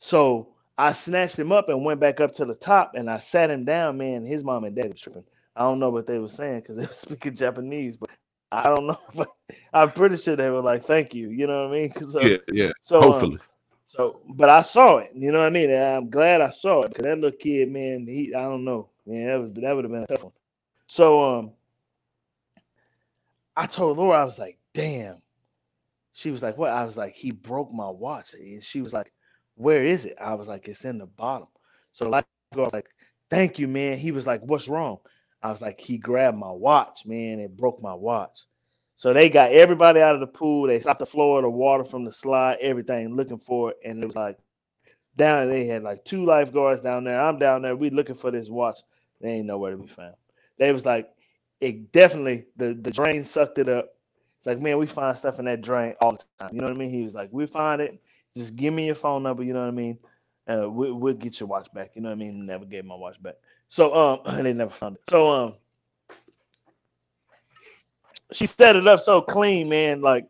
So I snatched him up and went back up to the top, and I sat him down. Man, his mom and dad was tripping. I don't know what they were saying because they were speaking Japanese, but I don't know, but I'm pretty sure they were like, "Thank you," you know what I mean? Cause, uh, yeah, yeah. So um, hopefully, um, so but I saw it. You know what I mean? And I'm glad I saw it because that little kid, man, he I don't know, man, that was that would have been a tough one. So um, I told Laura, I was like, "Damn." She was like, "What?" I was like, "He broke my watch," and she was like, "Where is it?" I was like, "It's in the bottom." So like, I was like, "Thank you, man." He was like, "What's wrong?" I was like, he grabbed my watch, man. It broke my watch. So they got everybody out of the pool. They stopped the floor, the water from the slide, everything, looking for it. And it was like down. They had like two lifeguards down there. I'm down there. We looking for this watch. They ain't nowhere to be found. They was like, it definitely the the drain sucked it up. It's like, man, we find stuff in that drain all the time. You know what I mean? He was like, we find it. Just give me your phone number. You know what I mean? Uh, we, we'll get your watch back. You know what I mean? Never gave my watch back. So um, they never found it. So um, she set it up so clean, man. Like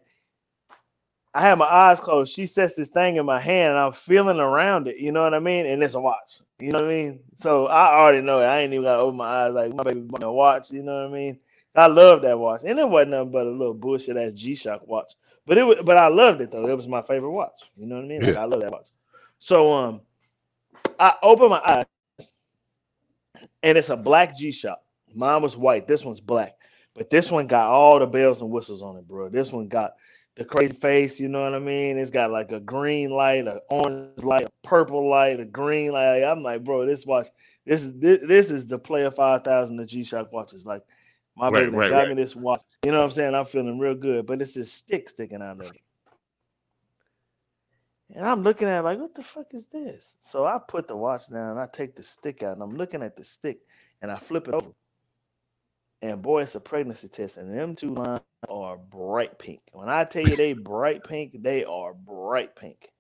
I had my eyes closed. She sets this thing in my hand, and I'm feeling around it. You know what I mean? And it's a watch. You know what I mean? So I already know it. I ain't even got to open my eyes. Like my baby bought me a watch. You know what I mean? I love that watch, and it wasn't nothing but a little bullshit ass G Shock watch. But it was, but I loved it though. It was my favorite watch. You know what I mean? Like, yeah. I love that watch. So um, I open my eyes, and it's a black G Shock. Mine was white. This one's black, but this one got all the bells and whistles on it, bro. This one got the crazy face. You know what I mean? It's got like a green light, an orange light, a purple light, a green light. I'm like, bro, this watch, this is this, this is the Player Five Thousand of G Shock watches. Like my right, baby right, got right. me this watch. You know what I'm saying? I'm feeling real good, but it's this stick sticking out of it. And I'm looking at it like, what the fuck is this? So I put the watch down, and I take the stick out, and I'm looking at the stick, and I flip it over. And boy, it's a pregnancy test, and them two lines are bright pink. When I tell you they bright pink, they are bright pink.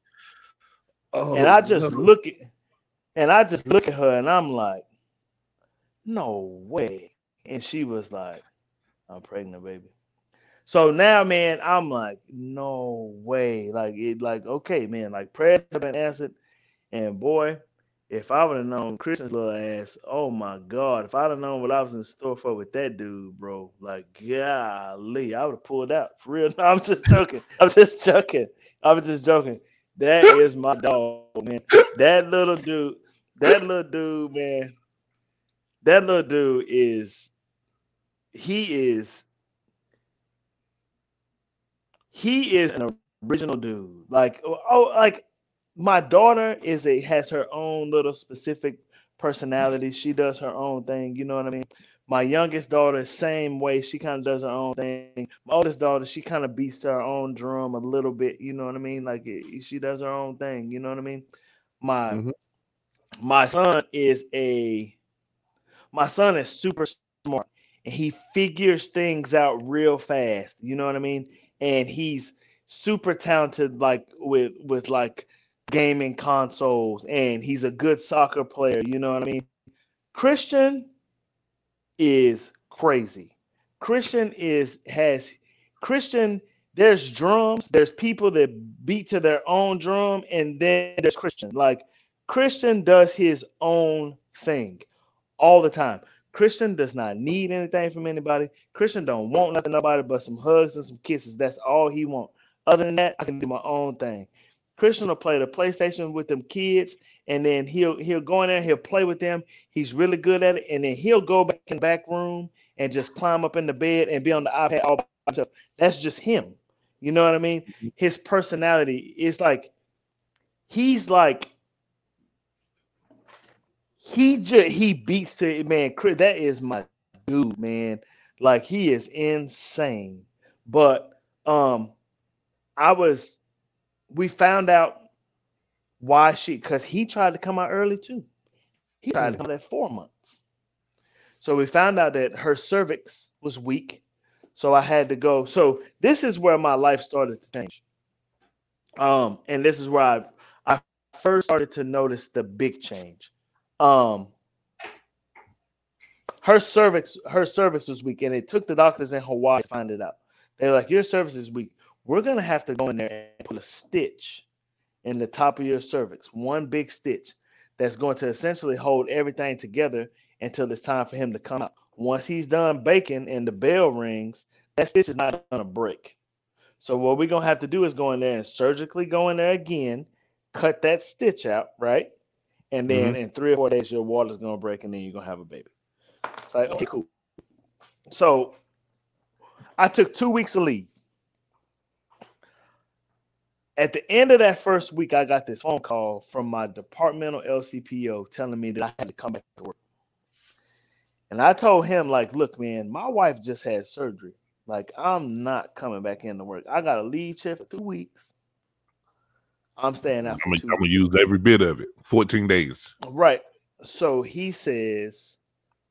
Oh, and I oh, just no. look at, and I just look at her, and I'm like, no way. And she was like, I'm pregnant, baby. So now, man, I'm like, no way. Like it, like, okay, man, like prayers have been answered. And boy, if I would have known Christian's little ass, oh my god, if I'd have known what I was in store for with that dude, bro, like golly, I would have pulled out for real. No, I'm just joking. I'm just joking. I'm just joking. That is my dog, man. That little dude, that little dude, man. That little dude is he is he is an original dude. Like oh, like my daughter is a has her own little specific personality. She does her own thing. You know what I mean? My youngest daughter, same way. She kind of does her own thing. My oldest daughter, she kind of beats her own drum a little bit. You know what I mean? Like it, she does her own thing. You know what I mean? My mm-hmm. my son is a my son is super smart and he figures things out real fast. You know what I mean? And he's super talented, like with with like gaming consoles, and he's a good soccer player. You know what I mean? Christian is crazy. Christian is has Christian. There's drums. There's people that beat to their own drum, and then there's Christian. Like Christian does his own thing all the time. Christian does not need anything from anybody. Christian don't want nothing nobody but some hugs and some kisses. That's all he want. Other than that, I can do my own thing. Christian will play the PlayStation with them kids, and then he'll he'll go in there, he'll play with them. He's really good at it, and then he'll go back in the back room and just climb up in the bed and be on the iPad all by himself. That's just him. You know what I mean? Mm-hmm. His personality is like he's like he just he beats to man. Chris, that is my dude, man. Like he is insane. But um, I was. We found out why she because he tried to come out early too. He tried to come out at four months. So we found out that her cervix was weak. So I had to go. So this is where my life started to change. Um, and this is where I I first started to notice the big change um her cervix her cervix was weak and it took the doctors in hawaii to find it out. They're like your cervix is weak. We're to have to go in there and put a stitch in the top of your cervix one big stitch that's going to essentially hold everything together until it's time for him to come out. Once he's done baking and the bell rings that stitch is not to break. So what we're to have to do is go in there and surgically go in there again cut that stitch out right and then mm-hmm. in three or four days your water's gonna break, and then you're gonna have a baby. It's like okay, cool. So I took two weeks of leave. At the end of that first week, I got this phone call from my departmental LCPO telling me that I had to come back to work. And I told him, like, look, man, my wife just had surgery. Like, I'm not coming back into work. I got a leave check for two weeks. I'm staying out. I'm gonna, use every bit of it. 14 days. Right. So he says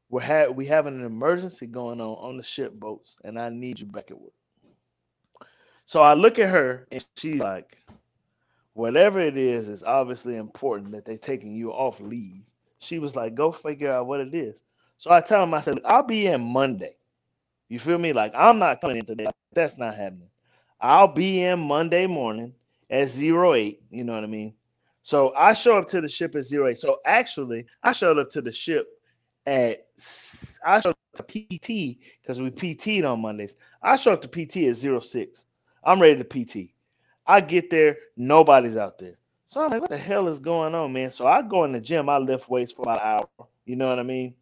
we're ha- we having an emergency going on on the ship boats, and I need you back at work. So I look at her, and she's like, whatever it is, it's obviously important that they're taking you off leave. She was like, go figure out what it is. So I tell him, I said, I'll be in Monday. You feel me? Like I'm not coming in today. That's not happening. I'll be in Monday morning at zero eight. You know what I mean? So I show up to the ship at zero eight. So actually, I showed up to the ship at I showed up to PT because we PT'd on Mondays. I show up to PT at zero six. I'm ready to PT. I get there, nobody's out there. So I'm like, what the hell is going on, man? So I go in the gym, I lift weights for about an hour. You know what I mean?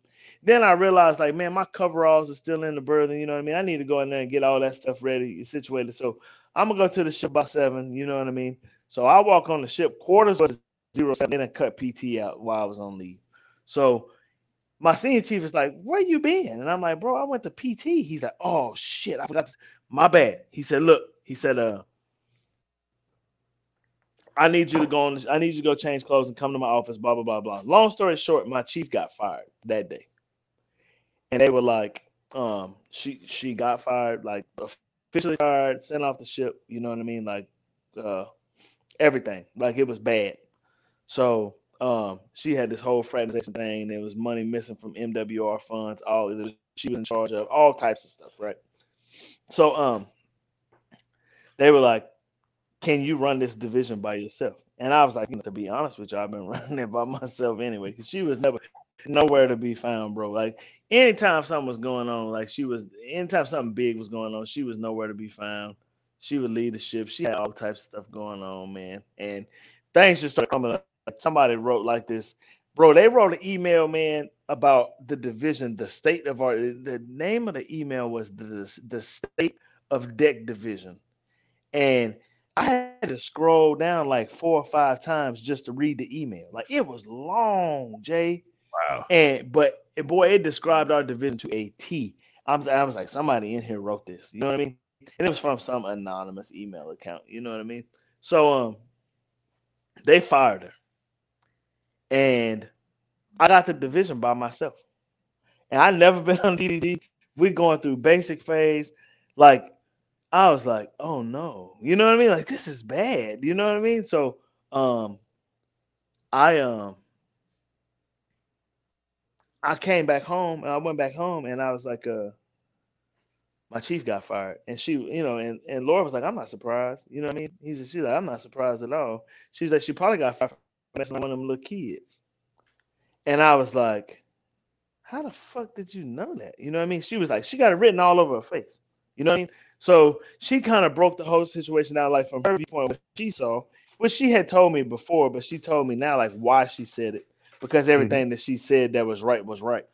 Then I realized, like, man, my coveralls are still in the berthing. You know what I mean? I need to go in there and get all that stuff ready, situated. So I'm gonna go to the ship by seven. You know what I mean? So I walk on the ship. Quarters was zero seven. Then I cut PT out while I was on leave. So my senior chief is like, "Where you been?" And I'm like, "Bro, I went to PT." He's like, "Oh shit, I forgot. My bad." He said, "Look," he said, "Uh." I need you to go on. I need you to go change clothes and come to my office. Blah blah blah blah. Long story short, my chief got fired that day and they were like, um, she she got fired, like officially fired, sent off the ship. You know what I mean? Like, uh, everything. Like it was bad. So um, she had this whole fraternization thing. There was money missing from MWR funds. All she was in charge of all types of stuff, right? So um, they were like, "Can you run this division by yourself?" And I was like, you know, to be honest with you, I've been running it by myself anyway, because she was never nowhere to be found, bro. Like anytime something was going on, like she was anytime something big was going on, she was nowhere to be found. She would lead the ship. She had all types of stuff going on, man. And things just started coming up. Somebody wrote like this, bro. They wrote an email, man, about the division, the state of our. The name of the email was the the state of deck division, and I had to scroll down like four or five times just to read the email. Like it was long, Jay. Wow. And but boy, it described our division to a T. I'm, I was like, somebody in here wrote this. You know what I mean? And it was from some anonymous email account. You know what I mean? So um, they fired her, and I got the division by myself. And I never been on DDG. We're going through basic phase. Like I was like, oh no, you know what I mean? Like this is bad. You know what I mean? So um, I um I came back home and I went back home and I was like, uh, my chief got fired. And she, you know, and, and Laura was like, I'm not surprised. You know what I mean? He's she's like, I'm not surprised at all. She's like, she probably got fired from one of them little kids. And I was like, how the fuck did you know that? You know what I mean? She was like, she got it written all over her face. You know what I mean? So she kind of broke the whole situation out, like from her viewpoint, what she saw, which she had told me before, but she told me now, like why she said it because mm-hmm. everything mm-hmm. that she said that was right was right.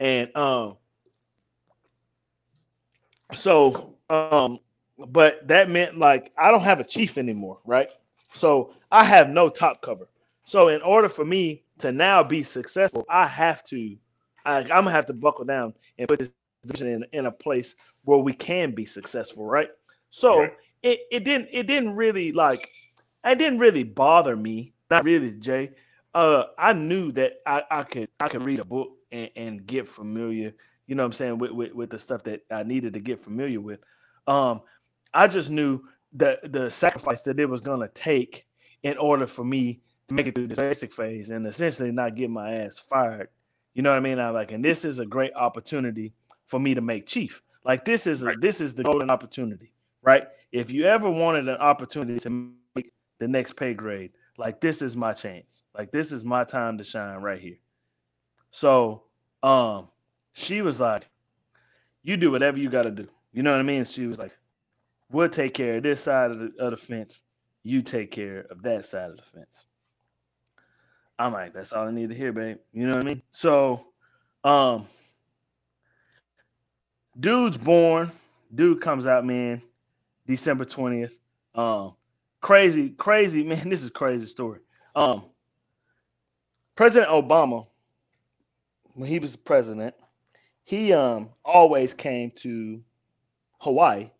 And um so um but that meant like I don't have a chief anymore, right? So I have no top cover. So in order for me to now be successful, I have to I, am gonna have to buckle down and put this division in, in a place where we can be successful, right? So it, it didn't it didn't really like it didn't really bother me, not really, Jay, uh I knew that I, I could I could read a book and, and get familiar, you know what I'm saying, with, with, with the stuff that I needed to get familiar with. Um I just knew the the sacrifice that it was gonna take in order for me to make it through the basic phase and essentially not get my ass fired. You know what I mean? I'm like, and this is a great opportunity for me to make chief. Like this is a, right. this is the golden opportunity, right? If you ever wanted an opportunity to make the next pay grade, like this is my chance. Like this is my time to shine right here. So um she was like, You do whatever you gotta do. You know what I mean? She was like, We'll take care of this side of the, of the fence. You take care of that side of the fence. I'm like, that's all I need to hear, babe. You know what I mean? So um dude's born, dude comes out, man, December 20th. Um crazy, crazy man. This is crazy story. Um, President Obama, when he was president, he um always came to Hawaii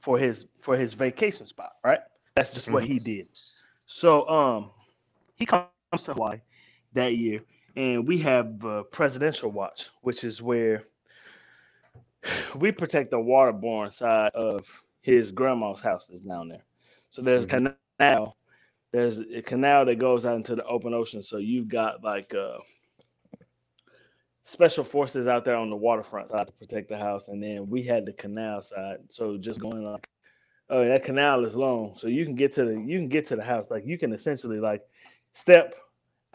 for his for his vacation spot, right? That's just mm-hmm. what he did. So um he comes to Hawaii that year, and we have uh, presidential watch, which is where we protect the waterborne side of his grandma's house that's down there. So there's mm-hmm. canal there's a canal that goes out into the open ocean. So you've got like uh, special forces out there on the waterfront side to protect the house, and then we had the canal side. So just going like, oh, that canal is long, so you can get to the you can get to the house. Like you can essentially like step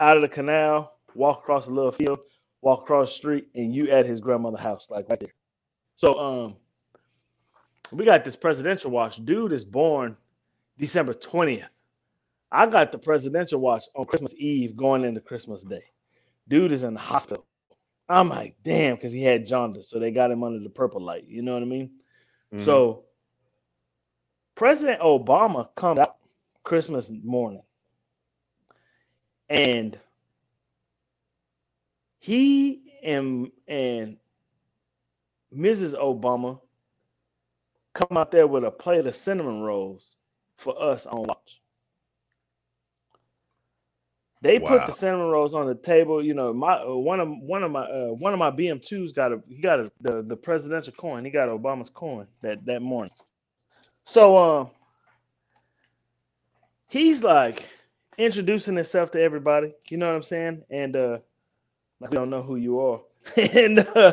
out of the canal, walk across a little field, walk across the street, and you at his grandmother's house, like right there. So um, we got this presidential watch. Dude is born December twentieth. I got the presidential watch on Christmas Eve going into Christmas Day. Dude is in the hospital. I'm like, damn, because he had jaundice. So they got him under the purple light. You know what I mean? Mm-hmm. So President Obama comes out Christmas morning. And he and and Mrs. Obama come out there with a plate of cinnamon rolls for us on watch. They wow. put the cinnamon rolls on the table. You know, my uh, one of one of my uh, one of my BM2s got a he got a, the the presidential coin. He got Obama's coin that that morning. So um, he's like introducing himself to everybody. You know what I'm saying? And uh, like we don't know who you are. and uh,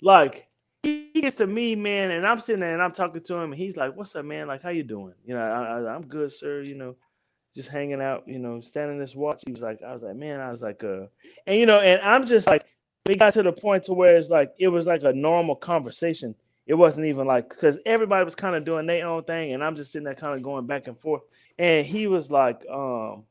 like he gets to me, man, and I'm sitting there and I'm talking to him, and he's like, "What's up, man? Like, how you doing? You know, I, I'm good, sir. You know." just hanging out, you know, standing this watch. He was like, I was like, man, I was like, uh, and you know, and I'm just like, we got to the point to where it's like it was like a normal conversation. It wasn't even like because everybody was kind of doing their own thing, and I'm just sitting there kind of going back and forth. And he was like, um,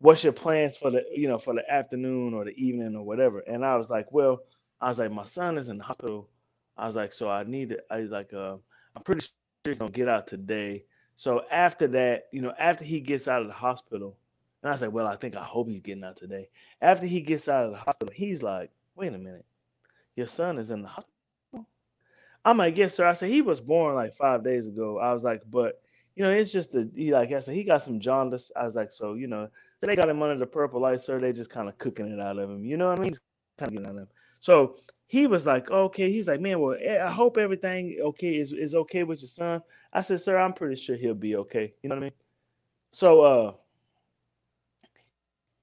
what's your plans for the you know for the afternoon or the evening or whatever? And I was like, well, I was like, my son is in the hospital. I was like, so I need it. I was like, uh, I'm pretty sure he's gonna get out today. So after that, you know, after he gets out of the hospital, and I said, well, I think I hope he's getting out today. After he gets out of the hospital, he's like, wait a minute, your son is in the hospital. I'm like, yes, sir. I said he was born like five days ago. I was like, but you know, it's just a he like I said, he got some jaundice. I was like, so you know, they got him under the purple light, sir. They just kind of cooking it out of him. You know what I mean? Kind of getting out of him. So he was like, okay. He's like, man, well, eh, I hope everything okay is, is okay with your son. I said, sir, I'm pretty sure he'll be okay. You know what I mean? So uh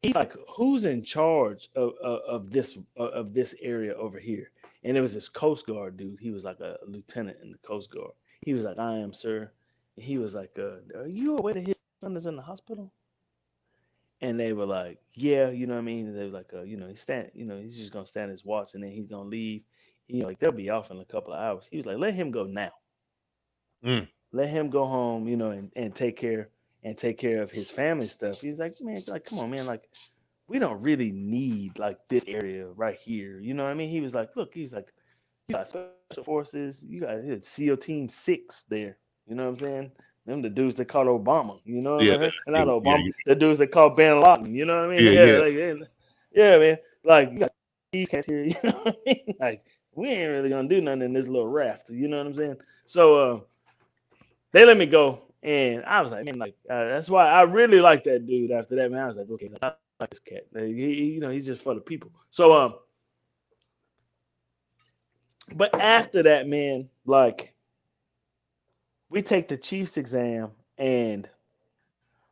he's like, who's in charge of, of, of this of this area over here? And it was this Coast Guard dude. He was like a lieutenant in the Coast Guard. He was like, I am, sir. And he was like, uh, are you aware that his son is in the hospital? And they were like, yeah, you know what I mean? they were like, uh, you know, he's stand, you know, he's just gonna stand his watch and then he's gonna leave. You know, like they'll be off in a couple of hours. He was like, let him go now. Mm. Let him go home, you know, and, and take care and take care of his family stuff. He's like, man, like, come on, man, like, we don't really need like this area right here. You know what I mean? He was like, look, he's like, you got special forces, you got SEAL Team Six there. You know what I'm saying? Them the dudes that called Obama, you know, yeah, I mean? not Obama, yeah, the dudes that called Bin Laden, you know what I mean? Yeah, yeah, yeah. Like, yeah man. Like you got these cats here, you know what I mean? Like we ain't really gonna do nothing in this little raft, you know what I'm saying? So uh, they let me go, and I was like, man, like uh, that's why I really like that dude. After that, man, I was like, okay, I like this cat. Like, he, you know, he's just for the people. So um, but after that, man, like we take the Chiefs exam, and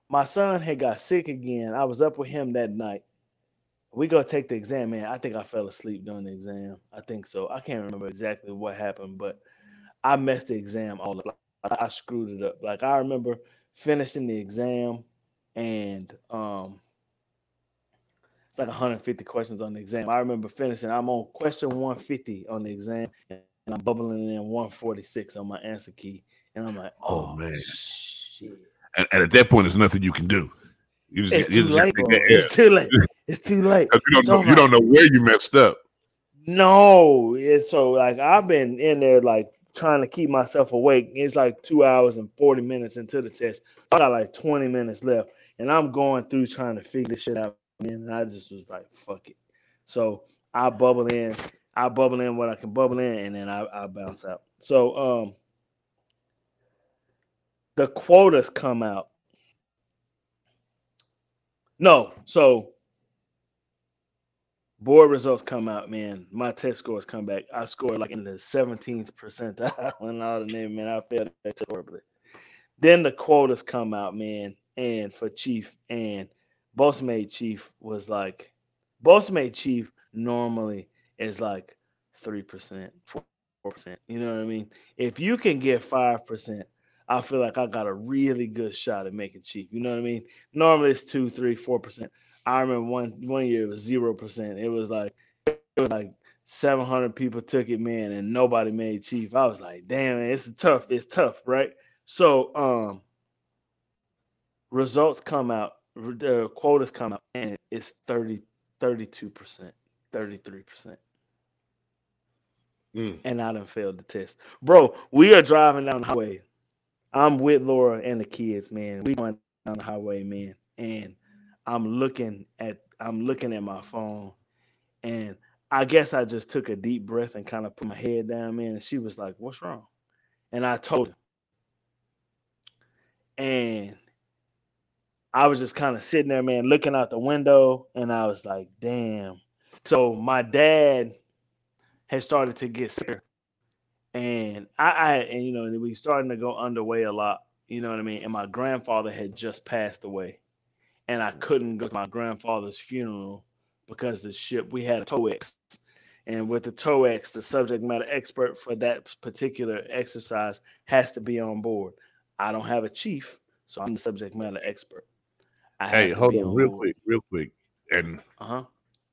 my son had got sick again. I was up with him that night. We go take the exam, man. I think I fell asleep during the exam. I think so. I can't remember exactly what happened, but I messed the exam all up. I screwed it up. Like I remember finishing the exam, and um, it's like 150 questions on the exam. I remember finishing. I'm on question 150 on the exam, and I'm bubbling in 146 on my answer key. And I'm like, oh, oh man. And, and, at that point, there's nothing you can do. You just, it's, too late, it's too late. It's too late. you don't so know. You don't know where you messed up. No, it's so like I've been in there like trying to keep myself awake. It's like two hours and 40 minutes into the test. I got like 20 minutes left, and I'm going through trying to figure this shit out. And I just was like, fuck it. So I bubble in, I bubble in what I can bubble in, and then I, I bounce out. So um the quotas come out. No, so board results come out, man. My test scores come back. I scored like in the 17th percentile and all the name, man. I failed that horribly. then the quotas come out, man, and for Chief and Boss Made Chief was like Boss Made Chief normally is like three percent, four percent. You know what I mean? If you can get five percent, I feel like I got a really good shot at making Chief. You know what I mean? Normally it's two, three, four percent. I remember one one year it was zero percent. It was like it was like 700 people took it, man, and nobody made chief. I was like, damn, man, it's tough. It's tough, right? So, um, results come out, the quotas come out, and it's 30, 32%, 33%. Mm. And I done failed the test. Bro, we are driving down the highway. I'm with Laura and the kids, man. We going down the highway, man. And I'm looking at I'm looking at my phone and I guess I just took a deep breath and kind of put my head down, man. And she was like, What's wrong? And I told her. And I was just kind of sitting there, man, looking out the window. And I was like, Damn. So my dad had started to get sick. And I, I and you know, we starting to go underway a lot. You know what I mean? And my grandfather had just passed away. And I couldn't go to my grandfather's funeral because the ship we had a TOWEX, and with the TOWEX, the subject matter expert for that particular exercise has to be on board. I don't have a chief, so I'm the subject matter expert. hey, hold on, real board. quick, real quick, and uh-huh.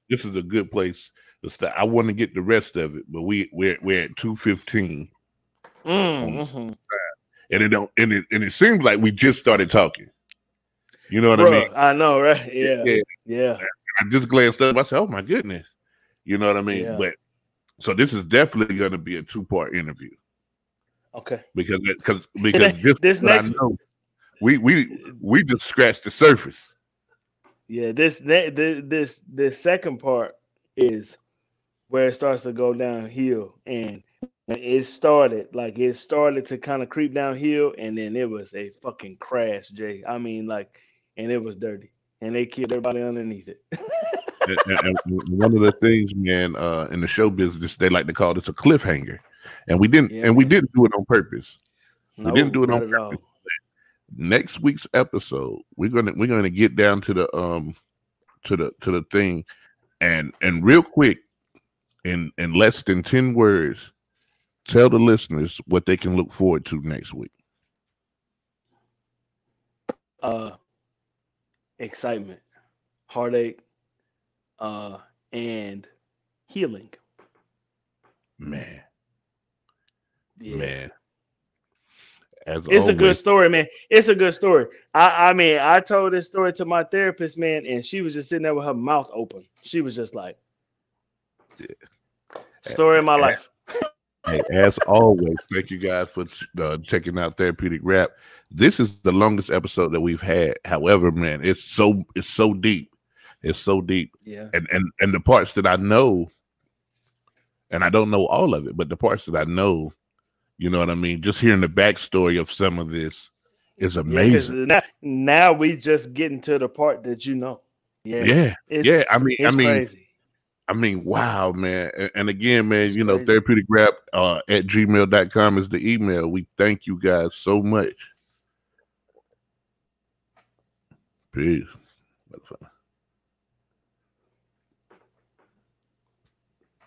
this is a good place start. I want to get the rest of it, but we we're we're at two fifteen. Mm-hmm. And it don't and it and it seems like we just started talking. You know what Bruh, I mean? I know, right? Yeah, yeah. yeah. I just glanced up. I said, "Oh my goodness," you know what I mean. Yeah. But so this is definitely going to be a two part interview. Okay. Because because because this, this next know, we we we just scratched the surface. Yeah. This this this this second part is where it starts to go downhill and it started like it started to kind of creep downhill and then it was a fucking crash jay i mean like and it was dirty and they killed everybody underneath it. and, and, one of the things, man, uh, in the show business, they like to call this a cliffhanger, and we didn't, yeah, and we didn't do it on purpose. No, we didn't do it on purpose. Next week's episode, we're gonna we're gonna get down to the um to the to the thing, and and real quick, in in less than ten words, tell the listeners what they can look forward to next week. Uh, excitement, heartache, uh, and healing. Man. Yeah. Man. As it's always. a good story, man. It's a good story. I, I mean, I told this story to my therapist, man, and she was just sitting there with her mouth open. She was just like. "Story of my life." Hey, as always, thank you guys for uh, checking out Therapeutic Rap. This is the longest episode that we've had. However, man, it's so it's so deep. It's so deep. Yeah. And and and the parts that I know, and I don't know all of it, but the parts that I know, you know what I mean. Just hearing the backstory of some of this is amazing. Yeah, now, now we just getting to the part that you know. Yeah. Yeah. yeah. I mean, I mean. Crazy I mean, wow, man. And, and again, man, you know, therapeutic rap uh, at gmail.com is the email. We thank you guys so much. Peace.